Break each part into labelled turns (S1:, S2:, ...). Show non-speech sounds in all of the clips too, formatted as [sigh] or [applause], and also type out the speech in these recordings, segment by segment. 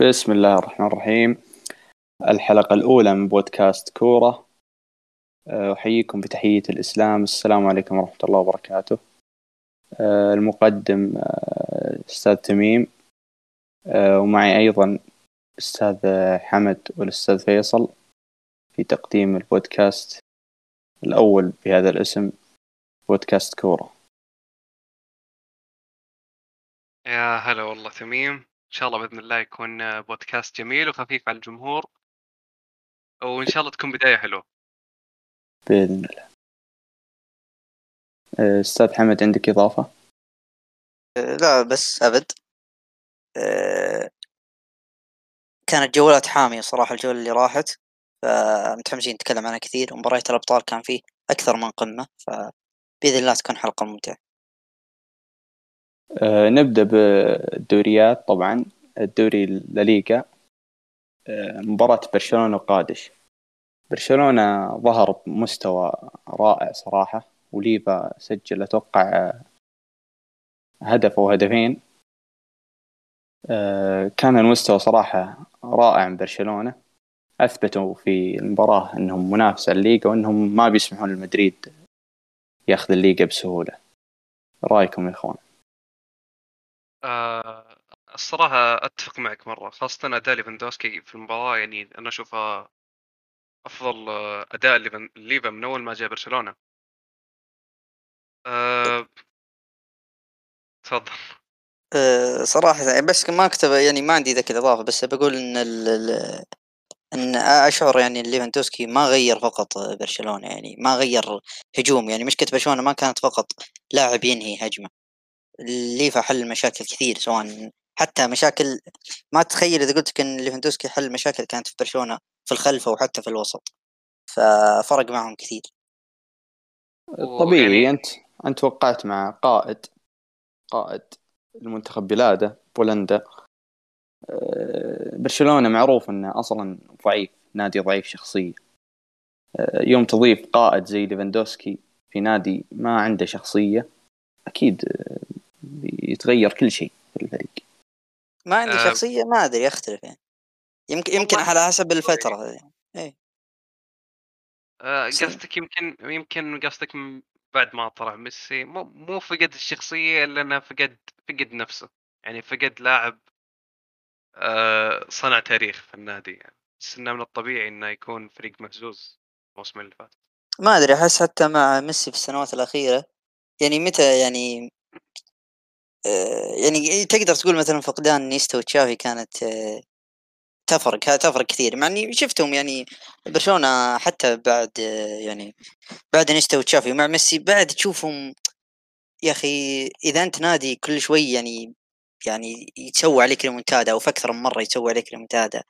S1: بسم الله الرحمن الرحيم. الحلقة الأولى من بودكاست كورة. آه، أحييكم بتحية الإسلام. السلام عليكم ورحمة الله وبركاته. آه، المقدم آه، أستاذ تميم. ومعي أيضا أستاذ حمد والأستاذ فيصل في تقديم البودكاست الأول بهذا الاسم بودكاست كورة.
S2: يا هلا والله تميم. شاء الله بإذن الله يكون بودكاست جميل وخفيف على الجمهور. وإن شاء الله تكون بداية حلوة.
S1: بإذن الله. آه، أستاذ حمد عندك إضافة؟
S3: آه، لا بس أبد. آه، كانت جولات حامية صراحة الجولة اللي راحت. فمتحمسين نتكلم عنها كثير. ومباريات الأبطال كان فيه أكثر من قمة. فبإذن الله تكون حلقة ممتعة.
S1: آه نبدأ بالدوريات طبعا الدوري الليغا آه مباراة برشلونة وقادش. برشلونة ظهر بمستوى رائع صراحة وليفا سجل أتوقع هدف أو هدفين. آه كان المستوى صراحة رائع من برشلونة. أثبتوا في المباراة أنهم منافس على الليغا وأنهم ما بيسمحون لمدريد ياخذ الليغا بسهولة. رأيكم يا إخوان؟
S2: آه الصراحة أتفق معك مرة خاصة أداء ليفاندوسكي في المباراة يعني أنا أشوفها أفضل أداء ليفا من أول ما جاء برشلونة. أه... تفضل.
S3: أه صراحة يعني بس ما كتب يعني ما عندي ذاك الإضافة بس بقول إن ال ال إن أشعر يعني ليفاندوسكي ما غير فقط برشلونة يعني ما غير هجوم يعني مشكلة برشلونة ما كانت فقط لاعب ينهي هجمة. ليفا حل مشاكل كثير سواء حتى مشاكل ما تتخيل إذا قلت لك إن ليفاندوسكي حل مشاكل كانت في برشلونة في الخلف أو حتى في الوسط. ففرق معهم كثير.
S1: طبيعي يعني... أنت أنت توقعت مع قائد قائد المنتخب بلاده بولندا. آه، برشلونة معروف إنه أصلا ضعيف نادي ضعيف شخصيه آه، يوم تضيف قائد زي ليفاندوسكي في نادي ما عنده شخصية أكيد آه، يتغير كل شيء في الفريق.
S3: ما عندي أه. شخصية ما أدري أختلف يعني. يمكن يمكن على حسب الفترة. يعني. إيه
S2: قصدك يمكن يمكن قصدك بعد ما طلع ميسي مو مو فقد الشخصية إلا انه فقد فقد نفسه. يعني فقد لاعب آه، صنع تاريخ في النادي يعني. بس إنه من الطبيعي إنه يكون فريق مهزوز الموسم اللي فات.
S3: ما أدري أحس حتى مع ميسي في السنوات الأخيرة يعني متى يعني آه، يعني تقدر تقول مثلا فقدان إنييستا وتشافي كانت آه، تفرق تفرق كثير مع إني شفتهم يعني برشلونة حتى بعد يعني بعد إنييستا وتشافي مع ميسي بعد تشوفهم يا أخي إذا أنت نادي كل شوي يعني يعني يتسوى عليك ريمونتادا أو في أكثر من مرة يتسوى عليك ريمونتادا.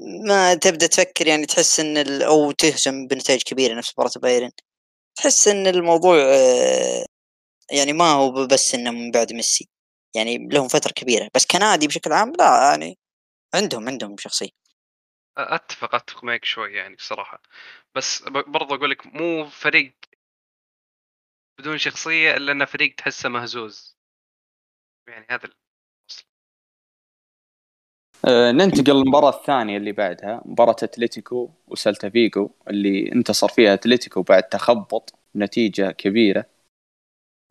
S3: ما تبدأ تفكر يعني تحس إن أو تهزم بنتائج كبيرة نفس مباراة بايرن. تحس إن الموضوع آه، يعني ما هو بس إنه من بعد ميسي يعني لهم فترة كبيرة بس كنادي بشكل عام لا يعني عندهم عندهم شخصية.
S2: أتفق أتفق معك شوي يعني بصراحة بس برضه أقول لك مو فريق بدون شخصية إلا انه فريق تحسه مهزوز. يعني هذا
S1: أه ننتقل للمباراة الثانية اللي بعدها مباراة أتلتيكو وسلتا فيجو اللي انتصر فيها أتلتيكو بعد تخبط نتيجة كبيرة.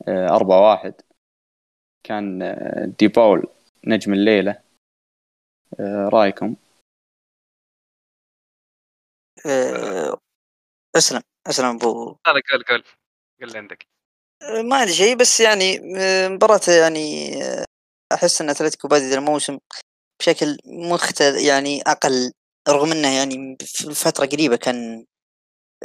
S1: أربعة واحد. كان أه دي باول نجم الليلة. رأيكم؟
S3: أه أسلم أسلم أبو.
S2: قال قال قال قال عندك.
S3: أه، ما عندي شيء بس يعني مباراة يعني أحس أن أتلتيكو بادئ الموسم بشكل مختلف يعني أقل رغم إنه يعني في فترة قريبة كان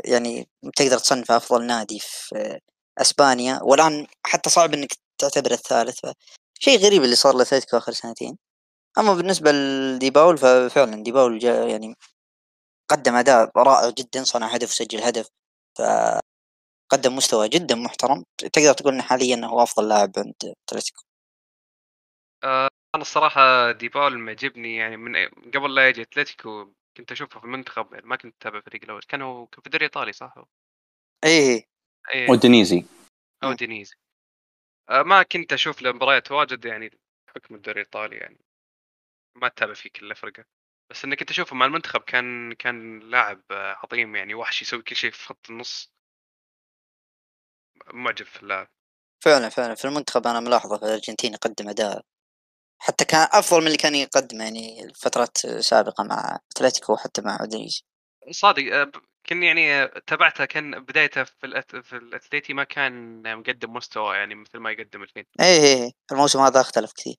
S3: يعني تقدر تصنفه أفضل نادي في أسبانيا والآن حتى صعب إنك تعتبره الثالث شيء غريب اللي صار لأتلتيكو آخر سنتين. أما بالنسبة لديباول ففعلا ديباول جاء يعني قدم أداء رائع جدا صنع هدف وسجل هدف فقدم مستوى جدا محترم. تقدر تقول إنه حاليا هو أفضل لاعب عند أتلتيكو.
S2: آه، أنا الصراحة ديبال معجبني يعني من قبل لا يجي أتلتيكو كنت أشوفه في المنتخب يعني ما كنت أتابع الفريق الأول كان هو في الدوري الإيطالي صح؟
S3: إيه.
S1: إيه. ودينيزي
S2: أو دينيزي آه ما كنت أشوف له مباريات واجد يعني بحكم الدوري الإيطالي يعني. ما تتابع فيه كل فرقة. بس انك انت تشوفه مع المنتخب كان كان لاعب آه، عظيم يعني وحش يسوي كل شيء في خط النص. معجب في اللاعب.
S3: فعلا فعلا. في المنتخب أنا ملاحظة في الأرجنتين يقدم أداء حتى كان أفضل من اللي كان يقدمه يعني الفترات سابقه مع أتلتيكو وحتى مع أودينيزي.
S2: صادق آه، كان يعني تابعته كان بدايته في الأت... في الأتليتي ما كان مقدم مستوى يعني مثل ما يقدم الحين
S3: إيه إيه الموسم هذا اختلف كثير.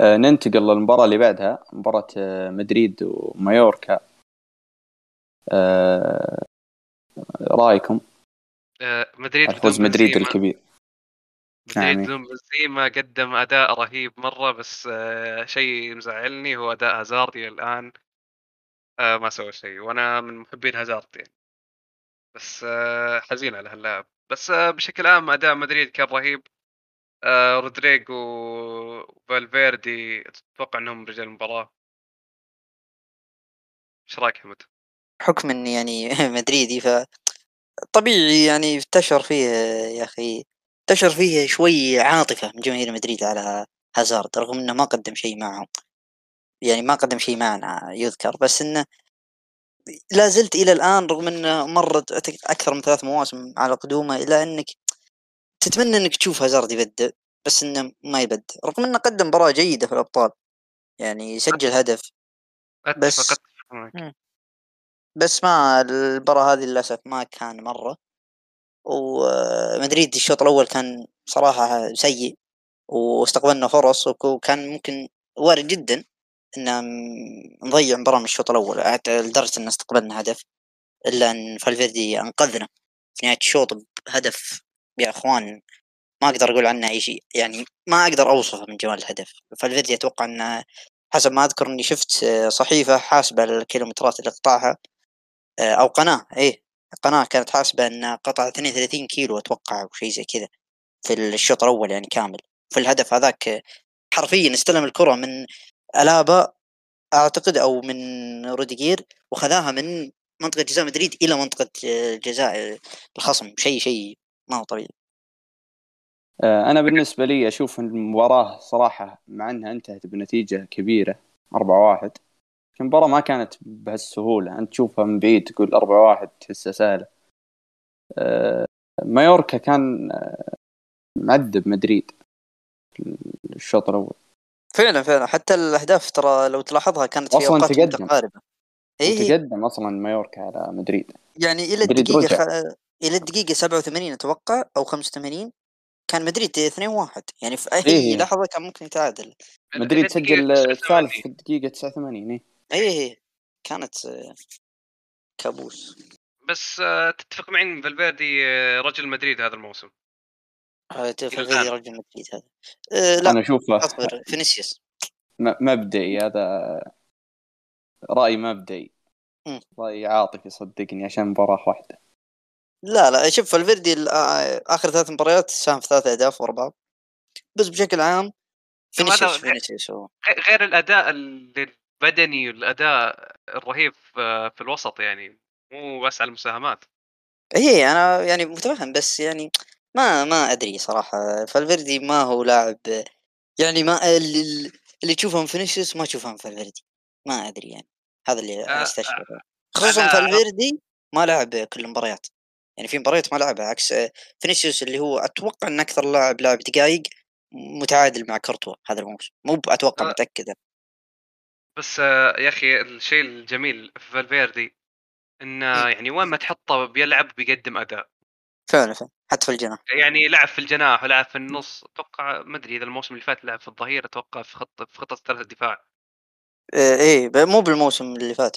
S1: آه، ننتقل للمباراة اللي بعدها مباراة آه، مدريد ومايوركا. آه، رأيكم؟
S2: آه، مدريد
S1: الفوز
S2: بدون
S1: مدريد الكبير؟
S2: مدريد. بدون بنزيما قدم أداء رهيب مرة بس آه، شيء مزعلني هو أداء هازارد إلى الآن. آه، ما سوى شيء وأنا من محبين هازارد يعني. بس آه، حزين على هاللاعب. بس آه، بشكل عام أداء مدريد كان رهيب. آه، رودريجو وفالفيردي أتوقع إنهم رجال المباراة. إيش رأيك حمد؟
S3: حكم اني يعني [laughs] مدريدي ف طبيعي يعني انتشر فيه يا أخي. انتشر فيه شوي عاطفة من جماهير مدريد على هازارد رغم إنه ما قدم شيء معهم. يعني ما قدم شيء معنا يذكر بس إنه لا زلت إلى الآن رغم إنه مرت أكثر من ثلاث مواسم على قدومه إلى إنك تتمنى إنك تشوف هازارد يبدع بس إنه ما يبدع رغم إنه قدم مباراة جيدة في الأبطال يعني سجل هدف بس-. بس ما المباراة هذه للأسف ما كان مرة. ومدريد الشوط الأول كان صراحة سيء واستقبلنا فرص وك- وكان ممكن وارد جدا. ان نضيع مباراة من الشوط الأول حتى لدرجة إن استقبلنا هدف إلا أن فالفيردي أنقذنا في نهاية الشوط بهدف يا إخوان ما أقدر أقول عنه أي شيء يعني ما أقدر أوصفه من جمال الهدف. فالفيردي أتوقع أنه حسب ما أذكر إني شفت آه، صحيفة حاسبة الكيلومترات اللي قطعها آه، أو قناة إيه قناة كانت حاسبة ان قطع 32 كيلو أتوقع أو شيء زي كذا في الشوط الأول يعني كامل. في الهدف هذاك حرفيا استلم الكرة من ألابا أعتقد أو من روديجير وخذاها من منطقة جزاء مدريد إلى منطقة آه، جزاء الخصم. شيء شيء ما هو طبيعي.
S1: آه، أنا بالنسبة لي أشوف إن المباراة صراحة مع أنها انتهت بنتيجة كبيرة 4-1 المباراة ما كانت بهالسهولة. أنت تشوفها من بعيد تقول 4-1 تحسها سهلة. آه، مايوركا كان آه، معذب مدريد. الشوط الأول.
S3: فعلا فعلا. حتى الأهداف ترى لو تلاحظها كانت في أوقات
S1: تقدم.
S3: متقاربة. اي
S1: وتقدم أصلا مايوركا على مدريد.
S3: يعني إلى
S1: الدقيقة.
S3: خ... إلى الدقيقة 87 أتوقع أو 85 كان مدريد 2 1 يعني في أي
S1: إيه.
S3: لحظة كان ممكن يتعادل.
S1: مدريد سجل
S2: 89.
S1: الثالث في الدقيقة 89 إيه.
S3: اي اي كانت آه، كابوس.
S2: بس آه، تتفق معي إن فالفيردي آه، رجل مدريد هذا الموسم.
S3: آه، رجل مدريد هذا. آه، لا
S1: أنا أشوفه
S3: أصبر. فينيسيوس.
S1: مبدئي هذا رأي مبدئي. رأي عاطفي صدقني عشان مباراة واحدة.
S3: لا لا شوف فالفيردي ال- آه، آخر ثلاث مباريات ساهم في ثلاث أهداف ورا بعض. بس بشكل عام فينيسيوس
S2: هذا-
S3: فينيسيوس هو.
S2: غير الأداء البدني والأداء الرهيب في في الوسط يعني مو بس على المساهمات.
S3: هي أنا يعني متفهم بس يعني ما ما أدري صراحة. فالفيردي ما هو لاعب يعني ما اللي, اللي تشوفه من فينيسيوس ما تشوفه من فالفيردي. ما أدري يعني. هذا اللي
S2: آه،
S3: أنا استشعره خصوصا
S2: أنا-
S3: فالفيردي ما لعب كل المباريات. يعني في مباريات ما لعبها عكس فينيسيوس اللي هو أتوقع إن أكثر لاعب لعب دقائق متعادل مع كورتوا هذا الموسم. مو أتوقع
S2: آه.
S3: متأكد.
S2: بس آه، يا أخي الشيء الجميل في فالفيردي إنه يعني وين ما تحطه بيلعب بيقدم أداء.
S3: فعلا فعلا. حتى في الجناح.
S2: يعني لعب في الجناح ولعب في النص أتوقع ما أدري إذا الموسم اللي فات لعب في الظهير أتوقع في خط في خطة ثلاث الدفاع
S3: آه، إيه مو بالموسم اللي فات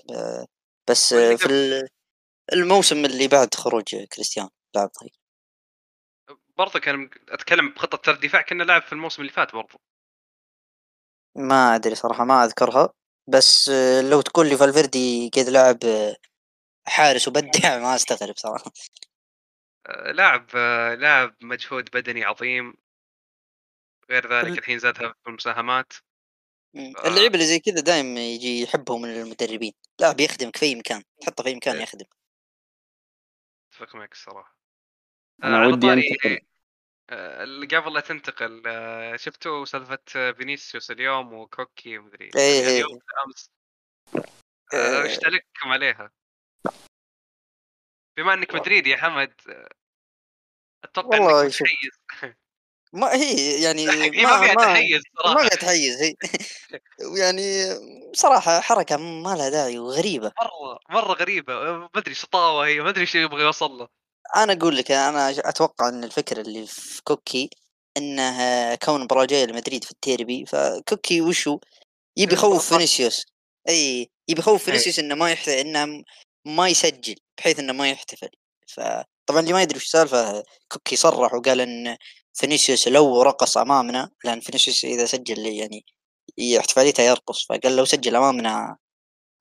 S3: بس في ال- الموسم اللي بعد خروج كريستيانو لاعب ظهير.
S2: برضه كان أتكلم بخطة ثلاث دفاع كنا لعب في الموسم اللي فات برضه.
S3: ما أدري صراحة ما أذكرها. بس لو تقول لي فالفيردي قد لعب حارس وبدع [laughs] ما أستغرب
S2: صراحة. لاعب آه، لاعب مجهود بدني عظيم غير ذلك
S3: ال-
S2: الحين زادها في المساهمات. آه.
S3: اللعيبة اللي زي كذا دائما يجي يحبهم من المدربين لاعب يخدمك في أي مكان تحطه في أي مكان
S2: إيه.
S3: يخدم
S2: أتفق معك الصراحة
S1: أنا
S2: على
S1: ودي أنتقل
S2: آه، قبل لا تنتقل آه، شفتوا سالفة آه، فينيسيوس اليوم وكوكي ومدري
S3: إيه، إيه.
S2: اليوم امس آه، وش تعليقكم عليها؟ بما إنك مدريدي يا حمد آه، أتوقع
S3: والله
S2: انك. متحيز.
S3: ما هي يعني [laughs]
S2: ما فيها تحيز
S3: ما
S2: صراحة.
S3: فيها تحيز هي [laughs] [laughs] يعني صراحة حركة ما لها داعي وغريبة.
S2: مرة مرة غريبة. آه، ما أدري شطاوه هي ما أدري إيش يبغى يوصل له.
S3: أنا أقول لك أنا أتوقع إن الفكرة اللي في كوكي انه كون جاية لمدريد في الديربي فكوكي وشو؟ يبي يخوف. فينيسيوس. إي يبي يخوف. فينيسيوس إنه ما يحت... إنه ما يسجل بحيث إنه ما يحتفل. فطبعا اللي ما يدري وش السالفة كوكي صرح وقال إن فينيسيوس لو رقص أمامنا لأن فينيسيوس إذا سجل يعني احتفاليته يرقص فقال لو سجل أمامنا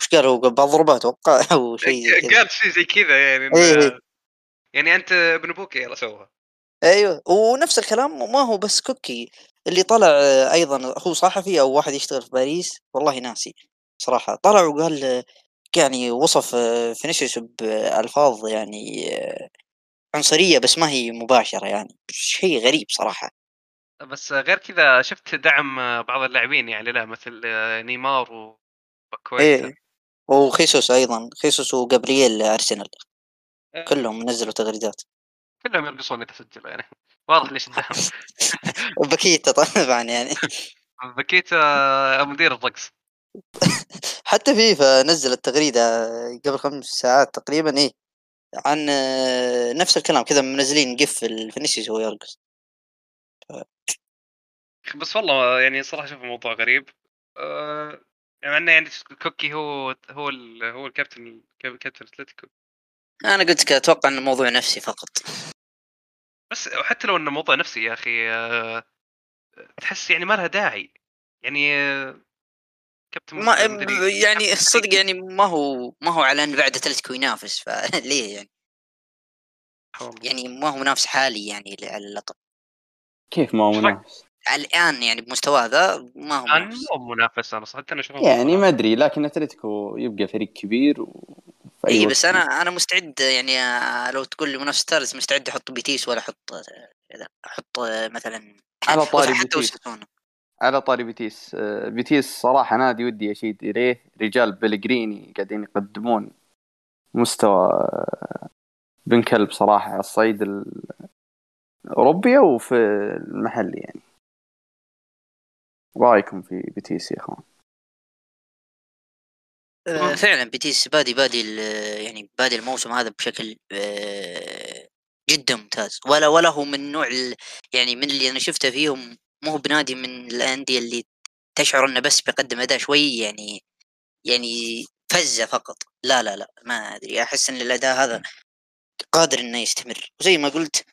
S3: وش قال هو؟ بضربه أتوقع [laughs] أو شيء زي كذا.
S2: قال شيء زي كذا يعني إنه-
S3: إيه.
S2: يعني أنت ابن أبوك يلا سوها.
S3: أيوه ونفس الكلام ما هو بس كوكي. اللي طلع أيضا هو صحفي أو واحد يشتغل في باريس والله ناسي صراحة. طلع وقال يعني وصف آه، فينيسيوس بألفاظ يعني آه، عنصرية بس ما هي مباشرة يعني شيء غريب صراحة.
S2: بس غير كذا شفت دعم بعض اللاعبين يعني لا مثل نيمار وباكويتا
S3: إيه وخيسوس أيضا خيسوس وجابرييل أرسنال. كلهم نزلوا تغريدات.
S2: كلهم يرقصون اذا سجلوا يعني. [laughs] واضح ليش الدعم
S3: وبكيتا [laughs] طبعا يعني. [laughs]
S2: باكيتا مدير الرقص
S3: حتى فيفا نزلت تغريدة قبل خمس ساعات تقريبا إيه عن آه، نفس الكلام كذا منزلين GIF لفينيسيوس وهو يرقص.
S2: بس والله يعني صراحة أشوف الموضوع غريب. أه يعني إنه يعني كوكي هو هو هو الكابتن كابتن أتلتيكو.
S3: أنا قلت لك أتوقع إنه موضوع نفسي فقط.
S2: بس حتى لو إنه موضوع نفسي يا أخي أه تحس يعني ما لها داعي. يعني آه، كابتن
S3: ما
S2: مدري-
S3: يعني الصدق. يعني ما هو ما هو على ان بعد أتلتيكو ينافس فليه [laughs] يعني
S2: والله.
S3: يعني ما هو منافس حالي يعني على اللقب
S1: كيف ما هو؟ منافس
S3: الآن يعني بمستواه ذا ما هو
S2: الآن
S3: منافس
S2: مو منافس أنا صدقت أنا اشوفه
S1: يعني ما. أدري لكن أتلتيكو يبقى فريق كبير وفي
S3: أي
S1: وقت
S3: بس أنا أنا مستعد يعني آه، لو تقول لي منافس ثالث مستعد أحط بيتيس ولا أحط آه، أحط آه، مثلا
S1: على طاري
S3: حتى
S1: بيتيس. على طاري بيتيس. آه، بيتيس صراحة نادي ودي أشيد إليه. رجال بيليغريني قاعدين يقدمون مستوى آه، بن كلب صراحة على الصعيد الأوروبي وفي المحلي يعني. رأيكم في بيتيس يا أخوان؟
S3: آه، فعلا بيتيس بادي بادي ال- يعني بادي الموسم هذا بشكل آه، جدا ممتاز. ولا ولا هو من نوع يعني من اللي أنا شفته فيهم مو بنادي من الأندية اللي تشعر إنه بس بيقدم أداء شوي يعني يعني فزة فقط. لا لا لا ما أدري. أحس إن الأداء هذا قادر إنه يستمر. وزي ما قلت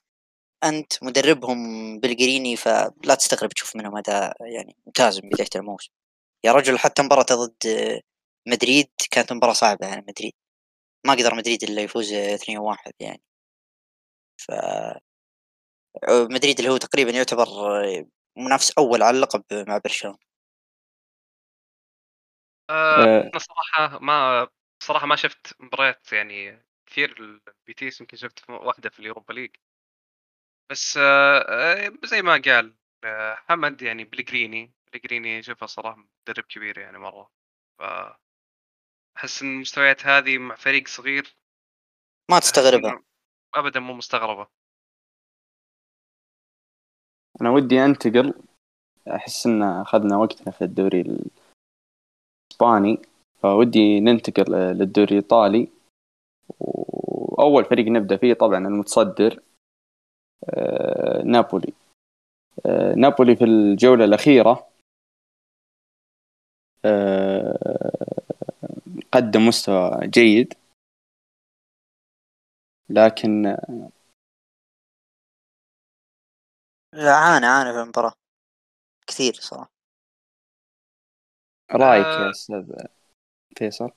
S3: أنت مدربهم بيليغريني فلا تستغرب تشوف منهم أداء يعني ممتاز من بداية الموسم. يا رجل حتى مباراته ضد مدريد كانت مباراة صعبة على مدريد. ما قدر مدريد إلا يفوز 2-1 يعني. ف مدريد اللي هو تقريبا يعتبر منافس أول على اللقب مع برشلونة.
S2: آه،
S1: آه،
S2: أنا صراحة ما صراحة ما شفت مباريات يعني كثير البيتيس يمكن شفت واحدة في اليوروبا ليج. بس آه، آه، زي ما قال آه، حمد يعني بلغريني بلغريني اشوفه صراحة مدرب كبير يعني مرة. ف أحس إن المستويات هذه مع فريق صغير
S3: ما تستغربها.
S2: ابدا مو مستغربة.
S1: أنا ودي أنتقل. أحس إن أخذنا وقتنا في الدوري الإسباني. فودي ننتقل للدوري الإيطالي. وأول فريق نبدأ فيه طبعا المتصدر آه، نابولي. آه، نابولي في الجولة الأخيرة آه، قدم مستوى جيد. لكن
S3: عانى عانى في المباراة. كثير صراحة.
S1: رأيك
S2: آه.
S1: يا أستاذ فيصل؟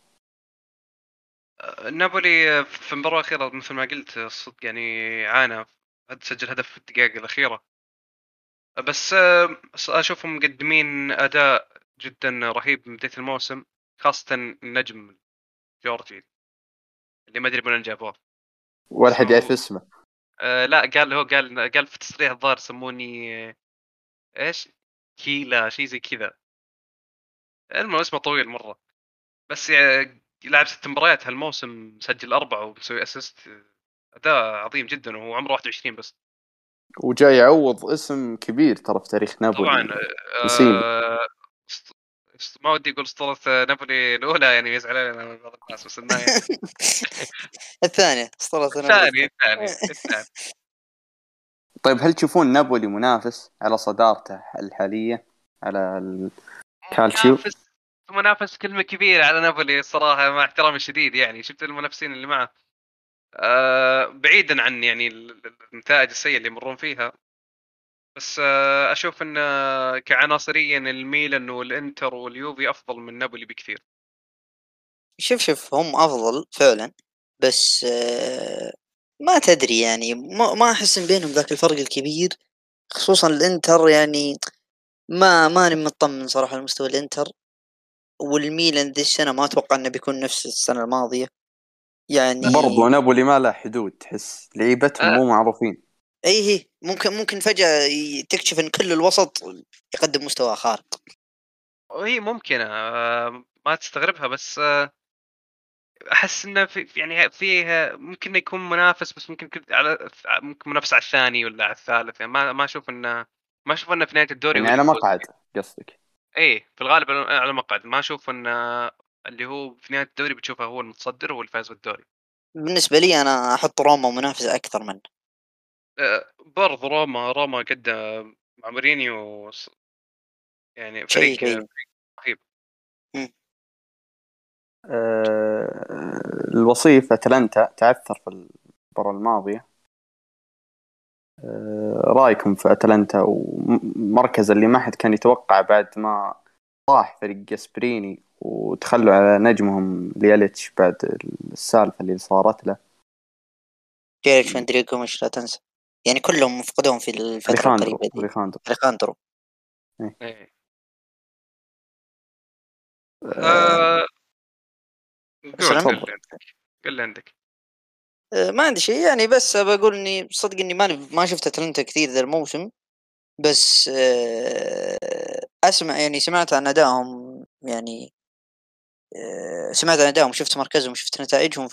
S2: آه، نابولي في المباراة الأخيرة مثل ما قلت الصدق يعني عانى. سجل هدف في الدقائق الأخيرة. بس آه، أشوفهم مقدمين أداء جدا رهيب من بداية الموسم خاصة النجم جورجي اللي ما أدري من وين جابوه.
S1: ولا حد يعرف اسمه.
S2: آه لا قال هو قال قال في تصريح الظاهر سموني آه، إيش؟ كيلا شيء زي كذا. المهم اسمه طويل مرة. بس يعني لعب ست مباريات هالموسم سجل أربعة ومسوي اسيست أداء عظيم جدا وهو عمره 21 بس.
S1: وجاي يعوض اسم كبير ترى في تاريخ نابولي.
S2: طبعا. آه ما ودي أقول اسطورة نابولي الأولى يعني يزعل علينا بعض الناس بس انها يعني. [laughs]
S3: الثانية اسطورة
S2: الثاني الثاني [laughs] الثاني.
S1: طيب هل تشوفون نابولي منافس على صدارته الحالية على ال... كالتشيو.
S2: منافس منافس كلمة كبيرة على نابولي الصراحة مع احترامي الشديد يعني. شفت المنافسين اللي معه؟ آه بعيدا عن يعني ال- ال- النتائج السيئة اللي يمرون فيها. بس آه أشوف إن آه، كعناصريا الميلان والإنتر واليوفي أفضل من نابولي بكثير.
S3: شوف شوف هم أفضل فعلا بس آه، ما تدري يعني ما ما أحس إن بينهم ذاك الفرق الكبير خصوصا الإنتر يعني ما ماني مطمن صراحة لمستوى الإنتر والميلان ذي السنة ما أتوقع إنه بيكون نفس السنة الماضية. يعني
S1: برضو نابولي ما له حدود تحس لعيبتهم. مو معروفين.
S3: اي هي ممكن ممكن فجأة تكتشف إن كل الوسط يقدم مستوى خارق.
S2: وهي ممكنة آه ما تستغربها بس آه أحس إنه في يعني فيها ممكن يكون منافس بس ممكن على ممكن منافس على الثاني ولا على الثالث يعني ما ما أشوف إنه ما أشوف إنه في نهاية الدوري
S1: يعني على
S2: اللي.
S1: مقعد قصدك.
S2: إيه في الغالب على مقعد. ما أشوف ان اللي هو في نهاية الدوري بتشوفه هو المتصدر هو الفائز بالدوري.
S3: بالنسبة لي أنا أحط روما منافسه أكثر منه.
S2: برضو روما روما قد مع مورينيو يعني فريق رهيب.
S1: آه الوصيف أتلانتا تعثر في المباراة الماضية. آه رأيكم في أتلانتا ومركز اللي ما حد كان يتوقع بعد ما طاح فريق جاسبريني وتخلوا على نجمهم لياليتش بعد السالفة اللي صارت له؟
S3: جيريك فندريكو مش لا تنسى. يعني كلهم مفقدون في الفترة
S1: ريخاندرو
S3: القريبة دي.
S1: ريخاندرو
S3: أليخاندرو.
S2: إيه.
S1: آه.
S2: أه، قول عندك. قول اللي عندك.
S3: آه، ما عندي شيء. يعني بس بقول إني صدق إني ما ما شفت أتلانتا كثير ذا الموسم. بس آه، اسمع يعني سمعت عن أدائهم. يعني آه، سمعت عن أدائهم. شفت مركزهم شفت نتائجهم.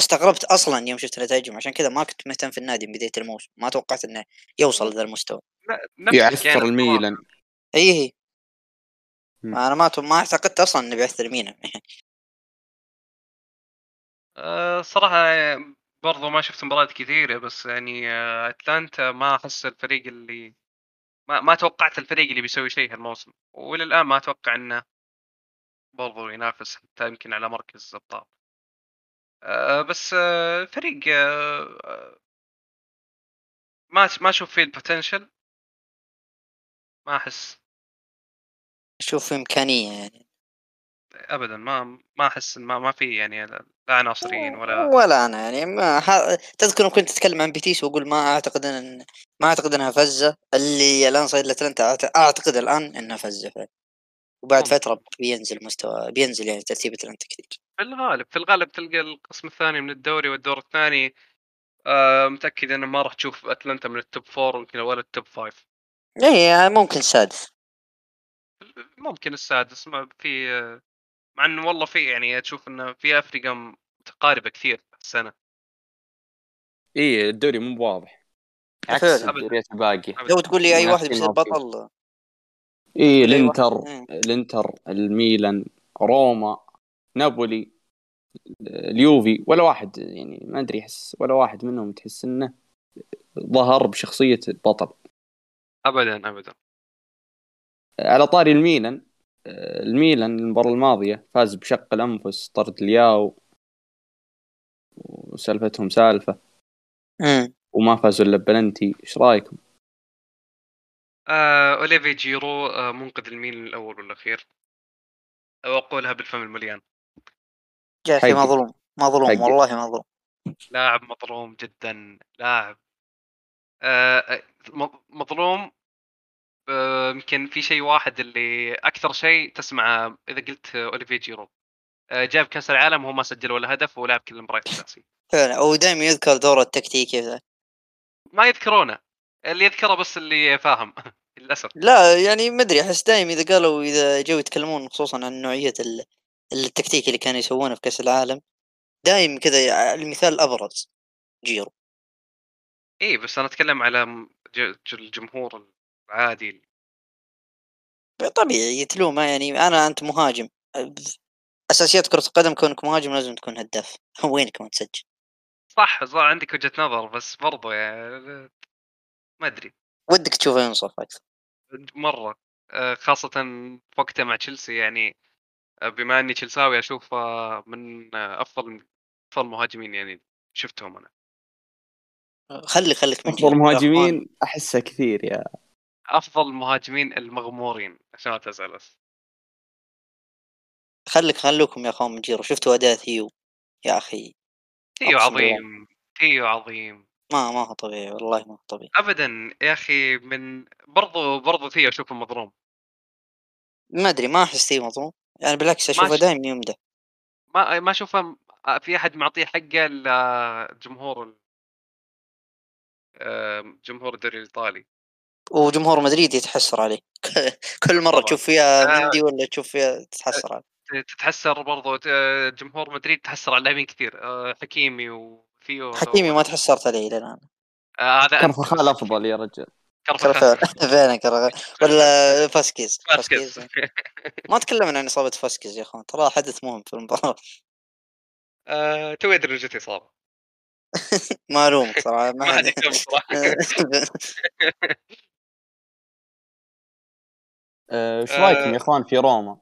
S3: فاستغربت أصلا يوم شفت نتائجهم عشان كذا ما كنت مهتم في النادي من بداية الموسم. ما توقعت إنه يوصل لذا المستوى.
S1: يعثر الميلان. إي.
S3: أنا ما ما اعتقدت أصلا إنه بيعثر مينا [laughs]
S2: أه، صراحة برضو ما شفت مباريات كثيرة بس يعني أه، أتلانتا ما أحس الفريق اللي ما ما توقعت الفريق اللي بيسوي شيء هالموسم. والى الان ما أتوقع إنه برضو ينافس حتى يمكن على مركز ابطال أه، بس أه، فريق أه، أه، ما ما أشوف فيه البوتنشل ما
S3: أحس. أشوف إمكانية يعني.
S2: ابدا ما ما أحس ما ما في يعني لا عناصريا ولا
S3: ولا أنا يعني ما ح... تذكر كنت اتكلم عن بيتيس وأقول ما أعتقد إن ما أعتقد إنها فزة. اللي الآن صاير لاتلانتا أعت- أعتقد الآن إنها فزة فعلا. وبعد
S2: ممكن.
S3: فترة بينزل مستوى بينزل يعني ترتيب اتلانتا كثير
S2: في الغالب في الغالب تلقى القسم الثاني من الدوري والدور الثاني آه متأكد إنه ما راح تشوف أتلانتا من ال top four يمكن ولا ال top five
S3: اي ممكن سادس
S2: ممكن السادس ما في مع انه والله في يعني تشوف إنه في أفريقيا متقاربة كثير السنة
S1: اي الدوري مو واضح عكس. الدوريات الباقية
S2: أبداً.
S3: لو تقول لي أي واحد بيصير. بطل
S1: اي
S3: أي الإنتر. إيه.
S1: الإنتر الميلان روما نابولي اليوفي ولا واحد يعني ما أدري احس ولا واحد منهم تحس إنه ظهر بشخصية البطل
S2: ابدا ابدا
S1: على طاري الميلان الميلان المباراة الماضية فاز بشق الأنفس طرد لياو وسالفتهم سالفة وما فازوا إلا بلنتي إيش رأيكم؟
S2: آه أوليفي جيرو آه منقذ الميلان الأول والأخير. أو أقولها بالفم المليان.
S3: يا
S1: أخي.
S3: مظلوم مظلوم. والله مظلوم.
S2: لاعب مظلوم جدا لاعب. آه، مظلوم. آه، يمكن في شيء واحد اللي أكثر شيء تسمعه إذا قلت آه، أوليفيه جيرو. آه، جاب كأس العالم وهو ما سجل ولا هدف ولعب كل المباريات الأساسية.
S3: فعلا ودائما يذكر دوره التكتيكي ذا.
S2: ما يذكرونه. اللي يذكره بس اللي فاهم [laughs] للأسف.
S3: لا يعني ما أدري أحس دايم إذا قالوا إذا جو يتكلمون خصوصا عن نوعية ال- التكتيك اللي كانوا يسوونه في كأس العالم دايم كذا المثال الابرز جيرو.
S2: اي بس أنا أتكلم على الجمهور العادي.
S3: طبيعي تلومه يعني أنا أنت مهاجم. أساسيات كرة القدم كونك مهاجم لازم تكون هداف. [laughs] وينك ما تسجل؟
S2: صح صح عندك وجهة نظر بس برضو يعني ما أدري.
S3: ودك تشوفه ينصف أكثر.
S2: مرة آه، خاصة في وقته مع تشيلسي يعني آه، بما إني تشيلساوي أشوف آه، من أفضل أفضل المهاجمين يعني شفتهم أنا.
S3: خلي خليك من أفضل
S1: مهاجمين أحسه كثير يا.
S2: أفضل المهاجمين المغمورين عشان ما تسال بس.
S3: خليك خلوكم يا أخوان من جيرو. شفتوا اداء ثيو يا أخي. بالله.
S2: عظيم ثيو عظيم.
S3: ما ما هو طبيعي والله ما هو طبيعي
S2: ابدا يا أخي من برضو برضو ثيو أشوفه مظلوم
S3: ما أدري ما أحس ثيو مظلوم يعني بالعكس
S2: أشوفه.
S3: دايم يمدح
S2: ما ما أشوفه في أحد معطيه حقه الا جمهور ال- آه، جمهور الدوري الإيطالي
S3: وجمهور مدريد يتحسر عليه [laughs] كل
S2: مرة.
S3: تشوف فيها
S2: آه.
S3: مندي ولا تشوف فيها تتحسر عليه
S2: تتحسر برضو آه، جمهور مدريد تحسر على لاعبين كثير آه، حكيمي وثيو
S3: حكيمي ما تحسرت عليه إلى الآن.
S2: آه، هذا
S1: كرفخال. افضل يا رجل.
S2: كرفخال [laughs]
S3: فعلا كرفخال ولا [laughs] فاسكيز.
S2: فاسكيز.
S3: ما تكلمنا عن إصابة فاسكيز يا أخوان. ترى حدث مهم في المباراة.
S2: آه، تو أدري جت إصابة. [laughs]
S3: ما ألومك صراحة
S2: ما
S1: آه،
S2: إيش.
S1: رأيكم يا إخوان في روما؟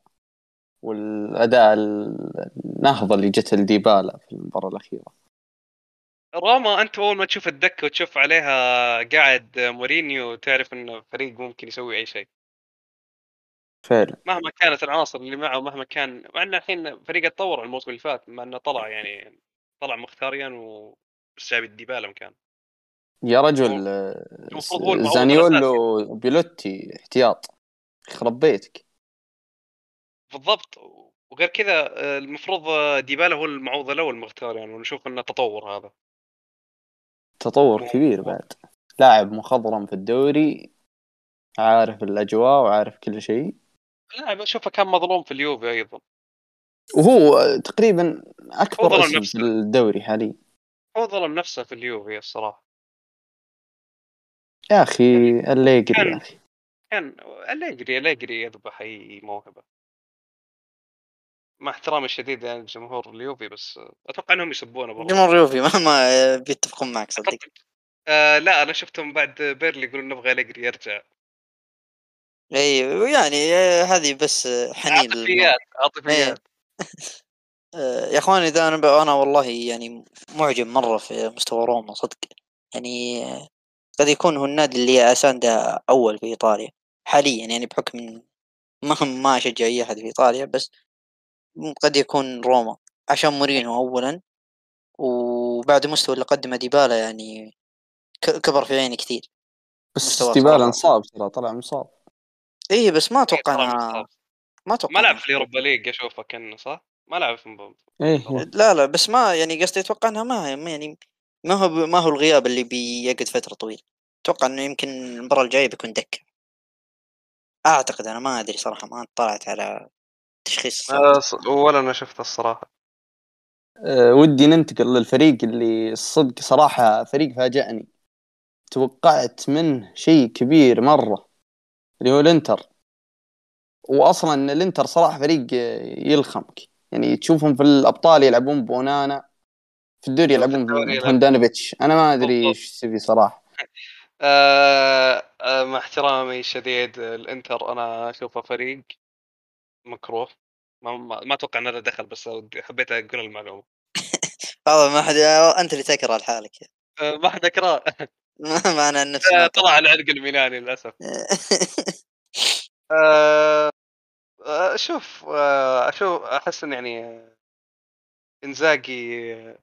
S1: والأداء ال- النهضة اللي جت لديبالا في المباراة الأخيرة.
S2: روما أنت أول ما تشوف الدكة وتشوف عليها قاعد مورينيو تعرف انه فريق ممكن يسوي أي شيء.
S1: فعلا.
S2: مهما كانت العناصر اللي معه مهما كان مع انه الحين فريق اتطور الموسم اللي فات مع إنه طلع يعني طلع مختاريان و بس جاب الديبالا مكان.
S1: يا رجل زانيولو وبيلوتي احتياط. يخرب بيتك.
S2: بالضبط. وغير كذا المفروض ديبالا هو المعوض الأول مختاريان ونشوف إنه تطور هذا.
S1: تطور
S2: مو-
S1: كبير بعد. لاعب مخضرم في الدوري عارف الأجواء وعارف كل شيء.
S2: لا أشوفه كان مظلوم في اليوفي أيضا.
S1: وهو تقريبا
S2: أكبر
S1: اسم
S2: نفسه.
S1: في الدوري حاليا.
S2: هو ظلم نفسه في اليوفي الصراحة.
S1: يا أخي الليجري
S2: كان-
S1: يا أخي.
S2: كان أليجري أليجري يذبح أي موهبة. مع احترامي الشديد يعني لجمهور اليوفي بس أتوقع أنهم يسبونه برضه.
S3: جمهور يوفي [laughs] ما ما بيتفقون معك صدق.
S2: آه لا أنا شفتهم بعد بيرلي يقولون نبغى أليجري يرجع.
S3: إي يعني آه، هذه بس حنين.
S2: عاطفيات عاطفيات. [laughs]
S3: آه، يا اخوان إذا أنا أنا والله يعني معجب مرة في مستوى روما صدق. يعني آه، قد يكون هو النادي اللي أسانده أول في إيطاليا حاليا يعني بحكم ما ما أشجع أي أحد في إيطاليا بس قد يكون روما عشان مورينو اولا وبعد المستوى اللي قدمه ديبالا يعني كبر في عيني كثير.
S1: بس ديبالا
S3: صراحة.
S1: انصاب ترى طلع مصاب.
S3: اي بس ما أتوقع
S2: ترى
S3: انها
S2: مصاب.
S3: ما أتوقع
S2: ما لعب في ال Europa League أشوفه كان صح؟ ما لعب في
S1: إيه
S3: لا لا بس ما يعني قصدي أتوقع إنها ما ما يعني ما هو ما هو الغياب اللي بيقعد فترة طويلة. أتوقع إنه يمكن المباراة الجاية بيكون دكة. أعتقد أنا ما أدري صراحة ما طلعت على تشخيص.
S2: آه، ص- ولا أنا شفته الصراحة.
S1: أه ودي ننتقل للفريق اللي الصدق صراحة فريق فاجأني. توقعت منه شيء كبير مرة اللي هو الإنتر. واصلا الإنتر صراحة فريق آه، يلخمك. يعني تشوفهم في الأبطال يلعبون بونانا في الدوري يلعبون بهوندانوفيتش أنا ما
S2: أدري.
S1: إيش تبي صراحة. [laughs]
S2: آه آه مع احترامي الشديد الإنتر أنا أشوفه فريق مكروه. ما, ما, ما أتوقع انه له دخل بس حبيت أقول المعلومة. [laughs]
S3: والله ما حد أنت اللي تكره لحالك
S2: آه ما حد اقراه [laughs]
S3: ما أنا [laughs] نفسي
S2: آه طلع على العرق الميلاني للأسف.
S3: أكره.
S2: آه آه، شوف آه أشوف أحس إن يعني آه، إنزاجي آه،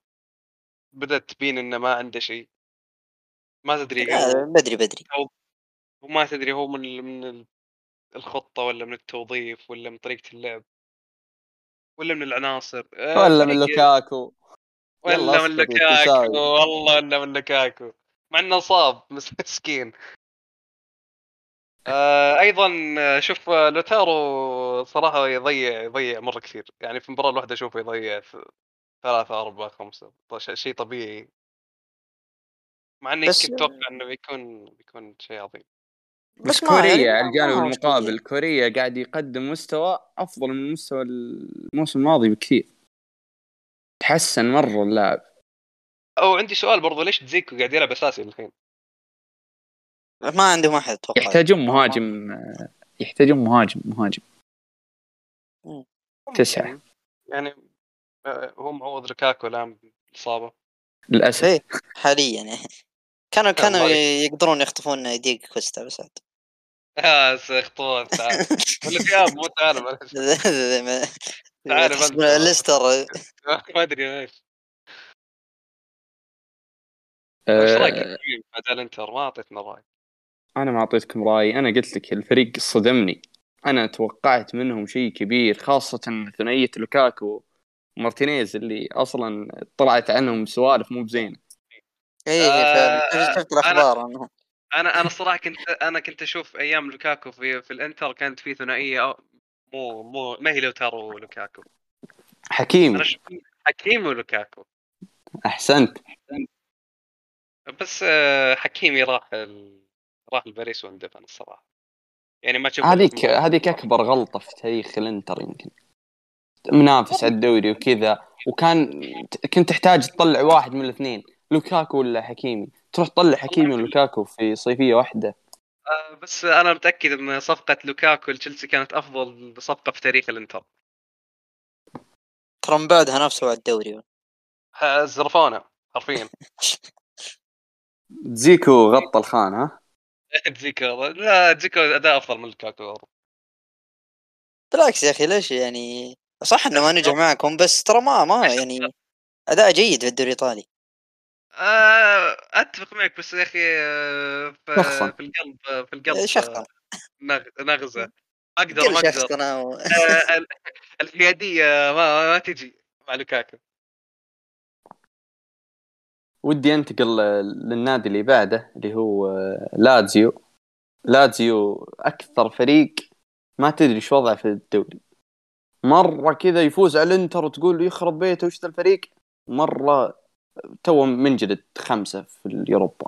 S2: بدأت تبين إنه ما عنده شيء. ما تدري
S3: بدري بدري.
S2: وما تدري هو من من ال- الخطة ولا من التوظيف ولا من طريقة اللعب. ولا من العناصر؟ آه،
S1: ولا من لوكاكو
S2: ولا من لوكاكو. والله إنه من لوكاكو مع إنه صاب [laughs] مسكين. آه أيضا آه، شوف آه، لوتارو صراحة يضيع يضيع مرة كثير. يعني في المباراه الواحدة أشوفه يضيع في ثلاثة أربعة خمسة. شيء طبيعي. مع
S3: إني
S2: كنت أتوقع إنه بيكون بيكون شيء عظيم.
S1: بس
S3: ما- يعني
S1: كوريا على الجانب المقابل. كوريا قاعد يقدم مستوى أفضل من مستوى الموسم الماضي بكثير تحسن مرة اللاعب
S2: أو عندي سؤال برضو ليش تزيكو قاعد يلعب أساسي الحين؟
S3: ما عندهم أحد أتوقع
S1: يحتاجون مهاجم يحتاجون مهاجم مهاجم تسعة.
S2: ممكن. يعني آه، هو معوض لوكاكو الآن بالاصابه
S1: للأسف
S3: إيه حاليا يعني كانوا كانوا. يقدرون يخطفون ديك كوستا بس عاد.
S2: يا سيخطون [laughs] تعال. ولا ثياب مو تعال. [laughs] تعال. [laughs]
S3: ليستر.
S2: ما أدري إيش. رأيك
S1: آه
S2: اداء الانتر ما أعطيتنا رأي.
S1: أنا ما أعطيتكم رأي. أنا قلت لك الفريق صدمني. أنا توقعت منهم شيء كبير خاصة ثنائية لوكاكو ومارتينيز اللي أصلا طلعت عنهم سوالف مو بزينة.
S3: إيه
S2: آه،
S3: فعلا شفت الأخبار؟ انه
S2: أنا أنا الصراحه كنت أنا كنت أشوف أيام لوكاكو في في الإنتر كانت في ثنائية مو مو ما هي لوتارو ولوكاكو. ش- حكيمي ولوكاكو.
S1: أحسنت.
S2: بس آه، حكيمي راح ال... راح لباريس واندفن الصراحة. يعني ما شفت
S1: هذيك هذيك أكبر غلطة في تاريخ الإنتر يمكن. منافس على الدوري وكذا وكان كنت تحتاج تطلع واحد من الاثنين. لوكاكو ولا حكيمي؟ تروح تطلع حكيمي ولوكاكو في صيفية واحدة.
S2: آه، بس أنا متأكد إن صفقة لوكاكو لتشيلسي كانت أفضل صفقة في تاريخ الإنتر.
S3: ترى من بعدها نفسه على الدوري.
S2: زرفونا حرفيا. [laughs]
S1: زيكو غطى الخان ها؟
S2: تزيكو لا تزيكو أداء أفضل من لوكاكو.
S3: بالعكس يا أخي ليش يعني؟ صح إنه ما نجح [laughs] معكم بس ترى ما ما يعني أداء جيد في الدوري
S2: الإيطالي. أتفق معك بس يا أخي آه، ف-
S1: شخصاً.
S2: في القلب في القلب
S3: شخصاً.
S2: آه، نغ- نغزة.
S3: أقدر
S2: ما
S3: أقدر. و...
S2: آه، [laughs] الحيادية ما, ما تجي مع لوكاكو.
S1: ودي أنتقل للنادي اللي بعده اللي هو لازيو لازيو أكثر فريق ما تدري إيش وضعه في الدوري. مرة كذا يفوز على الإنتر وتقول يخرب بيته وش ذا الفريق؟ مرة تو منجلد خمسة في اليوروبا.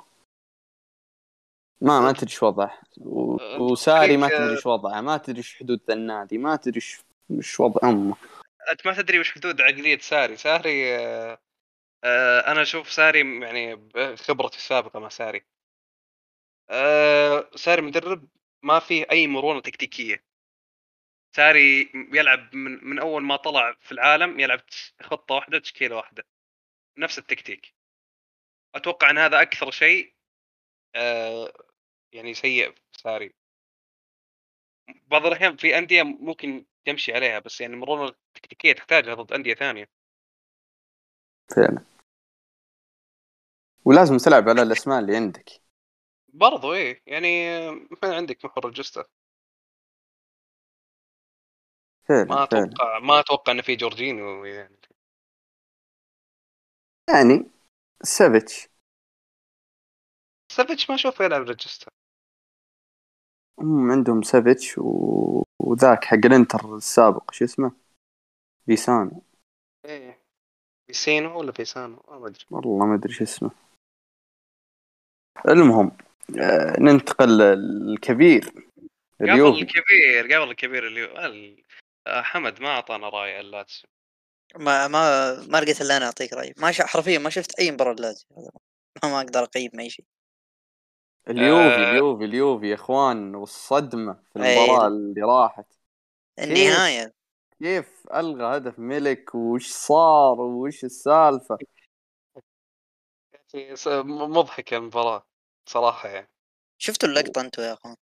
S1: ما ما تدري إيش وضعه. و- وساري ما تدري إيش وضعه. ما تدري إيش حدود ذا النادي. ما تدري إيش إيش وضع أمه.
S2: أنت ما تدري وش حدود عقلية ساري. ساري آه، آه، أنا أشوف ساري يعني بخبرتي السابقة مع ساري. آه، ساري مدرب ما فيه أي مرونة تكتيكية. ساري يلعب من, من أول ما طلع في العالم يلعب خطة واحدة تشكيلة واحدة. نفس التكتيك. أتوقع إن هذا أكثر شيء آه، يعني سيء ساري. بعض الأحيان في أندية ممكن تمشي عليها بس يعني المرونه التكتيكيه تحتاجها ضد أندية ثانية.
S1: فعلا. ولازم تلعب على الأسماء اللي عندك.
S2: برضو إيه يعني ما عندك محور الجسته
S1: فعلا
S2: ما أتوقع ما أتوقع انه في جورجينيو يعني.
S1: يعني سافيتش
S2: سافيتش ما أشوفه يلعب regista
S1: هم عندهم سافيتش و... وذاك حق الإنتر السابق شو اسمه؟ فيسينو
S2: إيه. فيسينو ولا فيسانو ما أدري.
S1: والله ما أدري شو اسمه. المهم آه، ننتقل للكبير
S2: قبل
S1: اليوفي
S2: الكبير قبل الكبير اللي هو ال- آه، حمد ما أعطانا رأي اللاتسيو
S3: ما ما ما لقيت إلا أنا أعطيك راي ما ش... حرفيا ما شفت أي مباراة لازم ما [laughs] ما أقدر أقيم أي شيء.
S1: اليوفي
S2: آه.
S1: اليوفي اليوفي يا إخوان والصدمة في
S3: أي.
S1: المباراة اللي راحت.
S3: النهاية.
S1: كيف ألغى هدف ملك؟ وش صار؟ وش
S2: السالفة؟ مضحكة المباراة صراحة يعني.
S3: شفتوا اللقطة أنتم يا إخوان؟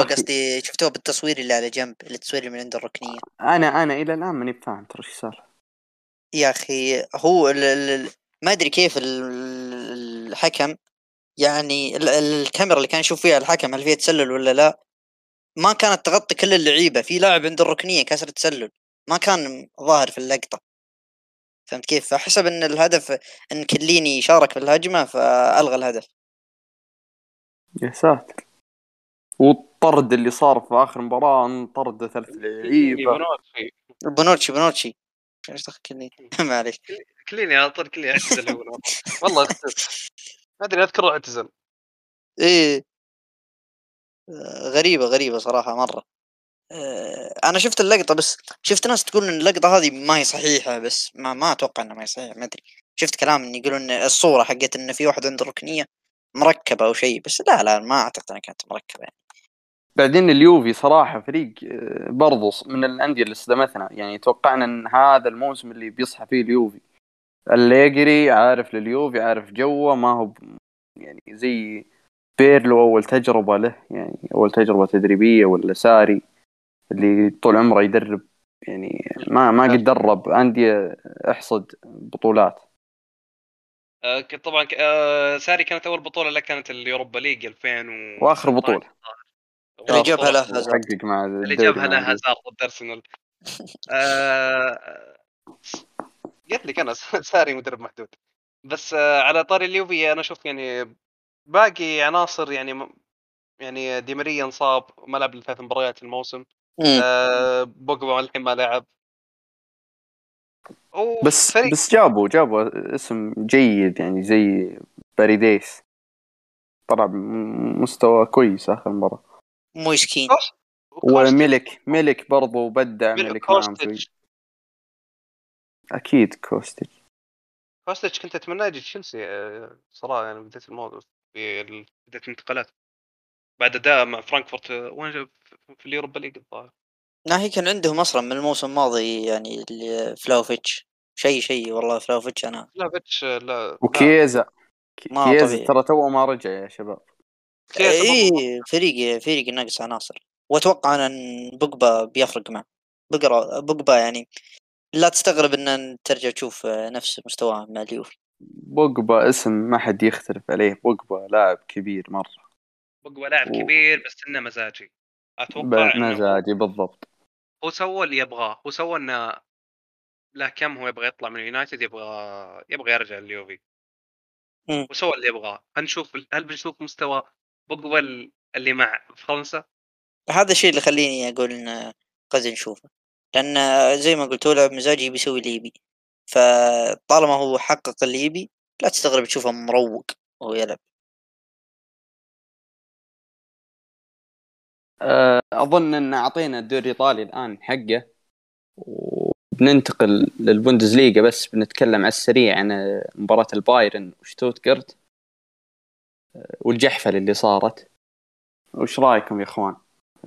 S1: أخي.
S3: قصدي شفتوها بالتصوير اللي على جنب التصوير اللي من عند الركنية.
S1: أنا أنا إلى الآن ماني فاهم ترى إيش صار.
S3: يا أخي هو ال ال ما أدري كيف ال- الحكم يعني ال- الكاميرا اللي كان يشوف فيها الحكم هل فيها تسلل ولا لا ما كانت تغطي كل اللعيبة. في لاعب عند الركنية كسر تسلل ما كان ظاهر في اللقطة. فهمت كيف؟ فحسب إن الهدف إن كيليني شارك في الهجمة فألغى الهدف.
S1: يا ساتر. والطرد اللي صار في آخر مباراة انطرد ثلاث لعيبة.
S2: بونوتشي
S3: بونوتشي بونوتشي. إيش دخل كيليني؟ [laughs] معليش.
S2: كيليني على طول كيليني اعتزل هو. [laughs] والله. والله اعتزل. ما أدري اذكره اعتزل.
S3: إيه. آه، غريبة غريبة صراحة مرة. آه، أنا شفت اللقطة بس شفت ناس تقول إن اللقطة هذه ما هي صحيحة بس ما ما أتوقع إنها ما هي صحيحة ما أدري. شفت كلام إن يقولون إن الصورة حقت إن في واحد عنده ركنية مركبة أو شيء بس لا لا ما أعتقد إنها كانت مركبة يعني.
S1: بعدين اليوفي صراحة فريق آه، برضو من الأندية اللي صدمتنا. يعني توقعنا إن هذا الموسم اللي بيصحى فيه اليوفي. الليجري عارف لليوفي عارف جوه ما هو يعني زي بيرلو أول تجربة له. يعني أول تجربة تدريبية ولا ساري اللي طول عمره يدرب. يعني ما ما قد درب أندية أو حصد بطولات.
S2: آه، طبعا آه، ساري كانت أول بطولة له كانت ال Europa League 2000 و
S1: وآخر بطولة.
S3: اللي جابها له هازارد
S1: حقق مع
S2: اللي جابها له. هازارد ضد ارسنال قلت لك أنا [laughs] ساري مدرب محدود. بس آه، على طاري اليوفي أنا أشوف يعني باقي عناصر يعني م- يعني دي ماريا انصاب ما لعب ثلاث مباريات الموسم. آه، بوجبا الحين ما لعب
S1: بس
S2: وفريق
S1: بس جابوا جابوا اسم جيد يعني زي باريديس. طلع بمستوى كويس آخر مباراة.
S3: مويس كين
S2: كوست- كوستيتش-
S1: وملك ملك برضو بدع
S2: مل-
S1: ملك معهم أكيد
S2: كوستيتش
S1: كوستيتش
S2: كنت أتمنى يجي تشيلسي آه، صراحة يعني بدايه الموضوع بدايه الانتقالات. بعد اداء مع فرانكفورت آه، وين في اليوروبا ليج الظاهر.
S3: لا هي كان عندهم أصلا من الموسم الماضي يعني اللي فلاوفيتش. شيء شيء والله فلاوفيتش
S2: أنا. فلاوفيتش آه، لا.
S1: وكييزا
S3: كييزا.
S1: ترى تو ما رجع يا شباب.
S2: برضو
S3: إيه فريق فريق ناقص عناصر. وأتوقع إن بوجبا بيفرق معه. بقرا بوجبا يعني لا تستغرب إن ترجع تشوف نفس مستواه مع اليوفي.
S1: بوجبا اسم ما حد يختلف عليه. بوجبا لاعب كبير مرة.
S2: بوجبا لاعب
S1: و-
S2: كبير بس إنه مزاجي. أتوقع إنه
S1: مزاجي بالضبط.
S2: هو سوى اللي يبغاه. هو سوى إنه لا كم هو يبغى يطلع من اليونايتد يبغى يبغى يرجع لليوفي. وسوى اللي يبغاه. هنشوف هل بنشوف مستوى ال- اللي مع فرنسا.
S3: هذا الشيء اللي يخليني أقول ان قد نشوفه. لأن زي ما قلت هو لاعب مزاجي بيسوي اللي يبي فطالما هو حقق اللي يبي لا تستغرب تشوفه مروق وهو يلعب.
S1: أه، أظن إن أعطينا الدوري الإيطالي الآن حقه. وبننتقل للبوندسليغا بس بنتكلم على السريع عن مباراة البايرن وشتوتغارت. والجحفل اللي صارت. وش رأيكم يا إخوان؟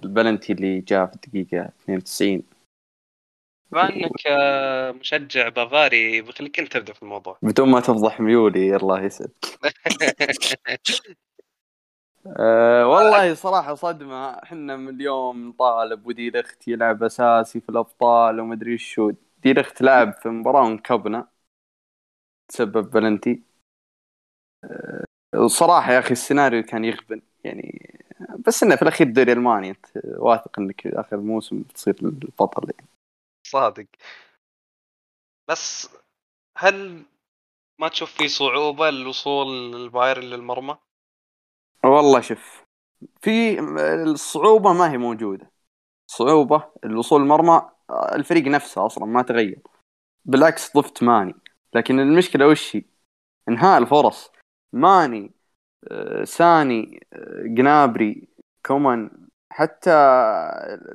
S1: البلنتي اللي جاء في الدقيقة 92
S2: بما إنك آه، مشجع بافاري بخليك أنت تبدأ في الموضوع.
S1: بدون ما تفضح ميولي الله يسعد [laughs] أه والله صراحة صدمة. إحنا من اليوم نطالب ودي لخت يلعب أساسي في الأبطال ومدري شو. دي لخت لعب في مباراة ونكبنا. تسبب بلنتي. أه وصراحة يا أخي السيناريو كان يغبن يعني بس إنه في الأخير الدوري الالماني أنت واثق إنك آخر موسم تصير البطل يعني.
S2: صادق. بس هل ما تشوف في صعوبة للوصول البايرن للمرمى؟
S1: والله شوف في الصعوبة ما هي موجودة. صعوبة الوصول المرمى الفريق نفسه أصلا ما تغير. بالعكس ضفت ماني. لكن المشكلة وش هي؟ انهاء الفرص. ماني آه، ساني آه، جنابري كومان حتى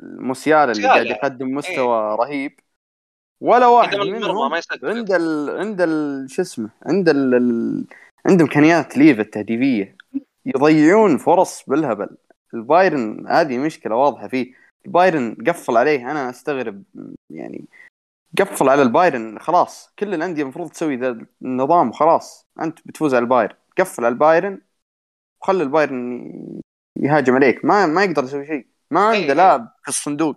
S1: موسيالا اللي. قاعد يقدم مستوى رهيب. ولا واحد منهم. عند ال... عند ال... شو اسمه عند ال... عنده إمكانيات ليفا التهديفية. يضيعون فرص بالهبل. البايرن هذه مشكلة واضحة فيه. البايرن قفل عليه أنا أستغرب يعني قفل على البايرن خلاص كل الأندية المفروض تسوي ذا النظام خلاص أنت بتفوز على البايرن. قفل على البايرن وخلي البايرن يهاجم عليك. ما ما يقدر يسوي شيء. ما
S2: إيه،
S1: عنده
S2: إيه.
S1: لاعب في الصندوق.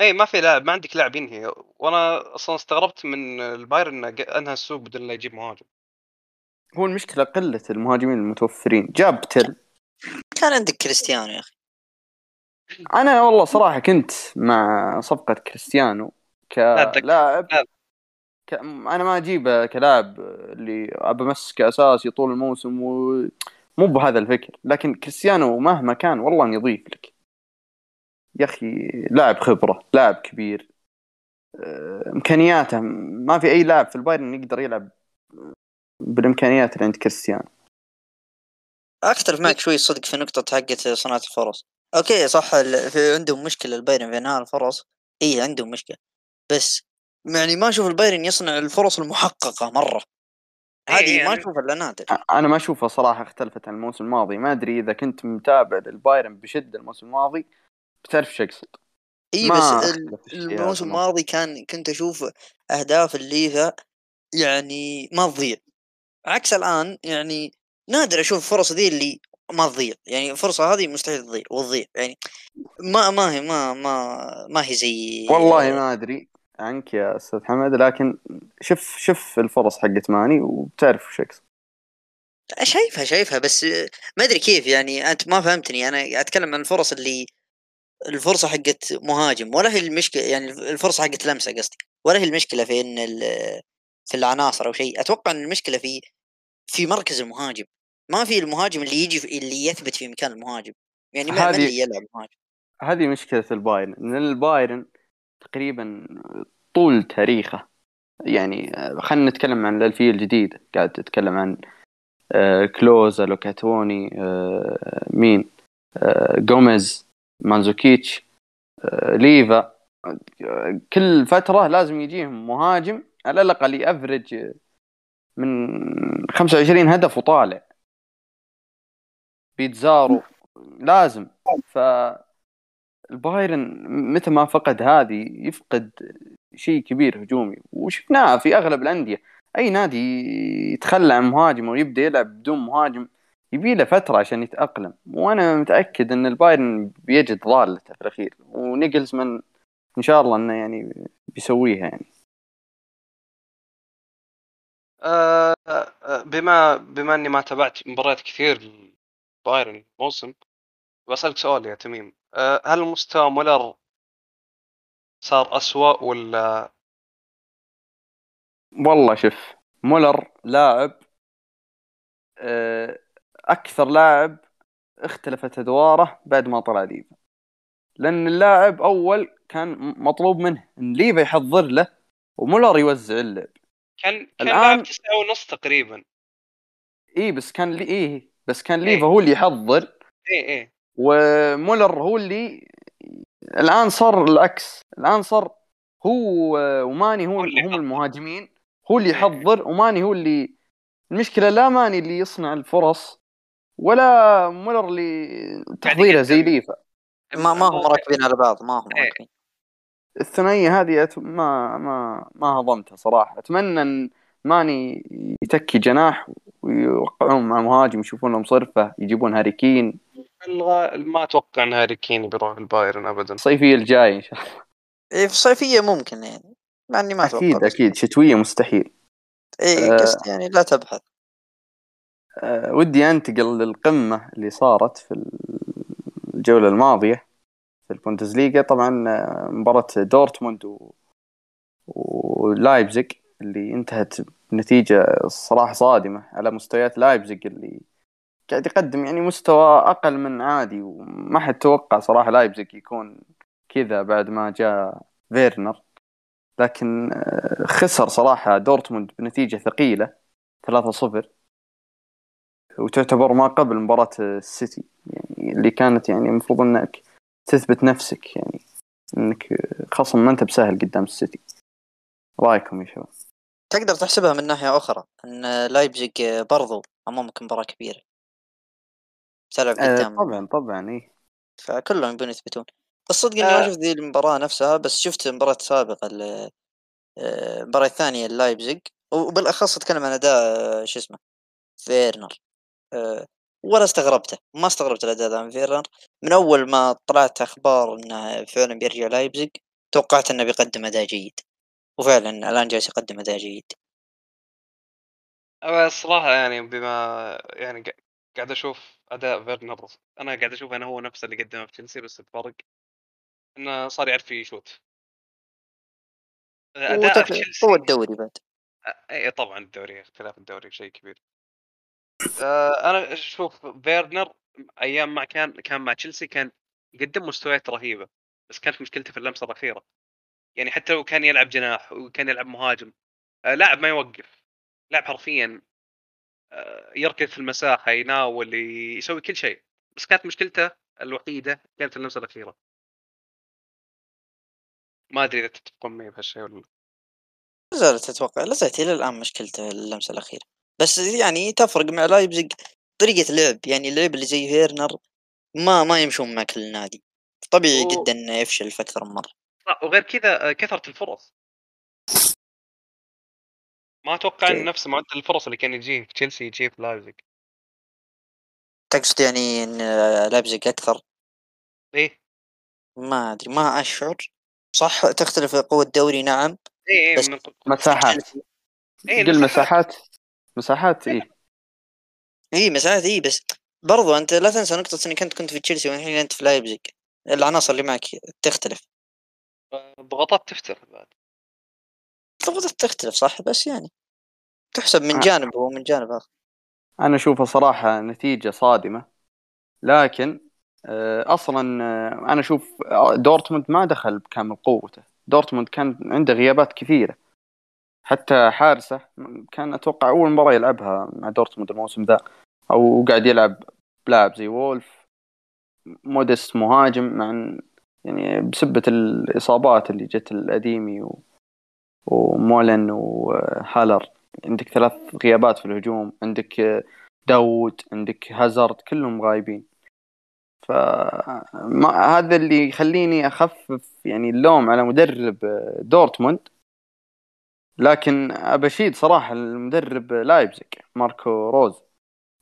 S2: اي ما في لاعب ما عندك لاعب ينهي. وأنا أصلا استغربت من البايرن إنه أنهى السوق بدون لا يجيب مهاجم.
S1: هو المشكلة قلة المهاجمين المتوفرين. جاب تل.
S3: كان عندك كريستيانو يا أخي.
S1: أنا والله صراحة كنت مع صفقة كريستيانو كلاعب.
S2: لا.
S1: ك... أنا ما اجيبه كلاعب اللي أبى امسكه اساسي طول الموسم و... مو بهذا الفكر. لكن كريستيانو مهما كان والله يضيف لك. يا أخي لاعب خبرة لاعب كبير. آه، إمكانياته ما في أي لاعب في البايرن يقدر يلعب بالإمكانيات اللي عند كريستيانو.
S3: أختلف معك شوي صدق في نقطة حقت صناعة الفرص. okay صح في عندهم مشكلة البايرن في انهاء الفرص. اي عندهم مشكلة. بس يعني ما أشوف البايرن يصنع الفرص المحققة مرة.
S2: إي
S3: هذه ما
S2: أنا-
S3: أشوف إلا نادر.
S1: أنا ما أشوفها صراحة اختلفت عن الموسم الماضي. ما أدري إذا كنت متابع للبايرن بشدة الموسم الماضي بتعرف إيش
S3: أقصد.
S1: إي
S3: بس الموسم. الماضي كان كنت أشوف أهداف الليفا يعني ما تضيع. عكس الآن يعني نادر أشوف الفرص ذي اللي ما تضيع. يعني الفرصة هذه مستحيل تضيع وتضيع. يعني ما ما هي ما ما ما هي زي
S1: والله ما أدري. عنك يا أستاذ حمد لكن شوف شوف الفرص حقت ماني وبتعرف وش أقصد.
S3: شايفها شايفها بس ما أدري كيف يعني أنت ما فهمتني. أنا أتكلم عن الفرص اللي الفرصة حقت مهاجم ولا هي المشكلة يعني الفرصة حقت لمسة قصدي ولا هي المشكلة في إن في العناصر أو شيء. أتوقع إن المشكلة في في مركز المهاجم. ما في المهاجم اللي يجي في اللي يثبت في مكان المهاجم. يعني ما
S1: هذه-
S3: اللي يلعب مهاجم
S1: هذه مشكلة البايرن إن البايرن تقريبا طول تاريخه. يعني خلينا نتكلم عن الألفية الجديدة. قاعد تتكلم عن آه، كلوزا لوكا توني آه، مين؟ آه، جوميز مانزوكيتش آه، ليفا. آه، كل فترة لازم يجيهم مهاجم على الأقل يأفرج من 25 هدف وطالع. بيتزارو لازم. ف البايرن متى ما فقد هذه يفقد شيء كبير هجومي. وشفناها في أغلب الأندية. أي نادي يتخلى عن مهاجم ويبدا يلعب بدون مهاجم يبي له فترة عشان يتأقلم. وأنا متأكد إن البايرن بيجد ضالته في الأخير. ونيجلزمان إن شاء الله إنه يعني بيسويها يعني.
S2: آه، آه، بما بما إني ما تابعت مباريات كثير بايرن الموسم بسألك سؤال يا تميم. هل مستوى مولر صار أسوأ ولا؟
S1: والله شوف مولر لاعب آه، أكثر لاعب اختلفت أدواره بعد ما طلع ليفا. لأن اللاعب أول كان مطلوب منه إن ليفا يحضر له ومولر يوزع اللعب.
S2: كان كان
S1: الآن-
S2: لاعب تسعة ونص تقريبا.
S1: اي بس كان لي إيه بس كان
S2: إيه.
S1: ليفا هو اللي يحضر.
S2: إيه إيه.
S1: ومولر هو اللي الآن صار العكس الآن صار هو وماني هو هم
S2: يحضر.
S1: المهاجمين هو اللي
S2: إيه.
S1: يحضر وماني هو اللي المشكلة لا ماني اللي يصنع الفرص ولا مولر اللي تحضيره زي. ليفا
S3: ما ما هم راكبين على بعض ما هم
S2: إيه.
S3: راكبين
S1: الثنائية هذه ما ما ما هضمتها صراحة أتمنى إن ماني يتكي جناح ويوقعون مع مهاجم يشوفون لهم صرفة يجيبون هاري كين
S2: الغ- ما أتوقع إن هاري كين بيروح البايرن ابدا.
S1: الصيفيه الجايه إن شاء الله.
S3: إيه في الصيفيه ممكن يعني مع إني ما أتوقع
S1: أكيد
S3: بس.
S1: أكيد. شتوية مستحيل.
S3: إيه
S1: آه.
S3: قصدي يعني لا تبحث.
S1: أه ودي أنتقل للقمة اللي صارت في الجولة الماضية في البوندسليغا. طبعا آه، مباراة دورتموند و... ولايبزيج اللي انتهت بنتيجة الصراحه صادمة على مستويات لايبزيج اللي قاعد يقدم يعني مستوى أقل من عادي وما حد توقع صراحة لايبزيج يكون كذا بعد ما جاء فيرنر. لكن آه، خسر صراحة دورتموند بنتيجة ثقيلة 3-0 وتعتبر ما قبل مباراة السيتي يعني اللي كانت يعني المفروض إنك تثبت نفسك يعني إنك خصم ما أنت بسهل قدام السيتي. رأيكم يا شباب؟
S3: تقدر تحسبها من ناحية أخرى إن لايبزيج برضو أمامك مباراة كبيرة. تلعب
S1: آه
S3: قدام
S1: طبعا طبعا إيه.
S3: فكلهم يبون يثبتون الصدق إني ما
S2: آه.
S3: شفت ذي المباراة نفسها بس شفت المباراة السابقة ال- آه، المباراة الثانية اللايبزيج وبالأخص أتكلم عن أداء شو اسمه فيرنر. ولا استغربته ما استغربت الأداء ذا من فيرنر. من أول ما طلعت أخبار إنه فعلا بيرجع لايبزيج توقعت إنه بيقدم أداء جيد. وفعلا الآن جالس يقدم أداء جيد.
S2: الصراحة يعني بما يعني قاعد أشوف أداء فيرنر. أنا قاعد أشوف إنه هو نفسه اللي قدمه في تشيلسي بس الفرق إنه صار يعرف يشوت.
S3: أداء
S2: تشيلسي
S3: هو الدوري بعد.
S2: اي طبعا الدوري اختلاف الدوري شيء كبير. آه، أنا أشوف فيرنر أيام ما كان كان مع تشيلسي كان قدم مستويات رهيبة بس كانت مشكلته في اللمسة الأخيرة. يعني حتى لو كان يلعب جناح وكان يلعب مهاجم آه، لاعب ما يوقف لاعب حرفيا يركض في المساحة يناول يسوي كل شيء. بس كانت مشكلته الوحيدة كانت اللمسة الأخيرة. ما أدري إذا تتفقون معي بهالشيء ولا لا.
S3: زالت أتوقع لا زالت إلى الآن مشكلته اللمسة الأخيرة. بس يعني تفرق مع لايبزيج طريقة لعب يعني اللعب اللي زي فيرنر ما ما يمشون مع كل نادي. طبيعي
S2: و-
S3: جدا إنه يفشل في أكثر من مرة.
S2: آه، وغير كذا آه، كثرة الفرص. ما أتوقع ان. نفس معدل الفرص اللي كان يجيه في تشيلسي يجيه في لايبزيج.
S3: تقصد يعني إن لايبزيج أكثر؟
S2: إيه.
S3: ما أدري ما أشعر. صح تختلف قوة الدوري نعم.
S2: إيه
S3: بس-
S2: إيه من
S1: مساحات.
S2: إيه
S1: قل مساحات. مساحات؟ إيه.
S3: اي مساحات اي بس برضو أنت لا تنسى نقطة إنك أنت كنت في تشيلسي والحين أنت في لايبزيج. العناصر اللي معك تختلف.
S2: الضغطات تفتح بعد.
S3: الضغوطات تختلف صح بس يعني تحسب من. جانب ومن جانب آخر
S1: أنا أشوفها صراحة نتيجة صادمة لكن آه، أصلا آه، أنا أشوف آه، دورتموند ما دخل بكامل قوته دورتموند كان عنده غيابات كثيرة حتى حارسه كان أتوقع أول مباراة يلعبها مع دورتموند الموسم ذا أو قاعد يلعب بلاعب زي وولف ومودست مهاجم مع يعني بسبب الإصابات اللي جت الأديمي و... ومولن وهالير. عندك ثلاث غيابات في الهجوم. عندك داوود عندك هازارد كلهم غايبين. فما هذا اللي يخليني أخفف يعني اللوم على مدرب دورتموند. لكن أبشيد صراحة المدرب لايبزيج ماركو روز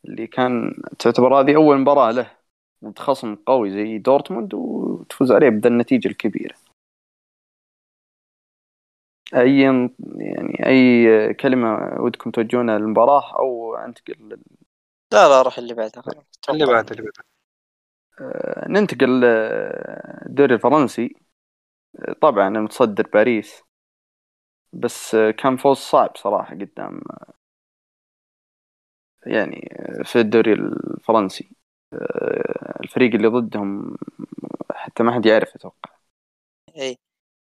S1: اللي كان تعتبر هذه أول مباراة له ضد خصم قوي زي دورتموند وتفوز عليه بذا النتيجة الكبيرة. أي يعني أي كلمة ودكم توجهونها للمباراة أو أنتقل لل...
S3: لا لا روح اللي بعدها خلاص
S2: اللي
S3: أتوقع.
S2: بعد اللي بعد
S1: آه، ننتقل الدوري الفرنسي. آه، طبعا المتصدر باريس بس آه، كان فوز صعب صراحة قدام يعني في الدوري الفرنسي. الفريق اللي ضدهم حتى ما حد يعرف أتوقع.
S3: اي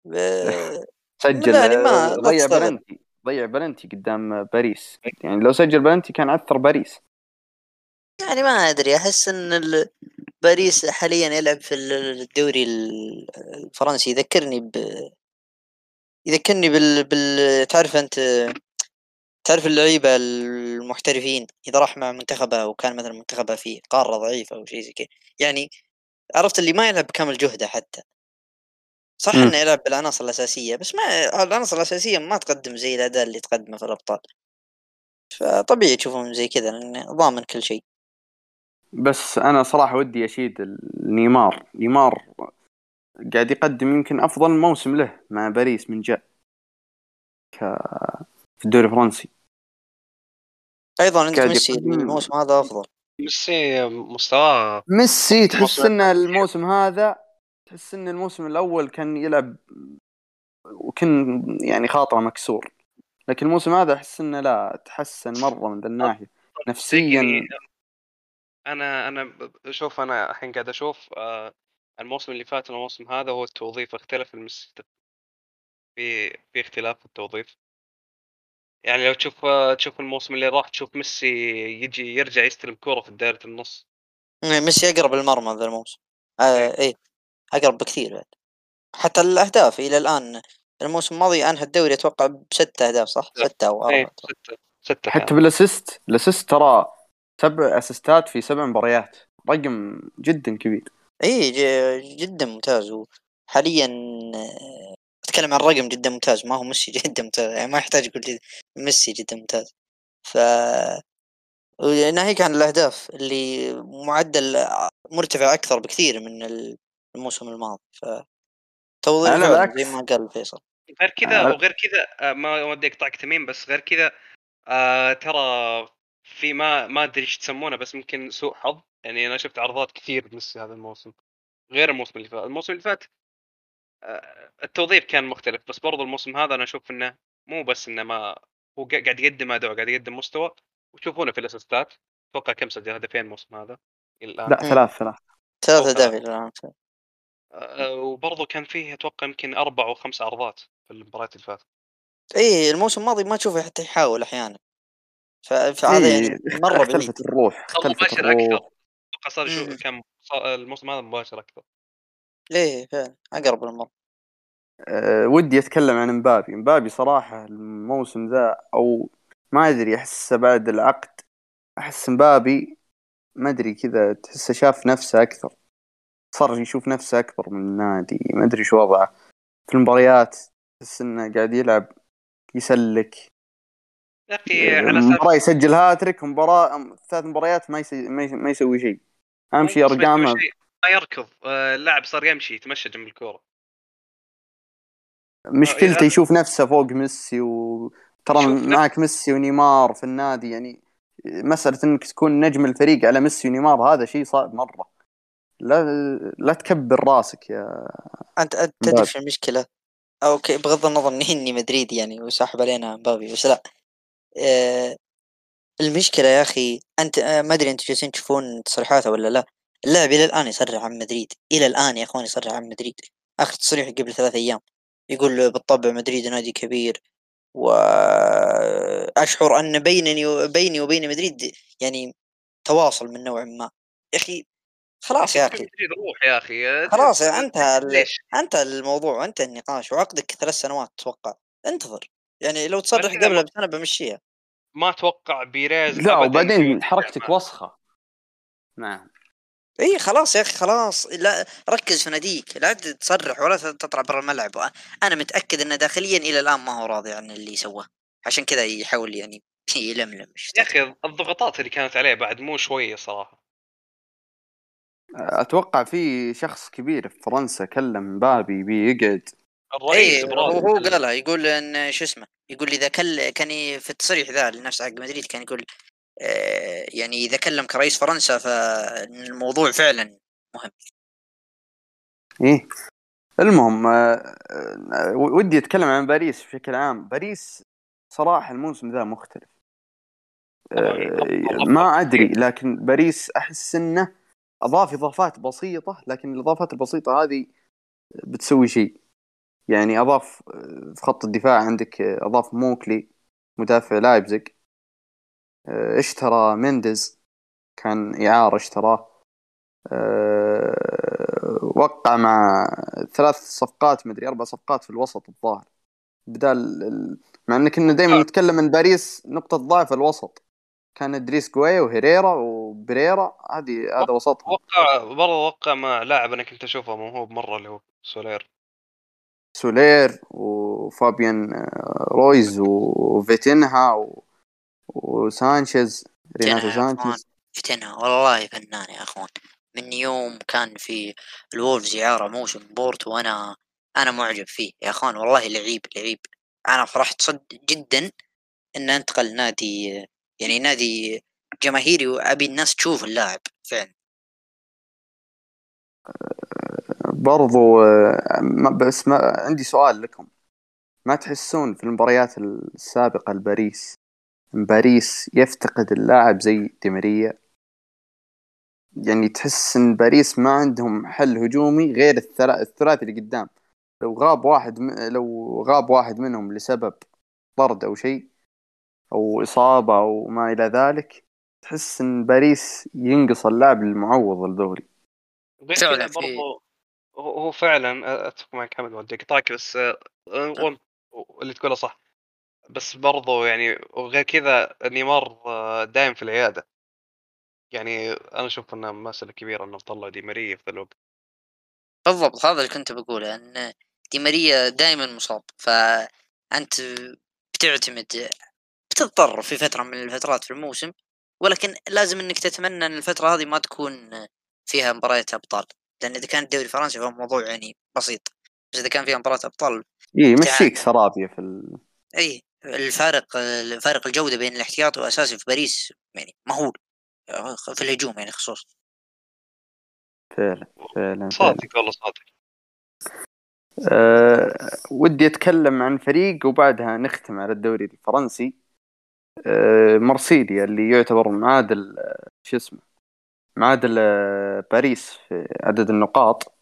S3: ب- [laughs]
S1: سجل
S3: يعني ما- لا
S1: ضيع. بلنتي ضيع بلنتي قدام باريس. يعني لو سجل بلنتي كان عثر باريس.
S3: يعني ما أدري أحس إن باريس حاليا يلعب في ال- الدوري ال- الفرنسي. يذكرني ب يذكرني بال, بال... تعرف أنت تعرف اللعيبة المحترفين إذا راح مع منتخبه وكان مثلا منتخبه في قارة ضعيفة أو شيء زي كذا. يعني عرفت اللي ما يلعب بكامل جهده حتى. صح. إنه يلعب بالعناصر الأساسية بس ما العناصر الأساسية ما تقدم زي الأداء اللي تقدمه في الأبطال. فطبيعي تشوفهم زي كذا لأنه ضامن كل شيء.
S1: بس أنا صراحة ودي أشيد نيمار. نيمار قاعد يقدم يمكن أفضل موسم له مع باريس من جاك في الدوري الفرنسي.
S3: أيضا عندك
S1: قاعد
S3: ميسي الموسم هذا أفضل.
S2: ميسي مستواه
S1: ميسي تحس
S2: موسم-
S1: إن الموسم هذا تحس إن الموسم الأول كان يلعب وكان يعني خاطره مكسور. لكن الموسم هذا أحس إنه لا تحسن مرة من ذا الناحية. نفسيا
S2: يعني أنا أنا ب- شوف أنا الحين قاعد أشوف آه، الموسم اللي فات والموسم هذا هو التوظيف اختلف الميسي في في اختلاف في التوظيف. يعني لو تشوف آه، تشوف الموسم اللي راح تشوف ميسي يجي يرجع يستلم كرة في دائرة النص.
S3: ميسي اقرب المرمى ذا الموسم. آه إيه. أقرب بكثير بعد حتى الأهداف إلى الآن الموسم الماضي انهى الدوري أتوقع بست أهداف صح؟ ستة أو
S2: إيه
S3: أربعة أتوقع.
S2: ستة ستة
S1: حتى
S2: كان.
S1: بالأسيست الأسيست ترى سبع أسيستات في سبع مباريات رقم جدا كبير
S3: اي جدا ممتاز وحاليا أتكلم عن رقم جدا ممتاز ما هو ميسي [laughs] جدا ممتاز يعني ما يحتاج يقول جد- ميسي جدا ممتاز ف ناهيك عن الأهداف اللي معدل مرتفع أكثر بكثير من الموسم الماضي ف توظيف
S1: أنا
S3: فعلاً
S1: بالعكس.
S3: زي ما قال فيصل
S2: غير كذا
S1: آه.
S2: وغير كذا آه، ما ودي أقطعك تميم بس غير كذا آه ترى في ما ما أدري إيش تسمونه بس ممكن سوء حظ يعني أنا شفت عرضات كثير ميسي هذا الموسم غير الموسم اللي فات الموسم اللي فات آه، التوظيف كان مختلف بس برضو الموسم هذا أنا أشوف إنه مو بس إنه ما هو قا- قاعد يقدم أداء قاعد يقدم مستوى وتشوفونه في الأسيستات أتوقع كم سجل هدفين الموسم هذا إلى الآن
S1: لا. ثلاث ثلاث
S3: ثلاث
S2: أهداف.
S3: الآن
S2: آه، وبرضو كان فيه أتوقع يمكن أربع أو خمس عرضات في المباريات اللي فاتت.
S3: إي الموسم الماضي ما تشوفه حتى يحاول أحيانا. ف- فهذا
S1: إيه،
S3: يعني مرة بعيد.
S1: اختلفت الروح أختلفت
S2: مباشر
S1: الروح.
S2: أكثر. أتوقع صار
S3: مم.
S2: شو كان صار الموسم هذا مباشر أكثر.
S3: إيه فعلا. أقرب للمرة.
S1: أه ودي أتكلم عن مبابي. مبابي صراحة الموسم ذا أو ما أدري أحسه بعد العقد. أحس مبابي ما أدري كذا تحسه شاف نفسه أكثر. صار يشوف نفسه أكبر من النادي ما أدري شو وضعه. في المباريات تحس إنه قاعد يلعب يسلك.
S2: يا أخي على أساس
S1: مباراة يسجل هاتريك مباراة ثلاث مباريات ما يسوي ما يس- ما يسوي شيء. أهم شيء
S2: أرقامه. ما يركض. آه، اللاعب صار يمشي يتمشى جنب الكورة.
S1: مشكلته
S2: هذا-
S1: يشوف نفسه فوق ميسي وترى. معك ميسي ونيمار في النادي يعني مسألة إنك تكون نجم الفريق على ميسي ونيمار هذا شيء صعب مرة. لا لا تكبر راسك يا
S3: أنت أنت تدري. شو المشكلة؟ أوكي بغض النظر إني إني مدريدي يعني وساحب علينا مبابي بس لا آه المشكلة يا أخي أنت آه ما أدري أنتم جالسين تشوفون تصريحاته ولا لا اللاعب إلى الآن يصرح عن مدريد إلى الآن يا أخوان يصرح عن مدريد آخر تصريح قبل ثلاث أيام يقول بالطبع مدريد نادي كبير واشعر أن بينني بيني وبين مدريد يعني تواصل من نوع ما يا أخي خلاص يا
S2: أخي. روح يا أخي؟
S3: خلاص انتهى ال-
S2: ليش؟
S3: انتهى الموضوع انتهى النقاش وعقدك ثلاث سنوات أتوقع انتظر. يعني لو تصرح قبلها بسنة بمشيها.
S2: ما أتوقع بيريز
S1: لا وبعدين حركتك. وسخة نعم.
S3: إي خلاص يا أخي خلاص. لا ركز في ناديك. لا تصرح ولا تطلع برا الملعب. أنا متأكد انه داخليا إلى الآن ما هو راضي عن اللي سواه. عشان كذا يحاول يعني [laughs] يلملم
S2: يا أخي الضغوطات اللي كانت عليه بعد مو شوية صراحة.
S1: أتوقع في شخص كبير في فرنسا كلم مبابي بيقعد.
S2: الرئيس
S3: اي
S2: برازيل
S3: إيه، هو قالها يقول إن شو اسمه يقول إذا كل كان في التصريح ذا لنفس حق مدريد كان يقول آه، يعني إذا كلم كرئيس فرنسا فالموضوع فعلا
S1: إيه. المهم آه، آه، ودي أتكلم عن باريس بشكل عام. باريس صراحة الموسم ذا مختلف. آه،. ما أدري لكن باريس أحس إنه أضاف إضافات بسيطة لكن الإضافات البسيطة هذه بتسوي شيء. يعني أضاف آه، في خط الدفاع عندك آه، أضاف موكيلي مدافع لايبزيج. آه، اشترى مينديز كان إعارة اشتراه. وقع مع ثلاث صفقات مدري أربع صفقات في الوسط الظاهر. بدال ال- مع ان كنا دائما نتكلم ان باريس نقطة ضعف الوسط. كان ادريس جايي وهيريرا وبيريرا هذه هذا وسطهم.
S2: وقع برضه وقع مع لاعب أنا كنت أشوفه موهوب مرة اللي هو سولير.
S1: سولير وفابيان آه، رويز وفيتينيا و- وسانشيز ريناتو سانشيز.
S3: فيتينيا والله فنان يا أخوان. من يوم كان في الولفز إعارة موسم بورتو وأنا أنا معجب فيه يا أخوان والله لعيب لعيب. أنا فرحت صدق جدا انه انتقل نادي يعني نادي جماهيري وأبي الناس تشوف اللاعب فعلا.
S1: برضو آه، بس ما عندي سؤال لكم. ما تحسون في المباريات السابقة لباريس باريس يفتقد اللاعب زي ديماريا يعني تحس إن باريس ما عندهم حل هجومي غير الثلا- الثلاثي اللي قدام. لو غاب واحد. لو غاب واحد منهم لسبب طرد أو شيء أو إصابة أو ما إلى ذلك تحس إن باريس ينقص اللاعب المعوض الدوري.
S2: برضه هو هو فعلا أتفق معك حمد ودي اقطعك بس آه، اللي تقوله صح. بس برضه يعني وغير كذا نيمار آه، دايم في العيادة. يعني أنا أشوف انها مسألة كبيرة إنه طلع دي ماريا في ذا الوقت
S3: بالضبط هذا اللي كنت بقوله إن دي ماريا دائما مصاب. فأنت بتعتمد بتضطر في فترة من الفترات في الموسم ولكن لازم إنك تتمنى إن الفترة هذه ما تكون فيها مباريات أبطال. لأن إذا كان الدوري الفرنسي فهو موضوع يعني بسيط. بس إذا كان فيها مباراة أبطال
S1: إي مشيك سرابيا في ال...
S3: إي الفارق الفارق الجودة بين الاحتياطي والاساسي في باريس يعني مهول في الهجوم يعني خصوصا.
S1: فعلا فعلا فعلا.
S2: صادق والله صادق.
S1: أه ودي أتكلم عن فريق وبعدها نختم على الدوري الفرنسي. أه مرسيليا اللي يعتبر معادل آه، شو اسمه معادل آه، باريس في عدد النقاط.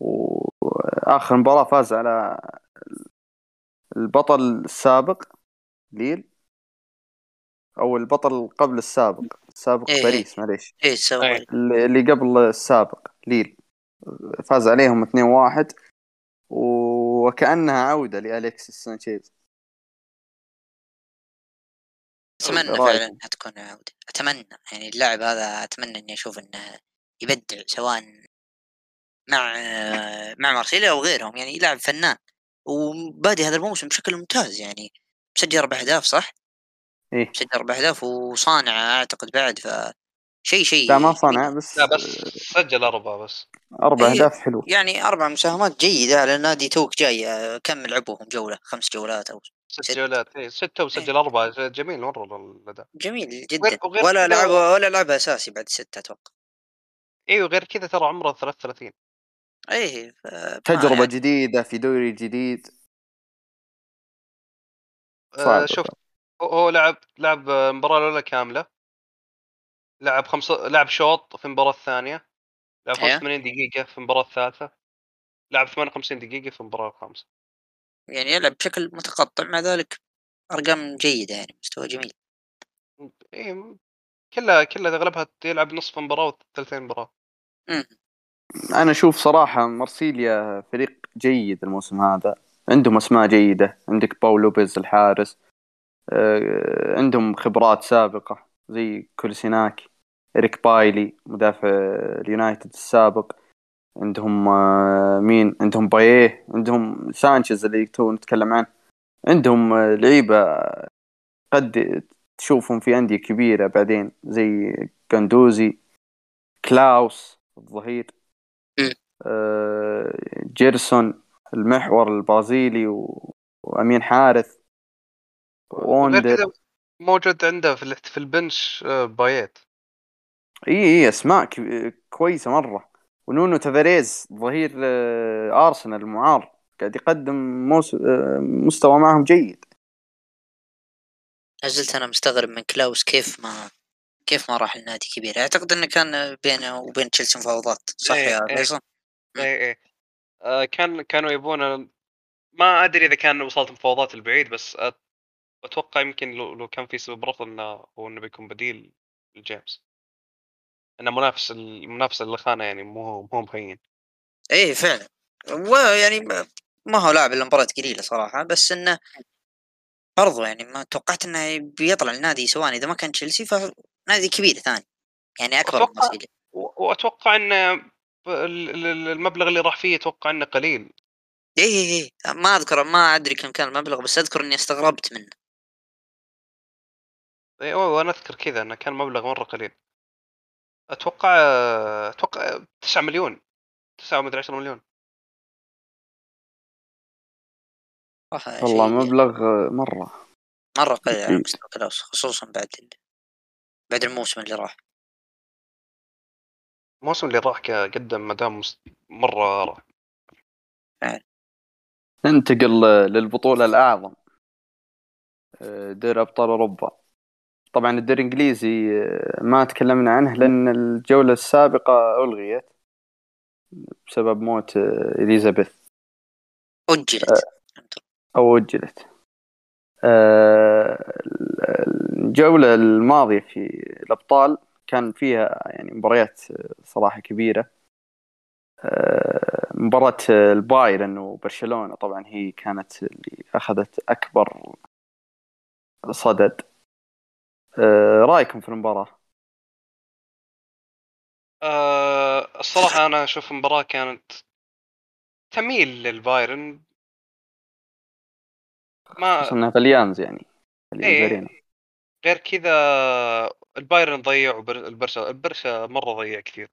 S1: وآخر مباراة فاز على البطل السابق ليل. أو البطل قبل السابق السابق
S3: إيه.
S1: باريس معليش.
S3: سوى.
S2: إيه.
S1: اللي قبل السابق ليل. فاز عليهم 2-1 وكأنها عودة لأليكسيس سانشيز.
S3: أتمنى
S1: رأيك؟
S3: فعلا إنها تكون عودة أتمنى يعني اللاعب هذا أتمنى إني أشوف إنه يبدع سواء مع مع مارسيليا أو غيرهم يعني لاعب فنان وبادي هذا الموسم بشكل ممتاز يعني مسجل أربع أهداف صح؟
S1: إيه
S3: مسجل أربع أهداف وصانع أعتقد بعد ف شيء شيء
S1: لا ما صنع بس
S2: لا بس سجل أربعة بس
S1: أربع
S3: إيه.
S1: أهداف حلو
S3: يعني أربع مساهمات جيدة على نادي توك جاي آه، كم لعبوهم جولة خمس جولات أو
S2: ست
S3: ست.
S2: جولات إيه، ستة وسجل أربعة جميل مرة الأداء.
S3: جميل جدا.
S2: وغير- وغير
S3: ولا لعب ولا لعب أساسي بعد ستة أتوقع.
S2: أيوه غير كذا ترى عمره 33
S3: إيه ف-
S1: تجربة
S3: يعني
S1: جديدة في دوري جديد.
S2: آه
S1: صعب.
S2: شوف هو- هو لعب لعب المباراه الأولى كاملة. لعب خمسة لعب شوط في المباراة الثانية. لعب
S3: إيه.
S2: 85 دقيقة في المباراة الثالثة. لعب 58 دقيقة في المباراة الخامسة.
S3: يعني يلعب بشكل متقطع مع ذلك أرقام جيدة يعني مستوى جميل.
S2: إيه كلها كلها أغلبها يلعب نصف مباراة وثلثين
S3: مباراة.
S1: أنا أشوف صراحة مرسيليا فريق جيد الموسم هذا. عندهم أسماء جيدة. عندك باو لوبيز الحارس. آه، عندهم خبرات سابقة زي كولسيناكي إريك بايلي مدافع اليونايتد السابق. عندهم آه، مين؟ عندهم باييه عندهم سانشيز اللي تو نتكلم عنه. عندهم آه، لعيبة قد تشوفهم في أندية كبيرة بعدين زي قندوزي كلاوس الظهير
S3: مم.
S1: آه، جيرسون المحور البرازيلي و... وأمين حارث
S2: كذا موجود عنده في ال- في ال bench باييه.
S1: اي اي أسماء كويسة مرة. ونونو تافاريز ظهير آه، أرسنال المعار قاعد يقدم موس... آه، مستوى معهم جيد.
S3: لا زلت أنا مستغرب من كلاوس كيف ما كيف ما راح لنادي كبير. أعتقد إنه كان بينه وبين تشيلسي مفاوضات. صح
S2: إيه،
S3: يا
S2: إيه.
S3: فيصل؟ مم.
S2: إيه إيه. آه، كان كانوا يبون ما أدري إذا كان وصلت مفاوضات البعيد بس أتوقع يمكن لو, لو كان في سبب رفض إنه هو إنه بيكون بديل لجيمس. إنه منافس المنافس اللي خانه يعني مو مو مهين.
S3: إيه فعلا. ويعني ما- هو لاعب إلا مباريات قليلة صراحة بس إنه برضو يعني ما توقعت إنه بيطلع النادي سواء إذا ما كان تشيلسي فنادي كبير ثاني. يعني أكبر من مارسيليا
S2: وأتوقع ان المبلغ اللي راح فيه أتوقع إنه قليل.
S3: إيه إيه إيه. ما أذكر ما أدري كم كان المبلغ بس أذكر إني استغربت منه.
S2: إيه، وأنا أذكر كذا إنه كان مبلغ مرة قليل. أتوقع أتوقع 9 مليون. 9 مدري 10 مليون.
S1: والله مبلغ مرة.
S3: مرة قليل على. مستوى كلاوس خصوصا بعد ال... بعد الموسم اللي راح.
S2: الموسم اللي راح قدم مدام مرة راح.
S1: ننتقل للبطولة الأعظم. آه، دوري أبطال أوروبا. طبعا الدوري الإنجليزي آه، ما تكلمنا عنه لأن الجولة السابقة ألغيت بسبب موت آه، إليزابيث.
S3: أجلت.
S1: أو أجلت. آه، الجولة الماضية في الأبطال كان فيها يعني مباريات صراحة كبيرة. آه، مباراة البايرن وبرشلونة طبعا هي كانت اللي أخذت أكبر صدى. آه، رأيكم في المباراة؟
S2: أه الصراحة أنا أشوف المباراة كانت تميل للبايرن ما
S1: خصوصا إنها في أليانز يعني أليانز
S2: إيه. غير كذا البايرن ضيع البرشا البرشا مرة ضيع كثير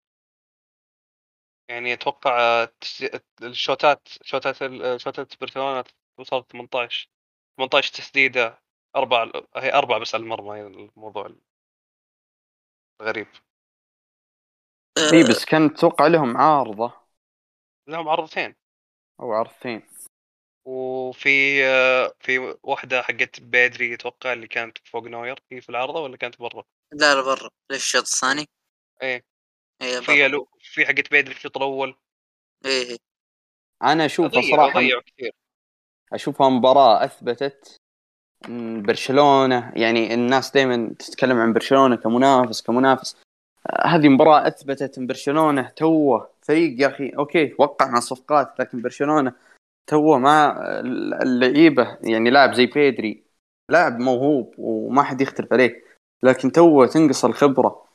S2: يعني أتوقع تس- الشوتات شوتات شوتات برشلونة وصلت 18 18 تسديدة أربع هي أربع بس على المرمى هي الموضوع غريب.
S1: إي بس كان توقع لهم عارضة.
S2: لهم عرضتين.
S1: أو عرضتين.
S2: وفي في واحدة حقت بيدري أتوقع اللي كانت فوق نوير هي في العارضة ولا كانت برا؟
S3: لا لا برا ليش الشوط الثاني؟
S2: إيه.
S3: إيه
S2: في لو في حقت بيدري في الشوط
S3: الأول. إيه
S1: إيه. أنا
S2: أشوفها
S1: صراحة
S2: ضيعوا كثير.
S1: أشوفها مباراة أثبتت برشلونة. يعني الناس دائما تتكلم عن برشلونة كمنافس كمنافس. آه، هذه مباراة أثبتت إن برشلونة توه فريق يا أخي. أوكي وقع مع صفقات لكن برشلونة توه مع اللعيبة. يعني لاعب زي بيدري لاعب موهوب وما حد يختلف عليه لكن توه تنقص الخبرة.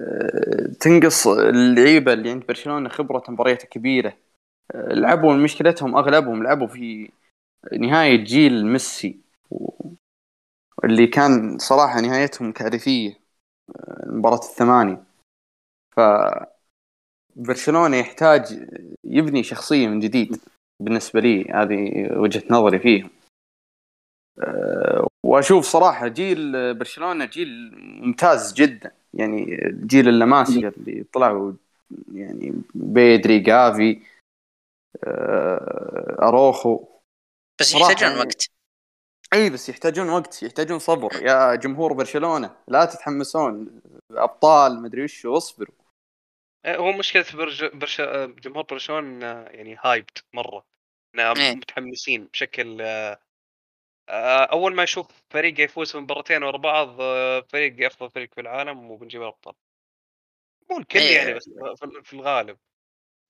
S1: آه، تنقص اللعيبة اللي عند برشلونة خبرة مباريات كبيرة. آه، لعبوا مشكلتهم أغلبهم لعبوا في نهاية جيل ميسي. و- اللي كان صراحة نهايتهم كارثية آه، مباراة الثمانية. ف برشلونة يحتاج يبني شخصية من جديد بالنسبة لي هذه وجهة نظري فيهم. أه، وأشوف صراحة جيل برشلونة جيل ممتاز جدا. يعني جيل اللاماسيا اللي طلعوا يعني بيدري جافي أه، أروخو.
S3: بس
S1: صراحة
S3: يحتاجون
S1: يعني-
S3: وقت.
S1: اي بس يحتاجون وقت يحتاجون صبر. يا جمهور برشلونة لا تتحمسون. أبطال مدري وش اصبروا.
S2: آه، هو مشكلة برج... برش... جمهور برشلونة يعني هايبد مرة.
S3: إيه.
S2: متحمسين بشكل آه، أول ما يشوف فريق يفوز في مباراتين ورا بعض آه، فريق أفضل فريق في العالم وبنجيب الأبطال. مو الكل
S3: إيه.
S2: يعني بس في- الغالب.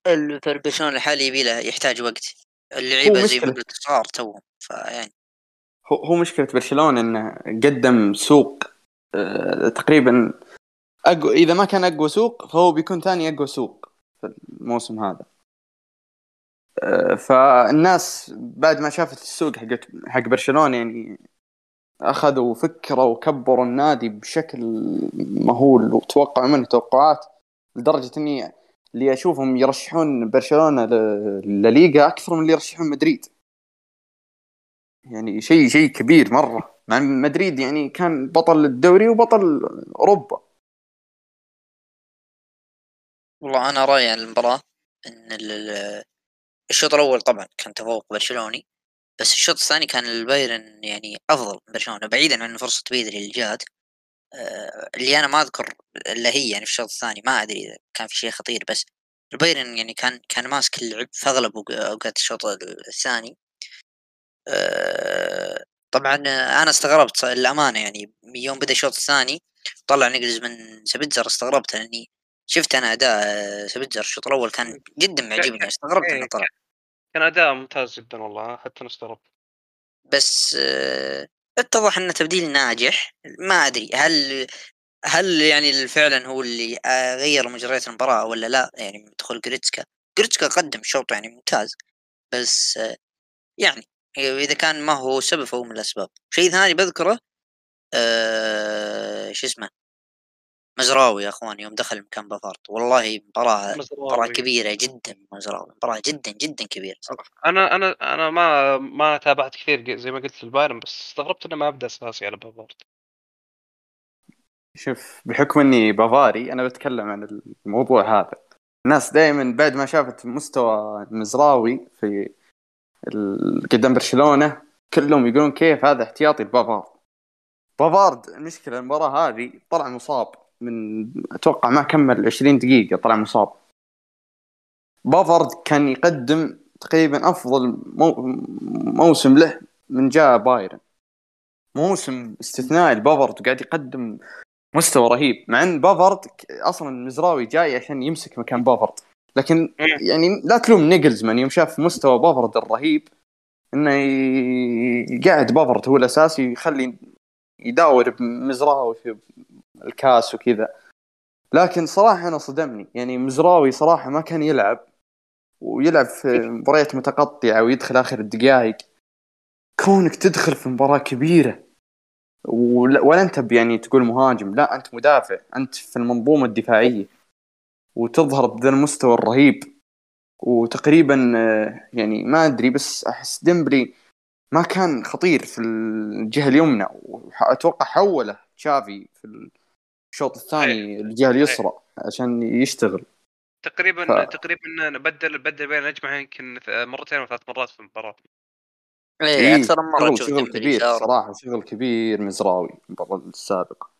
S3: الفريق برشلونة الحالي يبي له يحتاج وقت. اللعيبة زي ما. قلت صغار توهم فيعني
S1: هو مشكلة برشلونة إنه قدم سوق آه، تقريبا أقوى إذا ما كان أقوى سوق فهو بيكون ثاني أقوى سوق في الموسم هذا. آه، فالناس بعد ما شافت السوق حق حق برشلونة يعني أخذوا فكرة وكبروا النادي بشكل مهول وتوقعوا منه توقعات لدرجة إني اللي أشوفهم يرشحون برشلونة لليغا أكثر من اللي يرشحون مدريد. يعني شيء شيء كبير مرة. مع مدريد يعني كان بطل الدوري وبطل أوروبا.
S3: والله أنا رأيي عن المباراة إن ال- ال- الشوط الأول طبعا كان تفوق برشلوني بس الشوط الثاني كان البايرن يعني أفضل من برشلونة بعيدا عن فرصة بيدري اللي جات. آه، اللي أنا ما أذكر إلا هي يعني في الشوط الثاني ما أدري إذا كان في شيء خطير بس البايرن يعني كان كان ماسك اللعب في اغلب أوقات الشوط الثاني. طبعا أنا استغربت الامانه يعني يوم بدأ الشوط الثاني طلع نقلز من سبتزر استغربت لأني شفت أنا أداء آه، سبتزر الشوط الأول كان جدا معجبني استغربت
S2: إيه،
S3: إنه طلع.
S2: كان أداء ممتاز جدا والله حتى أنا استغربت.
S3: بس آه، اتضح انه تبديل ناجح. ما أدري هل هل يعني فعلا هو اللي آه، غير مجريات المباراة ولا لا؟ يعني من دخول جريتسكا جريتسكا قدم شوط يعني ممتاز. بس آه، يعني إذا كان ما هو سبب فهو من الأسباب. شيء ثاني بذكره آه شو اسمه؟ مزراوي يا أخوان يوم دخل مكان بافارد والله مباراة مباراة
S2: مزراوي.
S3: كبيرة جدا مزراوي. مباراة جدا جدا كبيرة صراحة.
S2: أنا أنا أنا ما ما تابعت كثير زي ما قلت البايرن بس استغربت إنه ما أبدأ أساسي على بافارد
S1: شوف بحكم إني بافاري أنا بتكلم عن الموضوع هذا. الناس دائما بعد ما شافت مستوى المزراوي في قدام برشلونة كلهم يقولون كيف هذا احتياطي لبافارد. بافارد المشكلة المباراة هذه طلع مصاب من أتوقع ما كمل 20 دقيقة طلع مصاب. بافارد كان يقدم تقريبا أفضل مو موسم له من جاء بايرن. موسم استثنائي لبافارد وقاعد يقدم مستوى رهيب مع إن بافارد أصلا المزراوي جاي عشان يمسك مكان بافارد. لكن يعني لا تلوم نيجلزمان يوم شاف مستوى بافارد الرهيب إنه يقعد بافارد هو الأساسي ويخلي يداور بمزراوي في الكاس وكذا. لكن صراحة أنا صدمني يعني مزراوي صراحة ما كان يلعب ويلعب في مباريات متقطعة ويدخل آخر الدقائق. كونك تدخل في مباراة كبيرة ولا, أنت يعني تقول مهاجم لا أنت مدافع أنت في المنظومة الدفاعية. وتظهر بذا المستوى الرهيب. وتقريبا آه، يعني ما أدري بس أحس ديمبلي ما كان خطير في الجهة اليمنى. وأتوقع حوله تشافي في الشوط الثاني الجهة اليسرى عشان يشتغل.
S2: تقريبا
S1: ف-
S2: تقريبا بدل بدل بين الأجمع يمكن مرتين أو ثلاث مرات في المباراة.
S3: إيه
S1: إيه،
S3: أكثر من مرة
S1: شغل شغل كبير. صراحة شغل كبير مزراوي المباراة السابقة.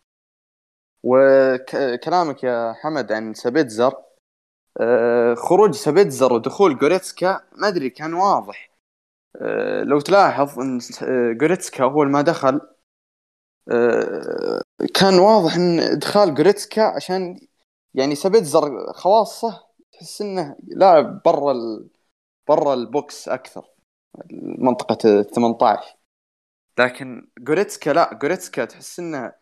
S1: وكلامك يا حمد عن سابيتزر آه، خروج سابيتزر ودخول جوريتسكا ما أدري كان واضح. آه، لو تلاحظ إن آه، جوريتسكا اول ما دخل. آه، كان واضح إن إدخال جوريتسكا عشان يعني سابيتزر خواصه تحس إنه لاعب برا ال... برا ال box أكثر منطقة ال 18 لكن جوريتسكا لا جوريتسكا تحس إنه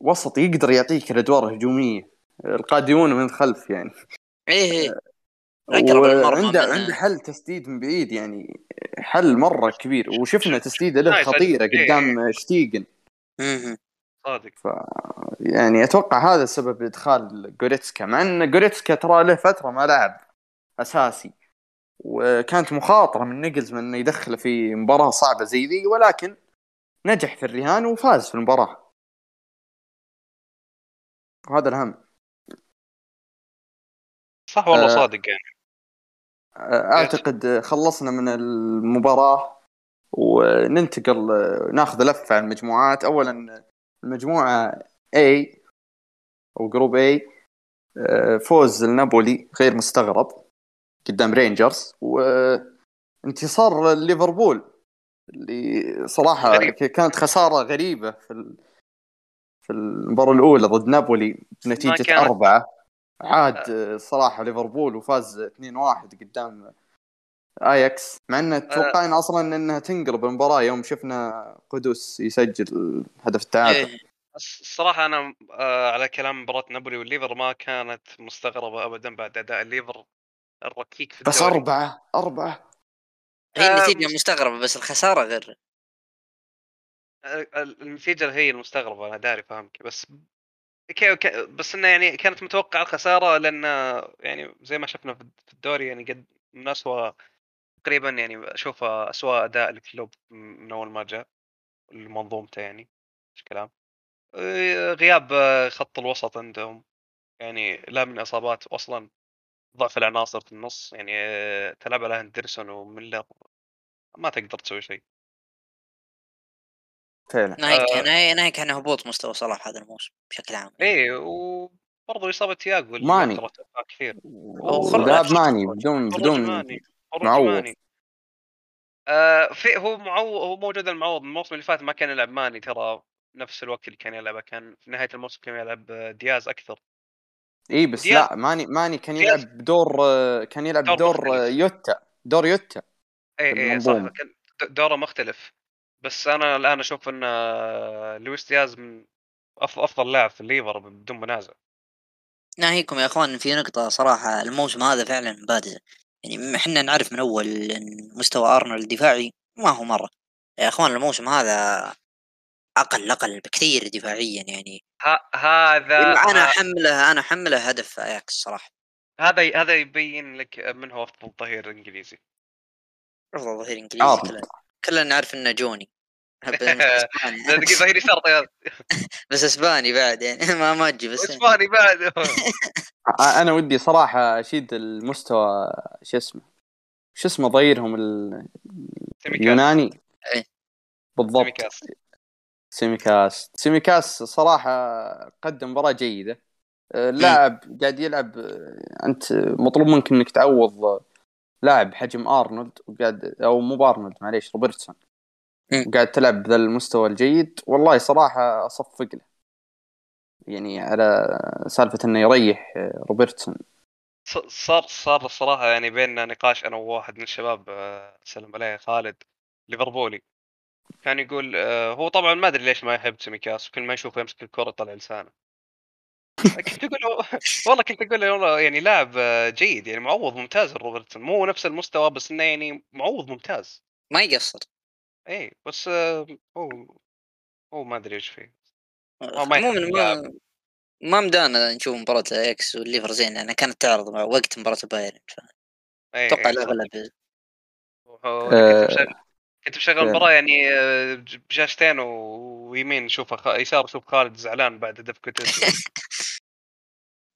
S1: وسط يقدر يعطيك الأدوار الهجومية القادمون من الخلف يعني
S3: إيه إيه أقرب المرمى
S1: وعنده
S3: منه.
S1: عنده حل تسديد من بعيد يعني حل مرة كبير وشفنا تسديده له. خطيرة
S2: إيه.
S1: قدام
S3: شتيغن.
S2: صادق
S1: يعني أتوقع هذا سبب إدخال جوريتسكا مع إن جوريتسكا ترى له فترة ما لعب أساسي وكانت مخاطرة من نيجلز من إنه يدخله في مباراة صعبة زي ذي ولكن نجح في الرهان وفاز في المباراة وهذا الاهم
S2: صح والله
S1: آه.
S2: صادق يعني
S1: أعتقد خلصنا من المباراة وننتقل ناخذ لفة على المجموعات اولا المجموعة A أو group A فوز النابولي غير مستغرب قدام رينجرز وانتصار ليفربول اللي صراحة
S2: غريب.
S1: كانت خسارة غريبة في في المباراة الأولى ضد نابولي
S2: بنتيجة
S1: أربعة. عاد صراحة ليفربول وفاز 2-1 قدام آياكس مع إن توقعنا أصلا إنها تنقلب المباراة يوم شفنا قدس يسجل هدف التعادل.
S3: إيه.
S2: الص- الصراحه أنا آه على كلام مباراة نابولي والليفر ما كانت مستغربة ابدا بعد أداء الليفر الركيك في
S1: بس أربعة أربعة.
S3: هي
S2: آه،
S3: النتيجه مستغربة بس الخسارة غير
S2: آه، النتيجه هي المستغربة أنا داري فاهمك بس كي كي بس إنه يعني كانت متوقعة الخسارة لأن يعني زي ما شفنا في الدوري يعني قد من اسوء تقريبا يعني أشوف اسوء أداء لكلوب من أول ما جاء لمنظومته يعني مش كلام؟ آه، غياب خط الوسط عندهم يعني لا من إصابات أصلا ضعف العناصر في النص يعني تلعب على هندرسون وميلر ما تقدر تسوي شيء.
S1: فعلا.
S3: ناهيك
S2: آه.
S3: ناهيك ناهيك عن هبوط مستوى صلاح هذا الموسم بشكل عام.
S2: إيه وبرضه إصابة تياجو
S1: ماني.
S2: كثير.
S1: وذهاب ماني. بدون بدون معوض.
S2: آه في هو معوض هو موجود المعوض. الموسم اللي فات ما كان يلعب ماني ترى. نفس الوقت اللي كان يلعبه كان في نهاية الموسم كان يلعب آه، دياز أكثر.
S1: اي بس
S2: دياز-
S1: لا ماني ماني كان
S2: دياز-
S1: يلعب بدور كان يلعب
S2: دور
S1: دور
S2: مختلف.
S1: يوتا. دور يوتا
S2: اي
S1: في
S2: اي صح. دوره مختلف. بس أنا الآن أشوف إن آه، لويس دياز من أفضل لاعب في الليفر بدون منازع.
S3: ناهيكم يا إخوان في نقطة صراحة الموسم هذا فعلا بارزة يعني إحنا نعرف من أول إن مستوى أرنولد الدفاعي ما هو مرة. يا إخوان الموسم هذا أقل أقل بكثير دفاعيا يعني.
S2: ه- هذا أنا
S3: أحمله أنا أحمله هدف أياكس صراحة.
S2: هذا هذا يبين لك من هو أفضل ظهير إنجليزي.
S3: أفضل ظهير
S1: إنجليزي.
S3: كلنا نعرف إنه جوني. بس [laughs] أسباني.
S2: دقيقة ظهير يسار طيب
S3: بس أسباني بعد يعني ما ما تجي بس
S2: أسباني بعد. [laughs]
S1: أنا ودي صراحة أشيد المستوى شو اسمه شو اسمه ظهيرهم ال-
S2: سيميكاس.
S1: اليوناني. بالضبط.
S2: سيميكاس.
S1: سيميكاس. صراحة قدم مباراة جيدة. آه، اللاعب قاعد يلعب أنت مطلوب منك إنك تعوض لاعب حجم أرنولد وقاعد أو مو بأرنولد معليش روبرتسون.
S3: مم.
S1: وقاعد تلعب بذا المستوى الجيد. والله صراحة أصفق له. يعني على سالفة إنه يريح آه، روبرتسون.
S2: ص- صار صار الصراحة يعني بيننا نقاش أنا وواحد من الشباب آه، سلم عليه خالد ليفربولي. كان يقول آه، هو طبعا ما أدري ليش ما يحب سيميكاس وكل ما يشوفه يمسك الكرة يطلع لسانه. كنت أقول له- والله كنت أقول له والله يعني لاعب آه، جيد يعني معوض ممتاز روبرتسون. مو نفس المستوى بس إنه يعني معوض ممتاز.
S3: ما يقصر.
S2: اي بس آه، هو هو ما أدري إيش فيه.
S3: عموما ما مدانا نشوف مباراة آياكس والليفر زين لانها كانت تعرض مع وقت مباراة بايرن
S2: إي،
S3: أتوقع
S2: إي،
S3: لا
S2: صح.
S3: غلب
S2: هو
S1: آه،
S2: كنت مشغل. المباراة يعني بشاشتين ويمين شوف خ... يسار شوف خالد زعلان بعد كويسة [laughs]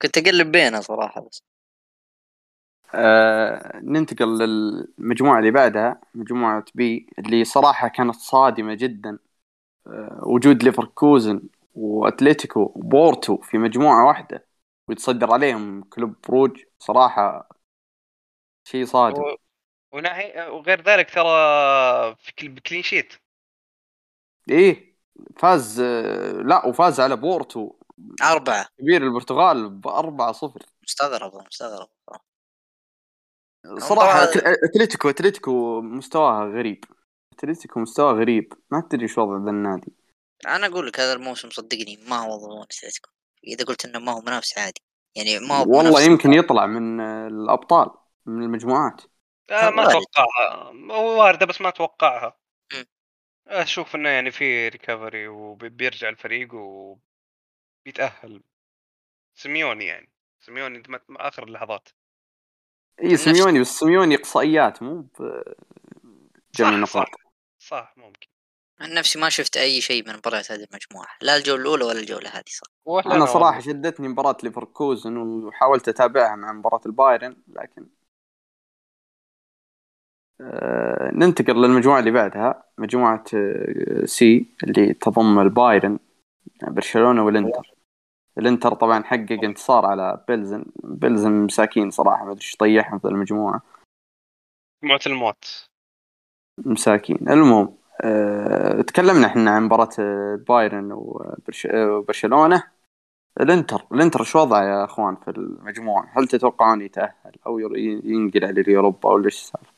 S3: كنت أقلب بينها صراحة بس.
S1: آه ننتقل للمجموعة اللي بعدها مجموعة B اللي صراحة كانت صادمة جدا. آه وجود ليفركوزن وأتلتيكو وبورتو في مجموعة واحدة ويتصدر عليهم كلوب بروج صراحة شيء صادم.
S2: و... وناحي وغير ذلك ترى في كل- ب clean
S1: sheet. إيه فاز آه لا وفاز على بورتو.
S3: أربعة.
S1: كبير البرتغال ب 4 0
S3: مستغرب مستغرب.
S1: صراحة أتلتيكو أتلتيكو مستواها غريب. أتلتيكو مستواه غريب. ما تدري إيش وضع ذا النادي.
S3: أنا أقول لك هذا الموسم صدقني ما هو ضمن أتلتيكو. إذا قلت إنه ما هو منافس عادي. يعني ما هو
S1: والله. يمكن يطلع من الأبطال من المجموعات.
S2: آه ما. اتوقعها هو واردة بس ما
S3: أتوقعها.
S2: أشوف إنه يعني في recovery وبيرجع الفريق وبيتاهل سيميوني يعني. سيميوني آخر اللحظات.
S1: اي سيميوني بس سيميوني إقصائيات مو جمع
S2: صح
S1: نقاط
S2: صح صح ممكن.
S3: عن نفسي ما شفت أي شيء من مباريات هذه المجموعة. لا الجولة الأولى ولا الجولة هذه صح.
S1: أنا صراحة
S2: والله.
S1: شدتني مباراة ليفركوزن وحاولت أتابعها مع مباراة البايرن لكن آه ننتقل للمجموعة اللي بعدها. مجموعة آه C اللي تضم البايرن برشلونة والإنتر. الانتر طبعا حقق انتصار على بيلزن بيلزن مساكين صراحة ما أدري إيش طيحهم في المجموعة.
S2: مجموعه الموت.
S1: مساكين. المهم أه تكلمنا إحنا عن مباراة آه، بايرن وبرش- آه، وبرشلونة. الانتر الانتر شو وضعه يا أخوان في المجموعة؟ هل تتوقعون يتأهل أو ينقل على اليوروبا أو ليش السالفة؟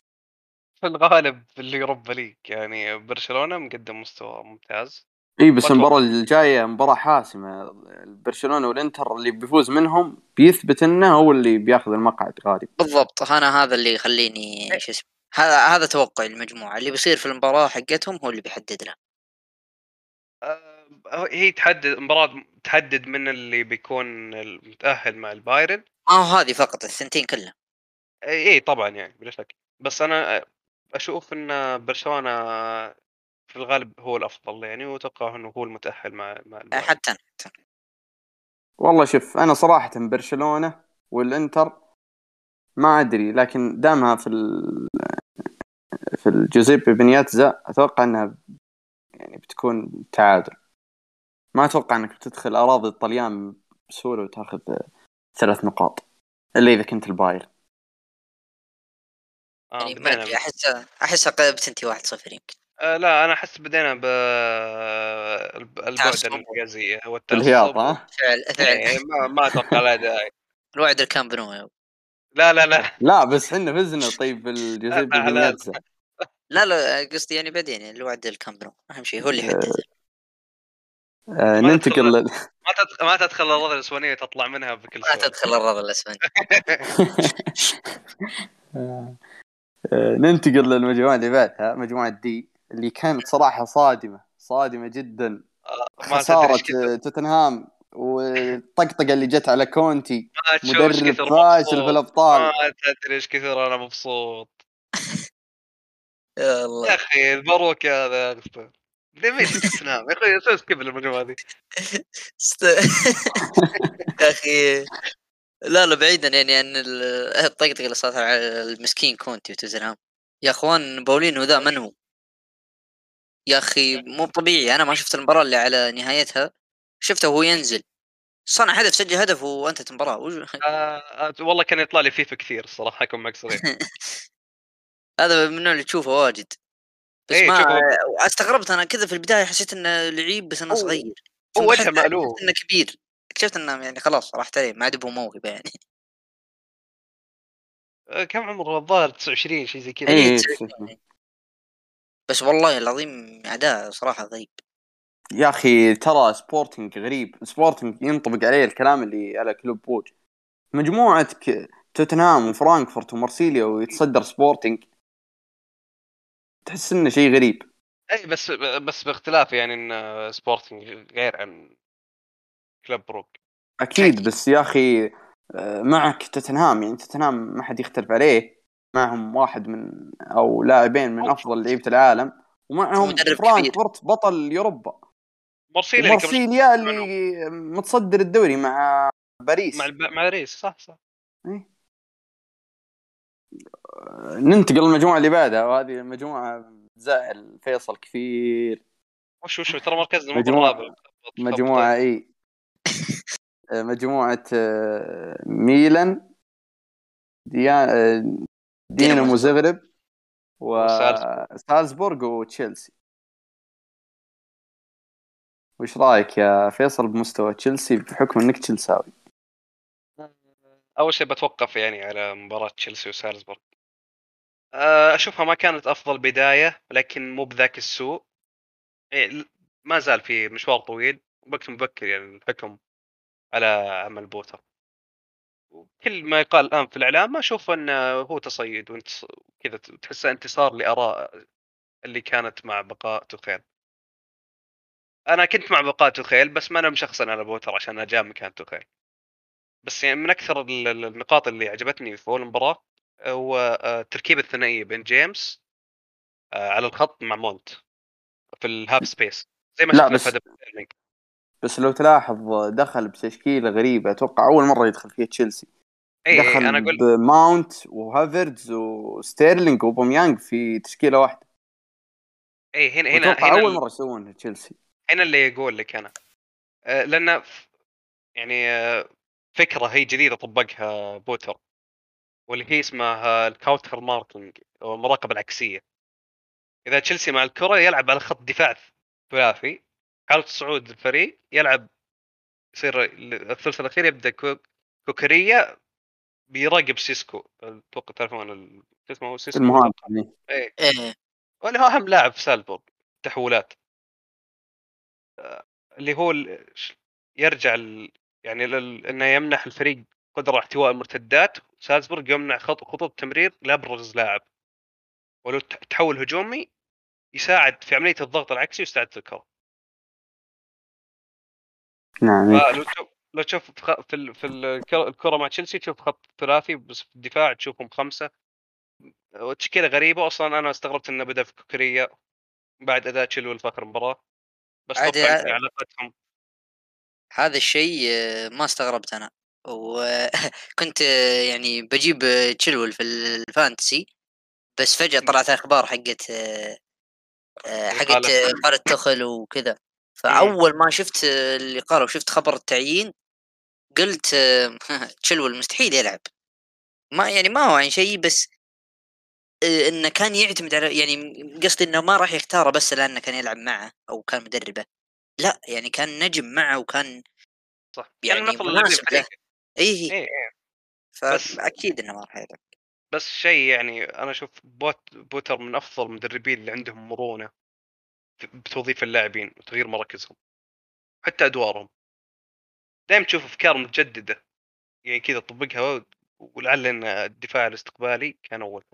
S2: في الغالب اليوروبا league يعني برشلونة مقدم مستوى ممتاز.
S1: إي بس المباراة الجاية مباراة حاسمة. برشلونة والإنتر اللي بيفوز منهم بيثبت إنه هو اللي بياخذ المقعد غالب
S3: بالضبط. أنا هذا اللي يخليني شو اسمه هذا هذا توقعي المجموعة اللي بيصير في المباراة حقتهم هو اللي بيحدد لها
S2: آه، هي تحدد المباراة تحدد من اللي بيكون المتأهل مع البايرن.
S3: ما هو هذه فقط الثنتين كلها
S2: إي طبعا يعني بلا شك. بس أنا أشوف إن برشلونة في الغالب هو الأفضل يعني وأتوقع إنه هو المتأهل مع مع البايرن
S3: حتى أنا حتى أنا.
S1: والله شوف أنا صراحة برشلونة والإنتر ما أدري لكن دامها في ال... في الجوزيبي بنياتزا أتوقع إنها يعني بتكون تعادل. ما أتوقع إنك بتدخل أراضي الطليان بسهولة وتأخذ ثلاث نقاط إلا إذا كنت البايرن.
S2: آه
S3: يعني ما
S2: بدينا
S3: ادري احس احس قلبت انت 1-0 يمكن.
S2: آه لا أنا أحس بدينا ب البعد
S3: تعصب.
S2: الانجازية
S1: الهياط ها؟
S3: فعل فعل.
S2: إيه، ما ما أتوقع له داعي [laughs]
S3: الوعد الكامب نو.
S2: لا لا لا.
S1: لا بس حنا فزنا طيب بالجوزيبي
S2: لا، لا.
S3: لا. لا قصدي يعني بعدين يعني الوعد الكامب نو. أهم شيء هو اللي يحدد.
S1: آه ننتقل لل... [laughs]
S2: ما تدخل ما تدخل الرضا الأسبانية تطلع منها بكل
S3: ما تدخل الرضا الاسباني [laughs]
S1: آه، آه، ننتقل للمجموعة اللي بعدها مجموعة دي اللي كانت صراحة صادمة صادمة جدا.
S2: إيش كثر-
S1: آه، توتنهام والطقطقة اللي جت على كونتي مدرب
S2: كثر
S1: فاشل. في الأبطال.
S2: ما تدري إيش كثر أنا مبسوط. [laughs]
S3: يا
S2: يا
S3: الله
S2: أخي مبروك يا هذا يا أخي ليه توتنهام؟ يا أخي أسوي skip المجموعة دي. [laughs]
S3: يا أخي لا لا بعيدا يعني عن ال- الطقطقة اللي صارت على المسكين كونتي وتوتنهام. يا أخوان باولينو ذا من هو؟ يا أخي مو طبيعي. أنا ما شفت المباراة اللي على نهايتها. شفته وهو ينزل. صنع هدف سجل هدف وأنتهت المباراة. وش-
S2: آه والله كان يطلع لي فيفا كثير الصراحة اكون معك صريح [laughs]
S3: هذا من النوع اللي تشوفه واجد. بس
S2: إيه،
S3: ما
S2: شوفه.
S3: استغربت أنا كذا في البداية حسيت إنه لعيب بس
S2: إنه
S3: صغير.
S2: هو وجهه مألوف.
S3: إنه كبير. اكتشفت إنه يعني خلاص راحت عليه. ما عاد هو موهبة يعني.
S2: آه، كم عمره؟ الظاهر 29 شيء زي كذا.
S1: إيه.
S3: بس والله العظيم أداء صراحة غريب.
S1: يا أخي ترى سبورتنج غريب. سبورتنج ينطبق عليه الكلام اللي على كلوب بروج مجموعتك توتنهام وفرانكفورت ومارسيليا ويتصدر سبورتنج تحس إنه شيء غريب.
S2: إي بس بس باختلاف يعني إن سبورتنج غير عن كلوب بروج
S1: أكيد
S3: أكيد.
S1: بس يا أخي آه، معك توتنهام. يعني توتنهام ما حد يختلف عليه. معهم واحد من أو لاعبين من أفضل لعيبة العالم ومعهم فرانكفورت بطل يوروبا.
S2: مارسيليا اللي
S1: متصدر الدوري مع باريس.
S2: مع الب... مع باريس صح صح.
S1: إيه. ننتقل للمجموعة اللي بعدها وهذه المجموعه زعل فيصل كثير.
S2: وش وش ترى مركزنا مو
S1: مجموعة-
S2: بالرابع
S1: مجموعة اي مجموعة آه، ميلان ديا... دينامو. زغرب
S2: وسالزبورغ.
S1: وتشيلسي وش رأيك يا فيصل بمستوى تشيلسي بحكم إنك تشيلساوي؟
S2: أول شيء بتوقف يعني على مباراة تشيلسي وسالزبورغ آه، أشوفها ما كانت أفضل بداية لكن مو بذاك السوء إيه، ما زال في مشوار طويل وقت مبكر يعني الحكم على عمل بوتر كل ما يقال الآن في الإعلام أشوف أنه هو تصيد وانت كذا تحسه انتصار لآراء اللي كانت مع بقاء توخيل. أنا كنت مع بقاء توخيل بس ما أنا متشائم على بوتر عشان جاء مكان توخيل. بس يعني من أكثر ال- ال- النقاط اللي عجبتني في أول المباراه هو آه، التركيبه الثنائيه بين جيمس آه، على الخط مع مونت في ال half space. زي ما شفنا
S1: بس-
S2: في.
S1: بس لو تلاحظ دخل بتشكيلة غريبة أتوقع أول مرة يدخل فيها تشيلسي.
S2: اي
S1: دخل
S2: اي أنا أقول
S1: بماونت وهافرز وستيرلينج وأوباميانج في تشكيلة واحدة.
S2: اي هنا هنا
S1: أتوقع
S2: هنا أول
S1: مرة يسوونها تشيلسي.
S2: هنا اللي يقول لك أنا. آه، لأن يعني آه، فكرة هي جديدة طبقها بوتر واللي هي اسمها ال counter marking أو المراقبة العكسية. إذا تشيلسي مع الكرة يلعب على خط دفاع ثلاثي حاله صعود الفريق يلعب يصير الثلث الأخير يبدأ كو- كوكريا بيراقب شيشكو. أتوقع تعرفون ال- شو اسمه هو شيشكو؟
S1: المهاجم يعني.
S2: إيه.
S3: إيه.
S2: واللي هو اهم لاعب في سالزبورغ تحولات. آه، اللي هو ال- يرجع ال- يعني إنه يمنح الفريق قدرة على احتواء المرتدات سالزبورغ يمنع خط خطوط تمرير لابرز لاعب. ولو تحول هجومي يساعد في عملية الضغط العكسي ويستعد الكره
S1: نعم.
S2: فلو تشوف لو تشوف في في ال- في الكره الكرة مع تشيلسي تشوف خط ثلاثي بس في الدفاع تشوفهم خمسة. وتشكيله غريبة أصلا أنا استغربت إنه بدأ في كوكريا بعد أداء تشيلول في اخر المباراه بس
S3: عاد-
S2: أتوقع
S3: عاد-
S2: إن علاقتهم
S3: هذا الشيء آه، ما استغربت أنا. وكنت [laughs] يعني بجيب آه، تشيلول في الفانتسي بس فجأة طلعت أخبار حقت آه، آه، حقت. آه، إقالة تخل وكذا. فأول ما شفت آه، الاقاله وشفت خبر التعيين قلت [laughs] تشيلول مستحيل يلعب. ما يعني ما هو عن شيء بس آه، إنه كان يعتمد على يعني قصدي إنه ما راح يختاره بس لأنه كان يلعب معه أو كان مدربه. لا يعني كان نجم معه وكان
S2: صح.
S3: يعني
S2: يعني
S3: مناسب له. اي
S2: إيه إيه. بس-
S3: فأكيد إنه ما راح يلعب.
S2: بس شيء يعني أنا أشوف بوت بوتر من أفضل المدربين اللي عندهم مرونة. بتوظيف اللاعبين وتغيير مراكزهم حتى أدوارهم. دائما تشوف أفكار متجددة يعني كذا طبقها ولعل إن الدفاع الاستقبالي كان أول.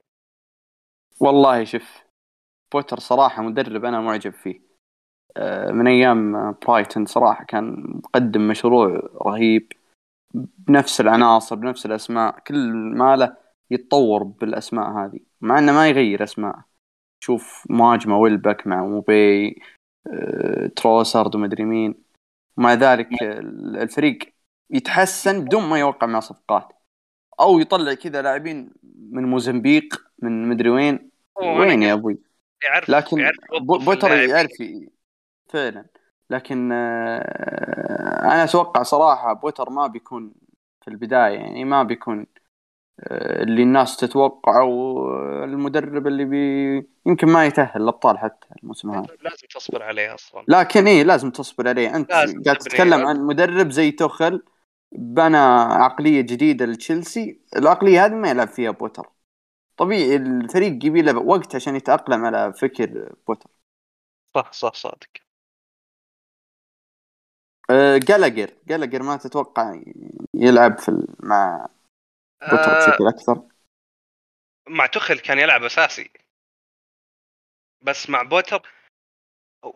S1: والله شوف بوتر صراحة مدرب أنا معجب فيه. آه، من أيام برايتون صراحة كان مقدم مشروع رهيب بنفس العناصر بنفس الأسماء كل ماله يتطور بالأسماء هذه مع إنه ما يغير اسماء شوف مهاجمه ويلبك مع موبي آه، تروسارد ومدري مين. ومع ذلك آه، الفريق يتحسن بدون ما يوقع مع صفقات. أو يطلع كذا لاعبين من موزمبيق من مدري وين. وين
S2: أنا
S1: يا أبوي؟
S2: يعرف
S1: لكن
S2: يعرف
S1: بوتر. يعرف فعلا. لكن آه، أنا أتوقع صراحة بوتر ما بيكون في البداية يعني ما بيكون آه، اللي الناس تتوقعه المدرب اللي بي يمكن ما يتأهل الأبطال حتى الموسم هذا.
S2: لازم تصبر عليه أصلا.
S1: لكن إيه لازم تصبر عليه. أنت
S2: لازم
S1: قاعد. تتكلم عن مدرب زي توخيل بنى عقلية جديدة لتشيلسي. العقلية هذه ما يلعب فيها بوتر. طبيعي الفريق يبي له وقت عشان يتأقلم على فكر بوتر.
S2: صح صح صادق.
S1: أه جالجر جالجر ما تتوقع يلعب في مع بوتر
S2: آه
S1: بشكل أكثر.
S2: مع توخيل كان يلعب أساسي. بس مع بوتر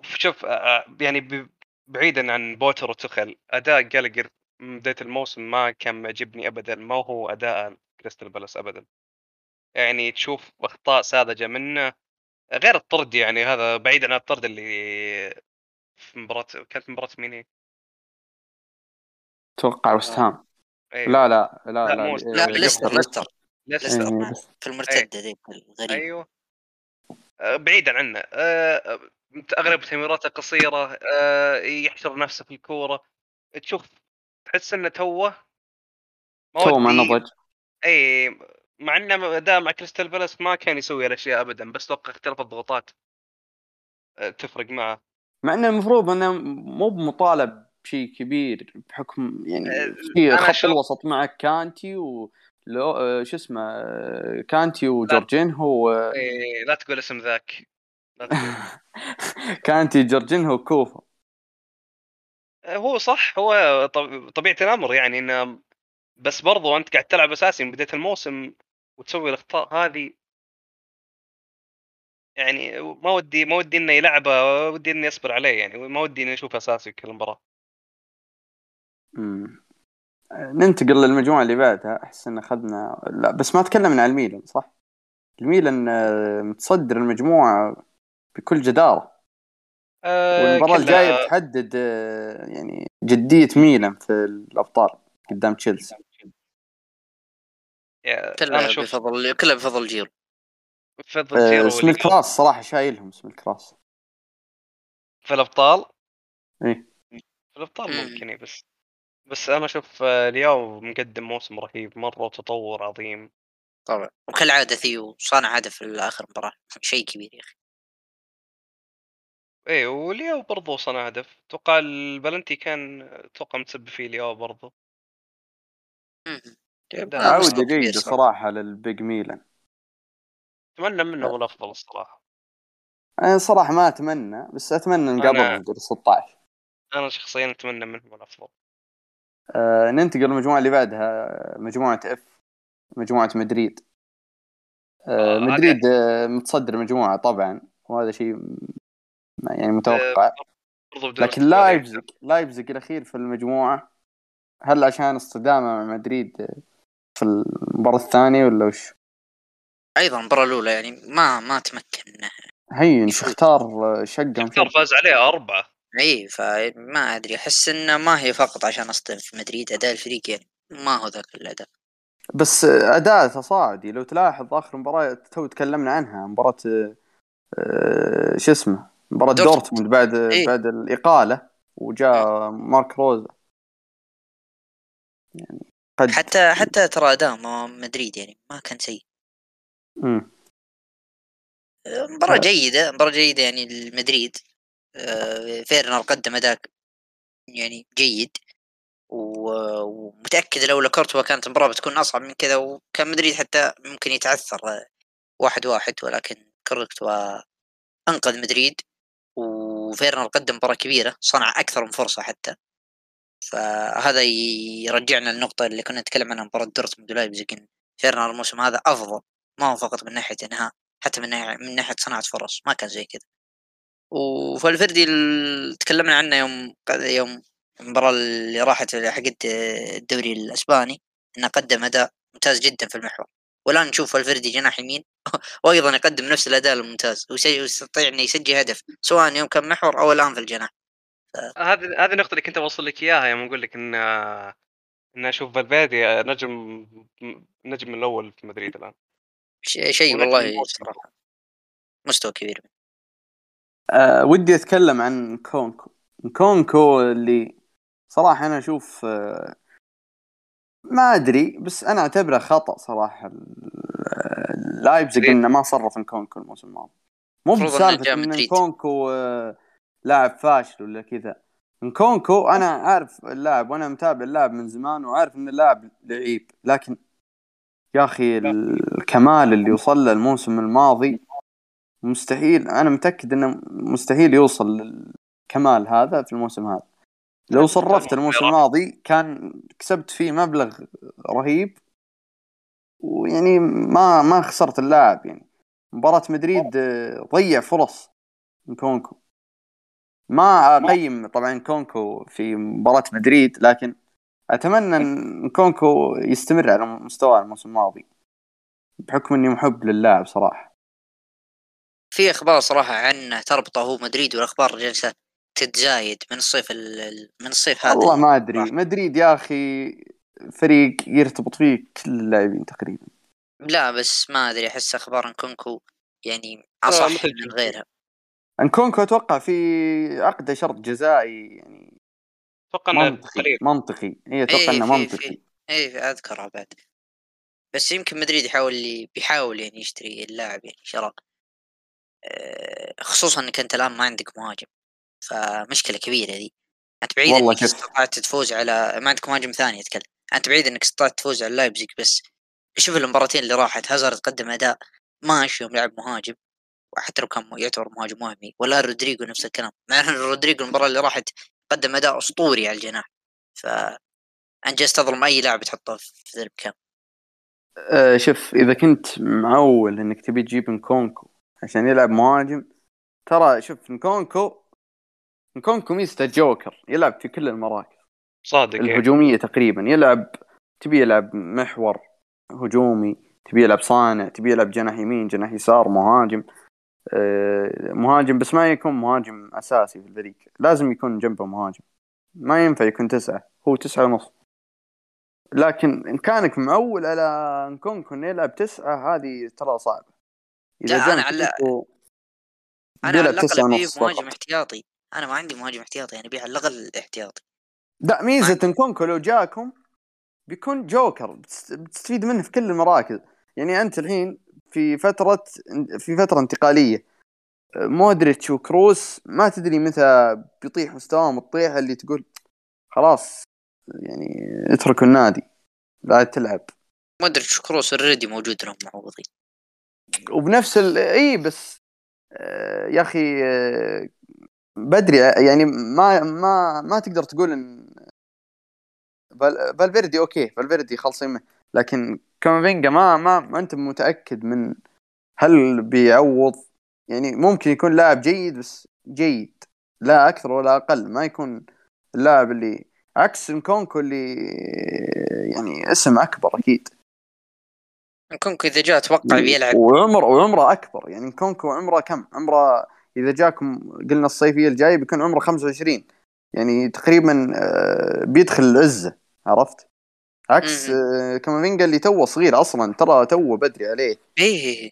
S2: شوف آه، آه، يعني بعيدا عن بوتر وتوخيل أداء جالاجر من بدايه الموسم ما كان معجبني ابدا ما هو أداء كريستال بالاس ابدا. يعني تشوف أخطاء ساذجة منه غير الطرد يعني هذا بعيدا عن الطرد اللي في مباراة كانت مباراة مين هي؟
S1: أتوقع وست هام.
S2: إيه.
S1: لا لا لا
S2: لا،
S1: لا,
S2: مو-
S3: لا
S1: إيه،
S3: ليستر ليستر
S2: ليستر.
S1: إيه، بس-
S3: في المرتده ذيك الغريبه
S2: أيوه. آه، بعيدا عنه. آه، أغلب تمريراته قصيرة آه، يحشر نفسه في الكورة. تشوف تحس إنه توه. ما
S1: تو ما نضج.
S2: اي مع إنه أداء مع كريستال بالاس ما كان يسوي الاشياء ابدا بس أتوقع اختلاف الضغوطات. آه، تفرق معه.
S1: مع إنه المفروض إنه مو بمطالب بشيء كبير بحكم يعني
S2: أه،
S1: في خط الوسط معك كانتي و لو آه، شو اسمه آه، كانتي وجورجينهو و-
S2: إيه لا تقول اسم ذاك. [laughs]
S1: كانتي جورجينهو وكوفا
S2: آه، هو صح هو طب- طبيعة الأمر يعني إنه بس برضو أنت قاعد تلعب أساسي من بداية الموسم وتسوي الأخطاء هذه. يعني ما ودي ما ودي إنه يلعبه ودي اني اصبر عليه يعني ما ودي اني اشوفه أساسي كل مباراة.
S1: مم. ننتقل للمجموعه اللي بعدها أحس إن أخذنا لا بس ما تكلمنا عن الميلان صح؟ الميلان آه، متصدر المجموعة بكل جدارة
S2: آه،
S1: والمباراة
S2: كلها-
S1: الجاية بتحدد آه، يعني جدية ميلان في الأبطال قدام تشيلسي
S2: يا-
S3: كلها
S2: أشوف
S3: بفضل كلها بفضل جيرو
S2: فضل
S1: آه،
S2: جيرو
S1: اسم الكراس صراحة شايلهم اسم الكراس
S2: في الأبطال
S1: إيه.
S2: في الأبطال
S3: مم.
S2: ممكن إيه، بس بس أنا أشوف آه، اليوم مقدم موسم رهيب مرة وتطور عظيم.
S3: طبعا. وكالعاده ثيو صانع هدف في اخر مباراة. شيء كبير يا أخي.
S2: إيه ولياو برضو صنع هدف. أتوقع البلنتي كان أتوقع متسبب فيه الياو برضو.
S1: عودة جيدة
S3: صراحة.
S1: للبيج ميلان.
S2: أتمنى منه هو الأفضل الصراحة.
S1: أنا صراحة ما أتمنى بس أتمنى نقابلهم
S2: أنا-
S1: دور 16
S2: أنا شخصيا أتمنى منهم الأفضل.
S1: آه ننتقل للمجموعة اللي بعدها مجموعة اف مجموعة مدريد آه
S2: آه،
S1: مدريد آه متصدر المجموعة طبعا وهذا شيء يعني متوقع لكن. لايبزيج لايبزيج الأخير في المجموعة هل عشان اصطدامه مع مدريد في المباراة الثانية ولا وش؟
S3: أيضا المباراة الأولى يعني ما ما تمكن
S1: هين. شختار آه، شقة
S2: شختار
S1: مشقة.
S2: فاز عليه أربعة
S3: إي فما أدري أحس إنه ما هي فقط عشان أصطدم في مدريد أداء الفريق يعني ما هو ذاك الأداء
S1: بس أداء تصاعدي لو تلاحظ آخر مباراة تو تكلمنا عنها مباراة آه، شو اسمه مباراة
S3: دورتموند.
S1: بعد
S3: إيه.
S1: بعد الإقالة وجاء ماركو روزا يعني قد
S3: حتى حتى ترى أداء مدريد يعني ما كان سيء
S1: مم.
S3: مباراة. جيدة مباراة جيدة يعني المدريد آه، فيرنر قدم أداء يعني جيد و- ومتأكد لو لكورتوا كانت المباراة بتكون أصعب من كذا وكان مدريد حتى ممكن يتعثر آه، واحد واحد ولكن كورتوا أنقذ مدريد وفيرنر قدم مباراة كبيرة صنع أكثر من فرصة حتى. فهذا يرجعنا للنقطة اللي كنا نتكلم عنها مباراة دورتموند ولايبزيج فيرنر الموسم هذا أفضل ما هو فقط من ناحية إنهاء حتى من ناحية صناعة فرص ما كان زي كذا. وفالفردي اللي تكلمنا عنه يوم يوم المباراة اللي راحت حقت الدوري الأسباني إنه قدم أداء ممتاز جدا في المحور. والآن نشوف فالفردي جناح يمين [laughs] وأيضا يقدم نفس الأداء الممتاز ويستطيع إنه يسجل هدف سواء يوم كان محور أو الآن في الجناح.
S2: هذه هذه النقطة اللي كنت بوصل لك إياها يوم أقول لك إن إن أشوف فالفيردي نجم نجم الأول في مدريد
S3: الآن. شيء والله مستوى كبير.
S1: آه ودي أتكلم عن نكونكو. نكونكو اللي صراحة أنا أشوف آه ما أدري بس أنا أعتبره خطأ صراحة. ال- لايبزيج. إنه ما صرف نكونكو الموسم الماضي. مو بسالفة
S3: إن.
S1: نكونكو آه، لاعب فاشل ولا كذا. نكونكو أنا عارف اللاعب وأنا متابع اللاعب من زمان وعارف إن اللاعب لعيب. لكن يا أخي الكمال اللي وصل له الموسم الماضي مستحيل أنا متأكد إنه مستحيل يوصل للكمال هذا في الموسم هذا. لو صرفت الموسم الماضي كان كسبت فيه مبلغ رهيب ويعني ما ما خسرت اللاعب يعني. مباراة مدريد آه، ضيع فرص نكونكو. ما أقيم طبعا نكونكو في مباراة مدريد لكن أتمنى إن نكونكو يستمر على مستواه الموسم الماضي بحكم إني محب للاعب صراحة.
S3: في أخبار صراحة عنه تربطه هو مدريد والأخبار جالسة تتزايد من الصيف ال- ال- من الصيف هذا.
S1: والله ما
S3: أدري.
S1: مدريد يا أخي فريق يرتبط فيه كل اللاعبين تقريبا.
S3: لا بس ما أدري أحس أخبار نكونكو يعني
S2: أصح
S3: من. غيرها.
S1: انكونكو أتوقع في عقده شرط جزائي يعني.
S2: أتوقع إنه
S1: منطقي منطقي. هي أتوقع
S3: إيه،
S1: إنه
S3: في-
S1: منطقي.
S3: في. إيه اذكرها بعد. بس يمكن مدريد يحاول بيحاول يعني يشتري اللاعب يعني شراء. خصوصا إنك أنت الآن ما عندك مهاجم. فمشكلة كبيرة دي أنت بعيد
S1: والله إنك.
S3: استطعت تفوز على ما عندك مهاجم ثاني أتكلم. أنت بعيد إنك استطعت تفوز على لايبزيج بس شوف المباراتين اللي راحت. هازارد قدم أداء ماشي يوم لعب مهاجم وحتى لو كان يعتبر مهاجم وهمي. ولا رودريجو نفس الكلام. مع إن رودريجو المباراة اللي راحت قدم أداء أسطوري على الجناح. ف انجز تظلم أي لاعب تحطه في ذا المكان
S1: آه شوف إذا كنت معول إنك تبي تجيب نكونكو عشان يلعب مهاجم. ترى شوف نكونكو نكونكو ميزته جوكر يلعب في كل المراكز.
S2: صادق إيه.
S1: الهجومية تقريبا يلعب تبي يلعب محور هجومي تبي يلعب صانع تبي يلعب جناح يمين جناح يسار مهاجم. آه، مهاجم بس ما يكون مهاجم أساسي في الفريق. لازم يكون جنبه مهاجم. ما ينفع يكون تسعة هو تسعة ونص. لكن إن كانك معول على نكونكو إنه يلعب تسعة هذه ترى صعبة. إذا
S3: لا،
S1: جاء
S3: أنا على- أنا على
S1: الأقل
S3: ابي مهاجم. احتياطي. أنا ما عندي مهاجم احتياطي يعني ابي على الأقل احتياطي.
S1: لا ميزة نكونكو لو جاكم بيكون جوكر بتست- بتستفيد منه في كل المراكز. يعني أنت الحين في فترة في فترة انتقالية مودريتش وكروس ما تدري متى بيطيح مستواهم الطيحة اللي تقول خلاص يعني اتركوا النادي لا تلعب.
S3: مودريتش كروس already موجود لهم معوضين
S1: وبنفس ال... إي بس آه، يا أخي آه، بدري يعني ما ما ما تقدر تقول إن فال- فالفيردي okay فالفيردي خلصين منه. لكن كامافينجا ما ما ما أنت متأكد من هل بيعوض. يعني ممكن يكون لاعب جيد بس جيد. لا أكثر ولا أقل. ما يكون اللاعب اللي عكس نكونكو اللي يعني اسم أكبر أكيد.
S3: نكونكو إذا جاء أتوقع بيلعب
S1: وعمر وعمره أكبر يعني نكونكو عمره كم؟ عمره إذا جاكم قلنا الصيفية الجاي بيكون عمره 25 يعني تقريبا آه، بيدخل العزة عرفت؟ عكس. آه، كامافينجا اللي توه صغير أصلا ترى توه بدري عليه
S3: إيه إيه إيه.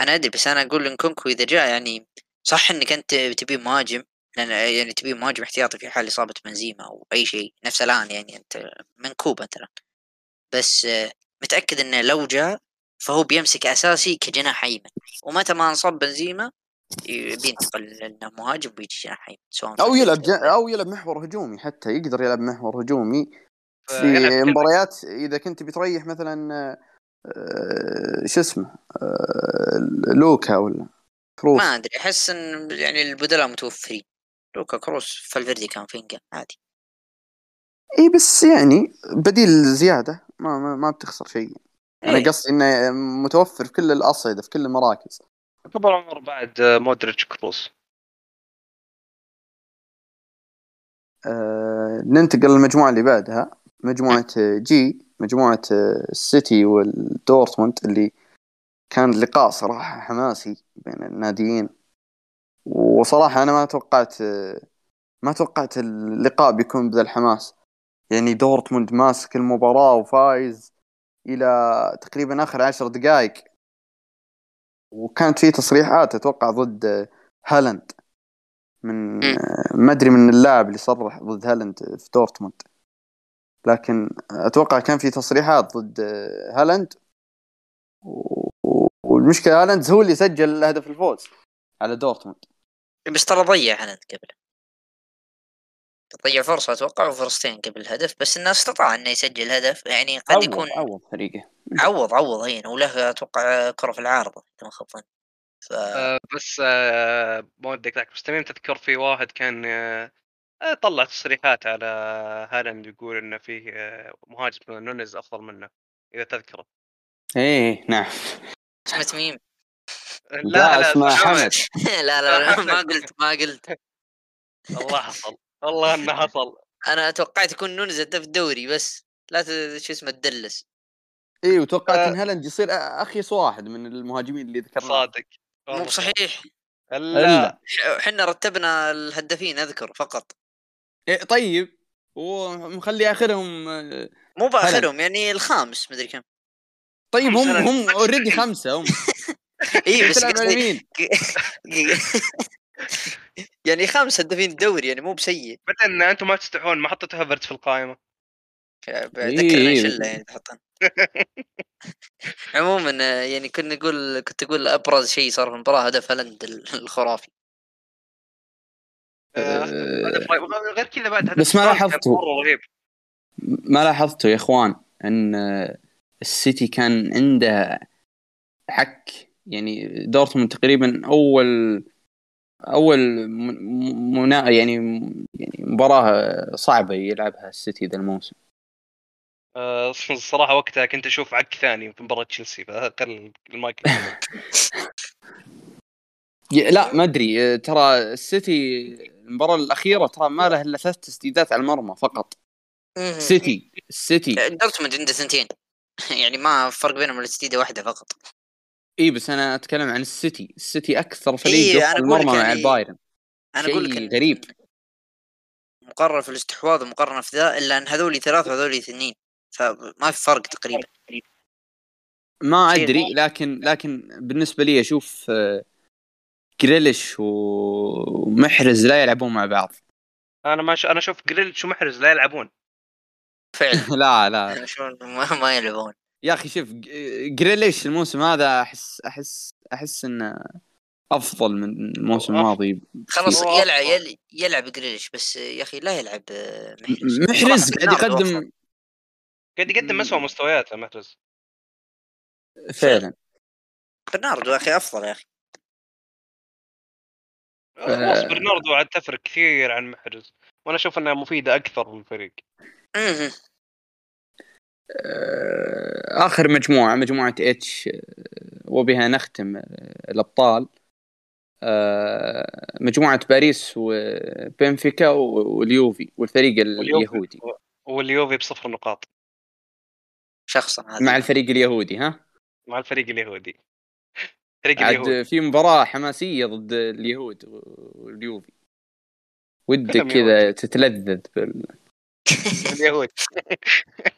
S3: أنا أدري بس أنا أقول لنكونكو إذا جاء يعني صح إنك أنت تبي مهاجم لأن يعني تبي مهاجم احتياطي في حال إصابة بنزيما أو أي شيء نفس الآن يعني أنت منكوب مثلا بس آه، متأكد إنه لو جاء فهو بيمسك أساسي كجناح أيمن. ومتى ما انصاب بنزيما بينتقل لأنه مهاجم ويجي جناح أيمن سواء
S1: أو يلعب جا أو يلعب محور هجومي حتى يقدر يلعب محور هجومي
S2: آه،
S1: في مباريات. إذا كنت بتريح مثلا آه، شو اسمه آه، لوكا ولا كروس.
S3: ما أدري أحس إن يعني البدلاء متوفرين. لوكا كروس فالفيردي كامافينجا عادي.
S1: إي بس يعني بديل زيادة. ما ما, ما بتخسر شيء. أنا
S3: إيه.
S1: قصدي إنه متوفر في كل الأصعدة في كل المراكز.
S2: كبر عمر بعد آه، مودريتش كروس.
S1: أه ننتقل للمجموعة اللي بعدها. مجموعة آه، G مجموعة آه، السيتي والدورتموند اللي كان لقاء صراحة حماسي بين الناديين. وصراحة أنا ما توقعت آه، ما توقعت اللقاء بيكون بذا الحماس. يعني دورتموند ماسك المباراة وفايز إلى تقريبا آخر عشر دقائق. وكانت في تصريحات أتوقع ضد هالاند. من ما أدري من اللاعب اللي صرح ضد هالاند في دورتموند. لكن أتوقع كان في تصريحات ضد آه، هالاند. و- و- والمشكلة هالاند هو اللي سجل هدف الفوز على دورتموند.
S3: بس ترى ضيع هالاند قبل. ضيع فرصة أتوقع وفرصتين قبل الهدف بس إنه استطاع إنه يسجل هدف يعني قد يكون
S1: عوض فريقه.
S3: عوض عوض هين وله أتوقع كرة في العارضة إذا ما خاب ف
S2: آه، بس آه، ما ودك ذاك بس تميم تذكر في واحد كان آه، آه، طلع تصريحات على هالاند يقول إنه فيه آه، مهاجم نونز أفضل منه إذا تذكره.
S1: إيه نعم.
S3: اسمه تميم
S1: لا، اسمه حمد.
S3: لا لا لا [laughs] ما قلت ما قلت. [laughs]
S2: الله حصل والله إنه [laughs] حصل.
S3: أنا توقعت يكون نونز هداف الدوري بس لا شو اسمه تدلس
S1: إيه وتوقعت
S2: آه.
S1: إن هالاند يصير أخيس واحد من المهاجمين اللي ذكرناه.
S2: صادق.
S3: مو بصحيح
S2: لا
S3: إحنا رتبنا الهدافين أذكر فقط.
S1: إيه طيب. ومخلي آخرهم
S3: مو بآخرهم يعني الخامس مدري كم.
S1: طيب هم هم already خمسة هم. [laughs]
S3: إي بس قصدي؟ [laughs] يعني خمس هدافين الدوري يعني مو بسيئ.
S2: بعدين أنتم ما تستحون ما حطيتوا هافرتس في القائمة.
S3: ذكرنا
S1: إيه.
S3: شله يعني تحطن. [laughs] عموما آه، يعني كنا نقول كنت أقول أبرز شيء صار في المباراة هدف هالاند ال- الخرافي.
S2: آه، رهيب. غير كذا بعد هدف
S1: بس ما
S2: رهيب.
S1: ما لاحظتوا يا إخوان إن السيتي كان عنده حك يعني دورتموند تقريبا أول أول منا يعني يعني مباراة صعبة يلعبها السيتي ذا الموسم.
S2: آه، الصراحة وقتها كنت أشوف عك ثاني في مباراة تشيلسي فخل المايك. [laughs]
S1: لا ما أدري. ترى السيتي المباراة الأخيرة ترى ما له إلا ثلاث تسديدات على المرمى فقط. سيتي السيتي
S3: دورتموند عنده ثنتين. [laughs] يعني ما فرق بينهم إلا تسديدة واحدة فقط.
S1: إي بس أنا أتكلم عن السيتي. السيتي أكثر فريق
S3: إيه،
S1: المرمى مع
S3: يعني
S1: البايرن.
S3: أنا أقول لك
S1: غريب.
S3: مقارنة في الاستحواذ ومقارنة في ذا إلا أن هذولي ثلاث وهذولي اثنين. فما في فرق تقريبا.
S1: ما أدري لكن لكن بالنسبة لي أشوف آه، جريليش و- ومحرز لا يلعبون مع بعض.
S2: أنا ما ش... أنا أشوف جريليش ومحرز لا يلعبون.
S3: فعلا. [laughs]
S1: لا لا.
S3: ما يلعبون.
S1: يا أخي شوف جريليش الموسم هذا أحس أحس أحس إنه أفضل من الموسم. الماضي
S3: خلاص يلعب يلعب جريليش بس يا أخي لا يلعب آه، محرز.
S1: محرز قاعد. يقدم
S2: قاعد يقدم اسوء مستوياته محرز.
S1: فعلا.
S3: برناردو يا أخي أفضل يا
S2: أخي.
S1: آه.
S2: برناردو عاد تفرق كثير عن محرز. وأنا أشوف إنها مفيدة أكثر للفريق
S1: آخر مجموعة مجموعة اتش آه، وبها نختم آه، الأبطال. آه، مجموعة باريس وبنفيكا واليوفي والفريق
S2: واليوفي.
S1: اليهودي.
S2: واليوفي بصفر نقاط.
S3: شخصا هذا
S1: مع الفريق اليهودي ها؟
S2: مع الفريق اليهودي. الفريق اليهودي.
S1: عاد في مباراة حماسية ضد اليهود واليوفي. ودك كذا تتلذذ بال... [laughs]
S2: اليهود [laughs]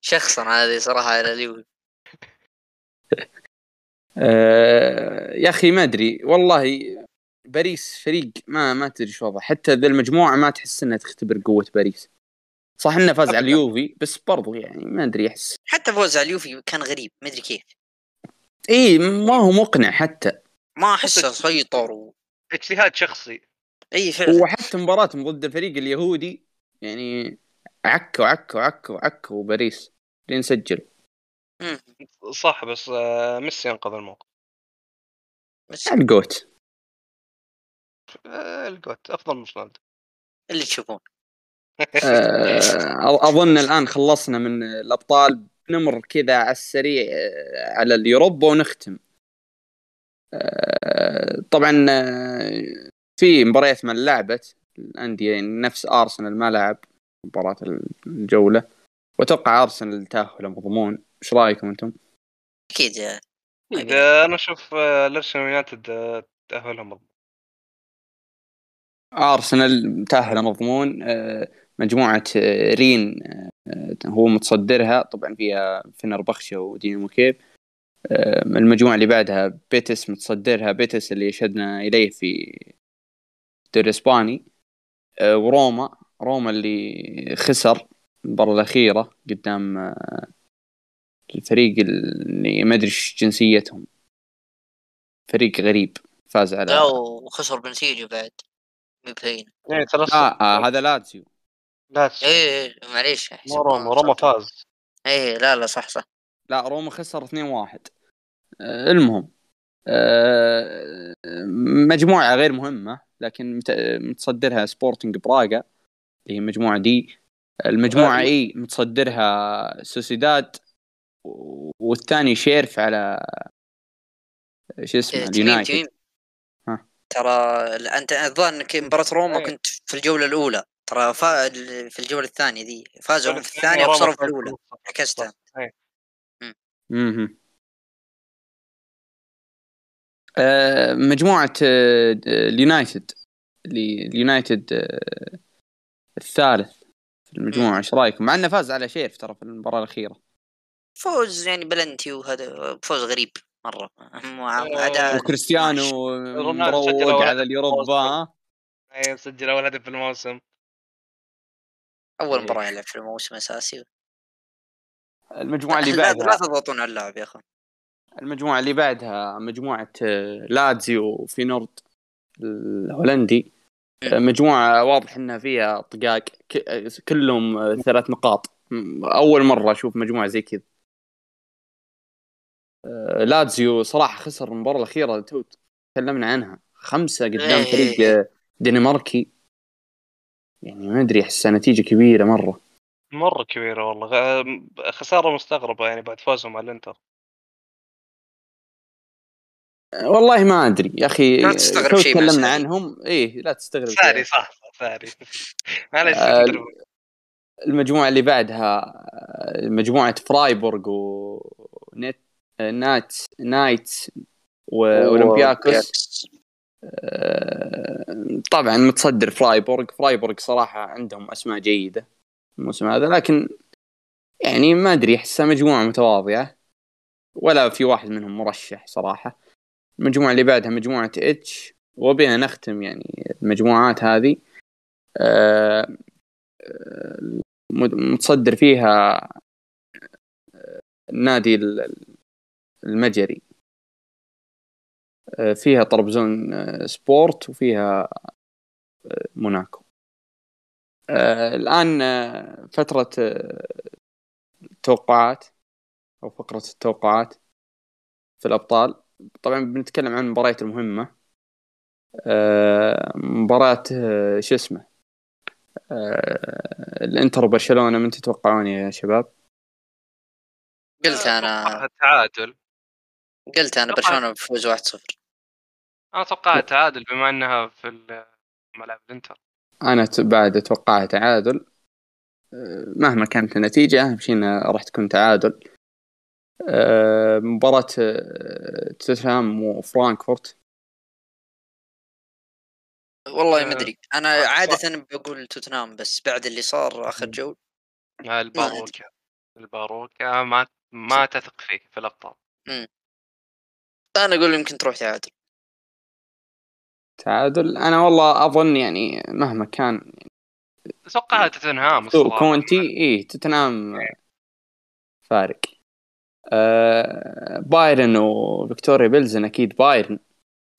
S3: شخصا هذه صراحة على اليوفي [laughs]
S1: آه، يا أخي ما أدري والله باريس فريق ما ما تدري شو وضعه. حتى ذا المجموعة ما تحس إنها تختبر قوة باريس. صح إنه فاز على. اليوفي بس برضو يعني ما أدري أحس
S3: حتى فوز على اليوفي كان غريب ما أدري كيف.
S1: إي ما هو مقنع حتى.
S3: ما احسه سيطر و...
S2: اجتهاد شخصي.
S3: إي فعلا.
S1: وحتى مباراتهم ضد الفريق اليهودي يعني عكوا عكوا عكوا عكوا باريس لين سجل.
S2: صح بس آه، ميسي انقذ الموقف.
S3: بس
S1: الجوت.
S2: آه، الجوت. أفضل من رونالدو.
S3: اللي تشوفون. [laughs]
S1: آه، أظن الآن خلصنا من الأبطال. نمر كذا على السريع على اليوروبا ونختم. طبعا في مباريات ما لعبت. الأندية يعني نفس أرسنال ما لعب. مباراة الجولة. وأتوقع أرسنال تأهل مضمون. إيش رأيكم أنتم؟
S3: أكيد آه،
S2: إذا أنا أشوف آه، الارسنال يونايتد آه، تأهلهم مضمون.
S1: أرسنال تأهل مضمون. آه، مجموعة آه، رين آه، هو متصدرها. طبعا فيها فنربخشة ودينامو كييف. آه، المجموعة اللي بعدها بيتيس متصدرها. بيتيس اللي اشدنا إليه في الدوري الإسباني. آه، وروما. روما اللي خسر المباراة الأخيرة قدام آه، الفريق اللي ما أدري إيش جنسيتهم. فريق غريب فاز على
S3: لا وخسر بنسيجو بعد.
S2: يعني ثلاث
S1: لا آه هذا لاتسيو.
S2: لا
S3: إيه إيه، معليش. أحسب
S2: مو روما
S3: ما
S2: روما. فاز.
S3: إيه لا لا صح صح.
S1: لا روما خسر 2-1 آه، المهم آه، مجموعة غير مهمة لكن مت- متصدرها سبورتنج براغا. اللي هي المجموعة D المجموعة
S2: آه،
S1: اي متصدرها سوسيداد والثاني شيريف على شو اسمه
S3: إيه،
S1: اليونايتد.
S3: ترى أنت الظاهر إنك مباراة روما
S2: إيه.
S3: كنت في الجولة الأولى ترى فا... في الجولة الثانية دي فازوا في الثانية
S2: روما
S3: وخسروا في
S2: بالنص.
S3: عكستها.
S1: مهم. آه، مجموعة آه، اليونايتد اللي اليونايتد الثالث في المجموعة إيش رأيكم؟ مع إنه فاز على شيريف ترى في المباراة الأخيرة.
S3: فوز يعني بلنتي وهذا فوز غريب مرة.
S2: آه،
S3: أداء
S1: وكريستيانو مروق على اليوروبا؟
S2: اي سجل أول هدف في الموسم.
S3: أول
S1: إيه.
S3: مباراة يلعب في الموسم أساسي.
S1: المجموعة اللي
S3: لا, لا
S1: بعدها.
S3: تضغطون على اللاعب يا اخوان
S1: المجموعة اللي بعدها مجموعة لاتزيو في نورد الهولندي. مجموعة واضح إنها فيها طقاق كلهم ثلاث نقاط. أول مرة أشوف مجموعة زي كذا. آه، لاتزيو صراحة خسر المباراة الأخيرة تو تكلمنا عنها. خمسة قدام
S3: إيه.
S1: فريق آه، دنماركي. يعني ما أدري أحسها نتيجة كبيرة مرة.
S2: مرة كبيرة والله. خسارة مستغربة يعني بعد فوزهم على
S1: الإنتر. والله ما أدري يا أخي
S3: لا تستغرب شيء
S1: تكلمنا. عنهم إيه لا تستغرب شيء.
S2: صح sorry معليش
S1: آه،. المجموعة اللي بعدها مجموعة فرايبورغ ونانت نانت واولمبياكوس آه، طبعا متصدر فرايبورغ فرايبورغ صراحة عندهم أسماء جيدة الموسم هذا لكن يعني ما أدري أحسها مجموعة متواضعة ولا في واحد منهم مرشح صراحة المجموعة اللي بعدها مجموعة H وبها نختم يعني المجموعات هذه. آه، آه، متصدر فيها آه، النادي ال- المجري. آه، فيها طرابزون آه، سبورت وفيها آه، موناكو. آه، الآن آه، فترة آه، التوقعات أو فقرة التوقعات في الأبطال. طبعا بنتكلم عن المباريات المهمة. آه، مباراة آه، شو اسمه؟ آه، الانتر وبرشلونة من تتوقعون يا شباب؟
S3: قلت
S2: أنا. تعادل
S3: قلت
S2: أنا
S3: برشلونة بفوز 1-0
S2: أنا أتوقع تعادل بما إنها في ملعب الانتر.
S1: أنا ت- بعد اتوقعها تعادل. مهما كانت النتيجة أهم شيء راح تكون تعادل. مباراة أه، توتنهام وفرانكفورت.
S3: والله ما
S2: آه،
S3: أدري. أنا
S2: آه،
S3: عادة بقول توتنهام بس بعد اللي صار آخر جولة
S2: مع الباروكة. الباروكة ما ما تثق فيه في الأبطال.
S3: أنا أقول يمكن تروح تعادل.
S1: تعادل؟ أنا والله أظن يعني مهما كان
S2: أتوقع توتنهام
S1: سوء
S2: الصراحة.
S1: كونتي إيه توتنهام فارق. أه، بايرن وفيكتوريا بيلزن أكيد بايرن.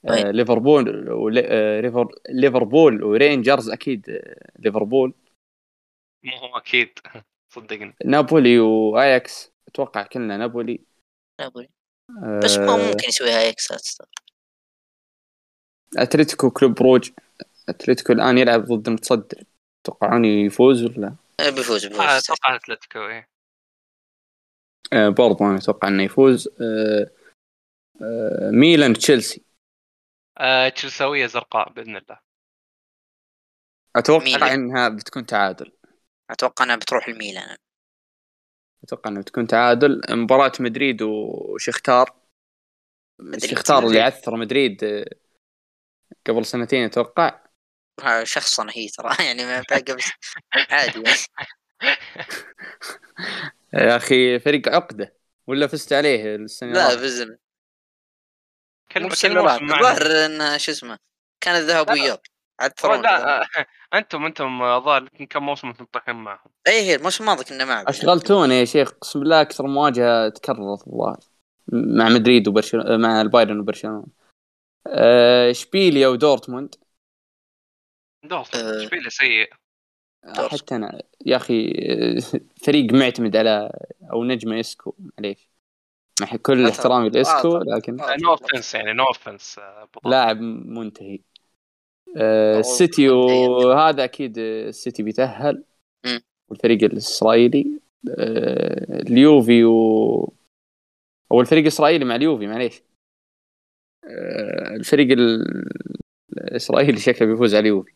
S1: أه،
S3: أي.
S1: ليفربول ول- ليفر- ليفربول ورينجرز أكيد ليفربول.
S2: مو هو أكيد. [laughs] صدقني.
S1: نابولي وآياكس. أتوقع كلنا نابولي.
S3: نابولي. بس ما ممكن يسويها أياكس لا تستغرب.
S1: أتلتيكو كلوب بروج. أتلتيكو الآن يلعب ضد المتصدر تتوقعون يفوز ولا؟
S3: آه، بيفوز بيفوز.
S2: أتوقع أتلتيكو
S1: إيه. برضو أنا أتوقع إنه يفوز أه أه ميلان تشيلسي
S2: آه، تشيلساوية زرقاء بإذن الله
S1: أتوقع
S3: ميلان.
S1: إنها بتكون تعادل
S3: أتوقع إنها بتروح الميلان
S1: أتوقع إنها بتكون تعادل مباراة مدريد وشختار
S3: مدريد.
S1: شختار اللي. عثر مدريد قبل سنتين
S3: أتوقع شخصا هي ترى [laughs] يعني ما بس عادي يعني. [laughs]
S1: يا أخي فريق عقدة ولا فزت عليه السنة
S3: لا
S1: الماضية؟
S3: بزم مو
S2: كل
S3: السنة
S2: كل
S3: اللي
S2: موسم
S3: راحت.
S2: معنا.
S3: الظاهر انها شو اسمه كان الذهب. وإياب عاد
S2: لا آه، أنتم أنتم الظاهر كم موسم أنتم طايحين معهم
S3: اي هي الموسم الماضي كنا معه
S1: اشغلتونا يا شيخ اقسم بالله أكثر مواجهة تكررت الظاهر مع مدريد وبرشلونة مع البايرن وبرشلونة أه إشبيليا ودورتموند
S3: آه.
S2: إشبيليا سيء
S3: دورتموند.
S1: حتى أنا يا أخي أه، فريق معتمد على أو نجمه اسكو معليش مع كل احترامي. لاسكو
S3: آه،.
S1: لكن
S3: آه،
S2: no offense يعني no offense
S1: لاعب منتهي السيتي. وهذا أكيد السيتي
S3: بيتأهل.
S1: والفريق الإسرائيلي اليوفي و أو الفريق الإسرائيلي مع اليوفي معليش الفريق ال- الإسرائيلي شكله بيفوز على اليوفي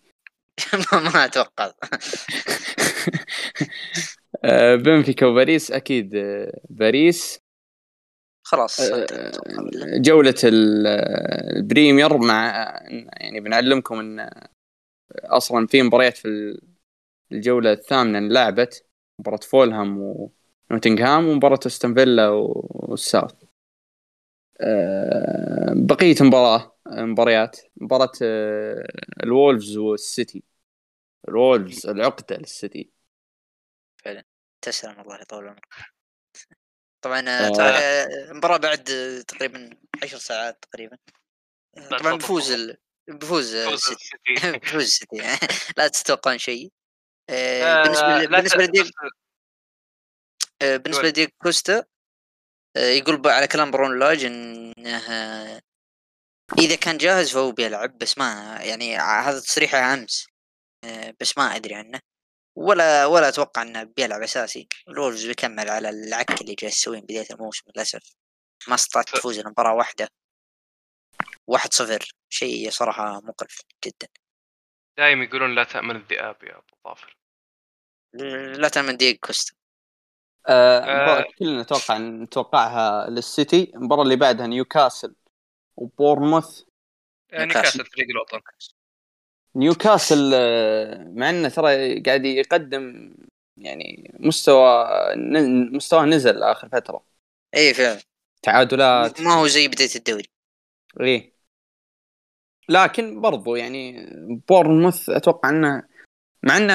S1: [laughs]
S3: ما ما أتوقع. [laughs]
S1: أه بنفيكا وباريس أكيد أه باريس.
S3: خلاص بالله.
S1: جولة ال- البريمير مع يعني بنعلمكم إن أصلا في مباريات في الجولة الثامنة انلعبت. مباراة فولهام و- نوتنغهام ومباراة أستون فيلا والساوث آه، بقية مباراة. مباريات. مباراة آه، الوولفز والسيتي. الوولفز العقدة للسيتي.
S3: تسلم الله يطول عمرك طبعا آه، آه، المباراة بعد آه، تقريبا عشر ساعات تقريبا. آه، طبعا بفوز. ال... بفوز آه،
S2: فوز
S3: السيتي. بفوز السيتي. [laughs] [laughs] لا تتوقعون شيء. آه،
S2: آه،
S3: بالنسبة ل... بالنسبة لديك آه، بالنسبة. لديك كوستا آه، يقول على كلام برون لاج انه آه، إذا كان جاهز فهو بيلعب بس ما يعني هذا تصريحه أمس آه، بس ما أدري عنه. ولا ولا أتوقع إنه بيلعب أساسي. الولفز بيكمل على العك اللي جالس يسويه بداية الموسم للأسف. ما استطاعت
S2: ف-
S3: تفوز الا مباراة واحدة. واحد صفر. شيء صراحة مقرف جدا.
S2: دايم يقولون لا تأمن الذئاب يا أبو ظافر.
S3: لا تأمن دييغو كوستا.
S1: آه،
S2: آه.
S1: كلنا نتوقع نتوقعها للسيتي. المباراة اللي بعدها نيوكاسل. وبورنموث
S2: يعني
S3: نيوكاسل.
S2: كاسل فريق الوطن.
S1: نيوكاسل آه، مع إنه ترى قاعد يقدم يعني مستوى ن- مستواه نزل آخر فترة.
S3: اي فعلا.
S1: تعادلات.
S3: ما هو زي بداية الدوري.
S1: إيه. لكن برضو يعني بورنموث أتوقع إنه مع إنه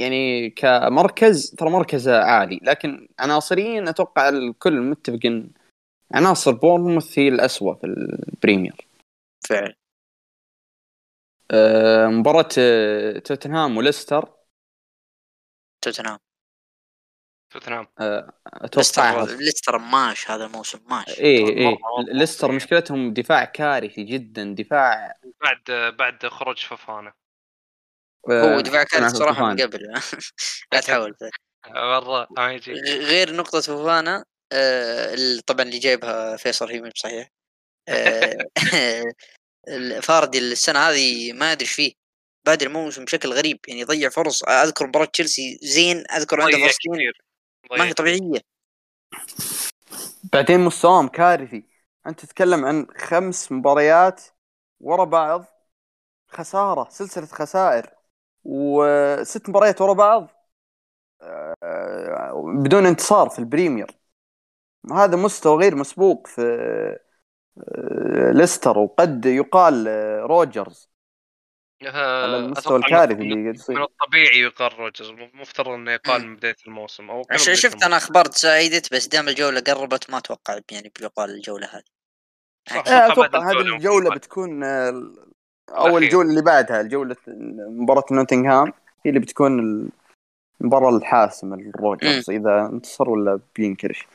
S1: يعني كمركز ترى مركزه عالي. لكن عناصريا أتوقع الكل متفق ان عناصر بورنموث هي الاسوء في البريمير.
S3: فعلا.
S1: آه، مباراة آه، توتنهام وليستر.
S3: توتنهام.
S2: توتنهام.
S1: أتوقع
S3: ليستر ليستر ماش هذا الموسم ماش.
S2: إيه
S1: إيه.
S2: مرة
S1: ليستر
S2: سيء.
S1: مشكلتهم دفاع كارثي جدا دفاع.
S2: بعد بعد خروج ففانا
S3: هو
S1: آه،
S3: دفاع كارثي
S1: فوفانا.
S3: من قبل. [laughs] لا تحاول. [laughs]
S2: مرة. ما يجي
S3: غير نقطة فوفانا آه، طبعا اللي جايبها فيصل هي مش صحيح آه، [laughs] فاردي السنة هذه ما أدري إيش فيه. بادئ الموسم بشكل غريب يعني يضيع فرص. أذكر مباراة تشيلسي زين أذكر عنده فرصتين.
S2: كثير
S3: ما هي طبيعية.
S1: بعدين مستواهم كارثي. أنت تتكلم عن خمس مباريات ورا بعض. خسارة سلسلة خسائر. وست مباريات ورا بعض. آه، بدون انتصار في البريمير. هذا مستوى غير مسبوق في آه، ليستر وقد يقال آه، روجرز على
S2: آه،
S1: المستوى
S2: أتوقع
S1: الكارثي
S2: من-
S1: اللي
S2: من الطبيعي يقال روجرز مفترض إنه يقال. من بداية الموسم
S3: أو
S2: بداية
S3: شفت
S2: الموسم.
S3: أنا أخبار تزايدت بس دام الجولة قربت ما أتوقع يعني بيقال الجولة هذه
S2: أتوقع
S1: هذه
S2: الجولة
S1: الجوله بتكون
S2: أو.
S1: الجولة اللي بعدها الجولة مباراة نوتنغهام هي اللي بتكون المباراة الحاسمة للروجرز إذا انتصر ولا بينكرش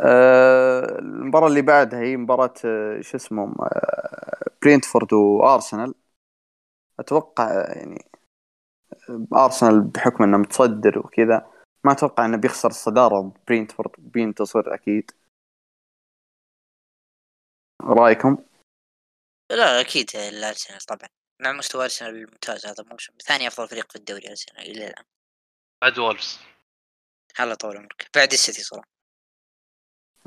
S1: آه، المباراة اللي بعدها هي مباراة آه، شو اسمهم آه، برينتفورد وأرسنال. أتوقع آه، يعني آه، أرسنال بحكم إنه متصدر وكذا ما أتوقع إنه بيخسر الصدارة برينتفورد بينتصر أكيد. رأيكم؟
S3: لا أكيد الأرسنال طبعا. مع مستوى أرسنال الممتاز هذا الموسم ثاني أفضل فريق في الدوري ارسنال إلى الآن.
S2: بعد وولفز.
S3: هلا طول عمرك. بعد السيتي صراحة.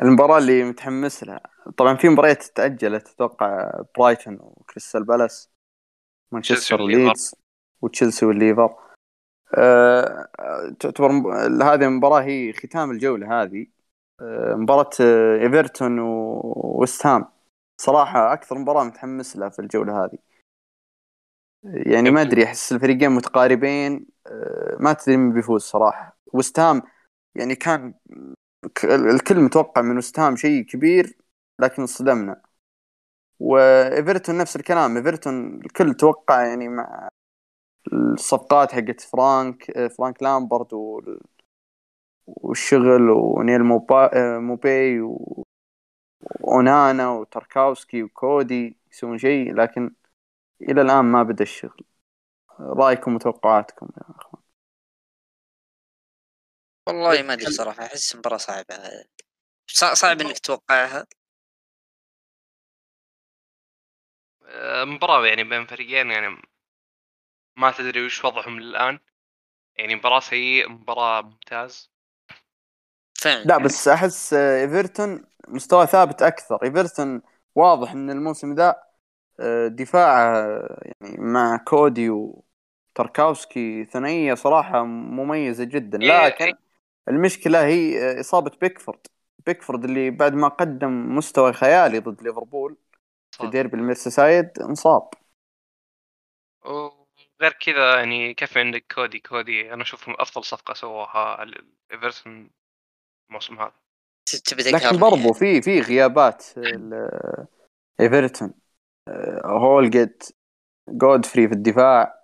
S1: المباراة اللي متحمس لها. طبعا في مباريات تأجلت أتوقع برايتون وكريستال بالاس مانشستر. وليدز وتشيلسي والليفر. أه تعتبر مب... هذه المباراة هي ختام الجولة هذه. أه مباراة آه، إيفرتون وويست هام. صراحة أكثر مباراة متحمس لها في الجولة هذه. يعني ما أدري أحس الفريقين متقاربين. أه ما تدري من بيفوز صراحة. ويست هام يعني كان الكل متوقع من ويست هام شيء كبير لكن انصدمنا. وإيفرتون نفس الكلام إيفرتون الكل توقع يعني مع الصفقات حقت فرانك فرانك لامبرد وال- والشغل ونيل موبا موبي و- وأونانا وتركاوسكي وكودي يسوون شيء لكن إلى الآن ما بدأ الشغل. رأيكم وتوقعاتكم يا أخوان؟
S3: والله ما أدري صراحة أحس مباراة صعبة. صع- صعب إنك تتوقعها.
S2: آه، مباراة يعني بين فريقين يعني ما تدري وش وضعهم الآن يعني مباراة سيئة مباراة ممتاز.
S3: فعلا
S1: لا بس أحس آه، إيفرتون مستوى ثابت أكثر. إيفرتون واضح إن الموسم ذا آه، دفاع يعني مع كودي وتركاوسكي ثنائية صراحة مميزة جدا.
S2: إيه،
S1: لكن المشكلة هي إصابة بيكفورد. بيكفورد اللي بعد ما قدم مستوى خيالي ضد ليفربول في. ديربي الميرسيسايد انصاب.
S2: وغير كذا يعني كيف عندك كودي؟ كودي أنا أشوف أفضل صفقة سووها على ايفرتون الموسم هذا.
S1: لكن برضو. في في غيابات ال- إيفرتون. آه، هولجيت جودفري في الدفاع. آه،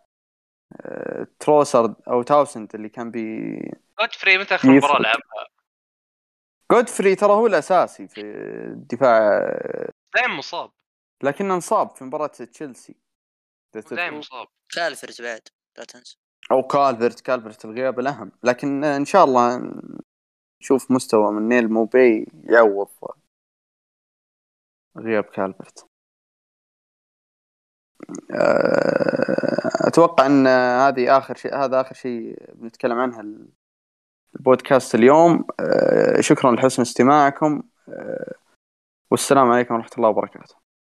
S1: تروسرد أو تاونسند اللي كان بي
S2: جودفري متى اخر مباراه. لعبها؟
S1: جودفري ترى هو الأساسي في الدفاع.
S2: دائما مصاب.
S1: لكنه انصاب في مباراة تشيلسي.
S2: دائما. مصاب.
S3: كالفرز بعد لا تنسى.
S1: أو كالفرت كالفرت الغياب الأهم. لكن إن شاء الله نشوف مستوى من نيل موبي يعوض غياب كالفرت أتوقع إن هذه آخر شيء هذا آخر شيء بنتكلم عنه ال- البودكاست اليوم. أه، شكرا لحسن استماعكم. أه، والسلام عليكم ورحمة الله وبركاته.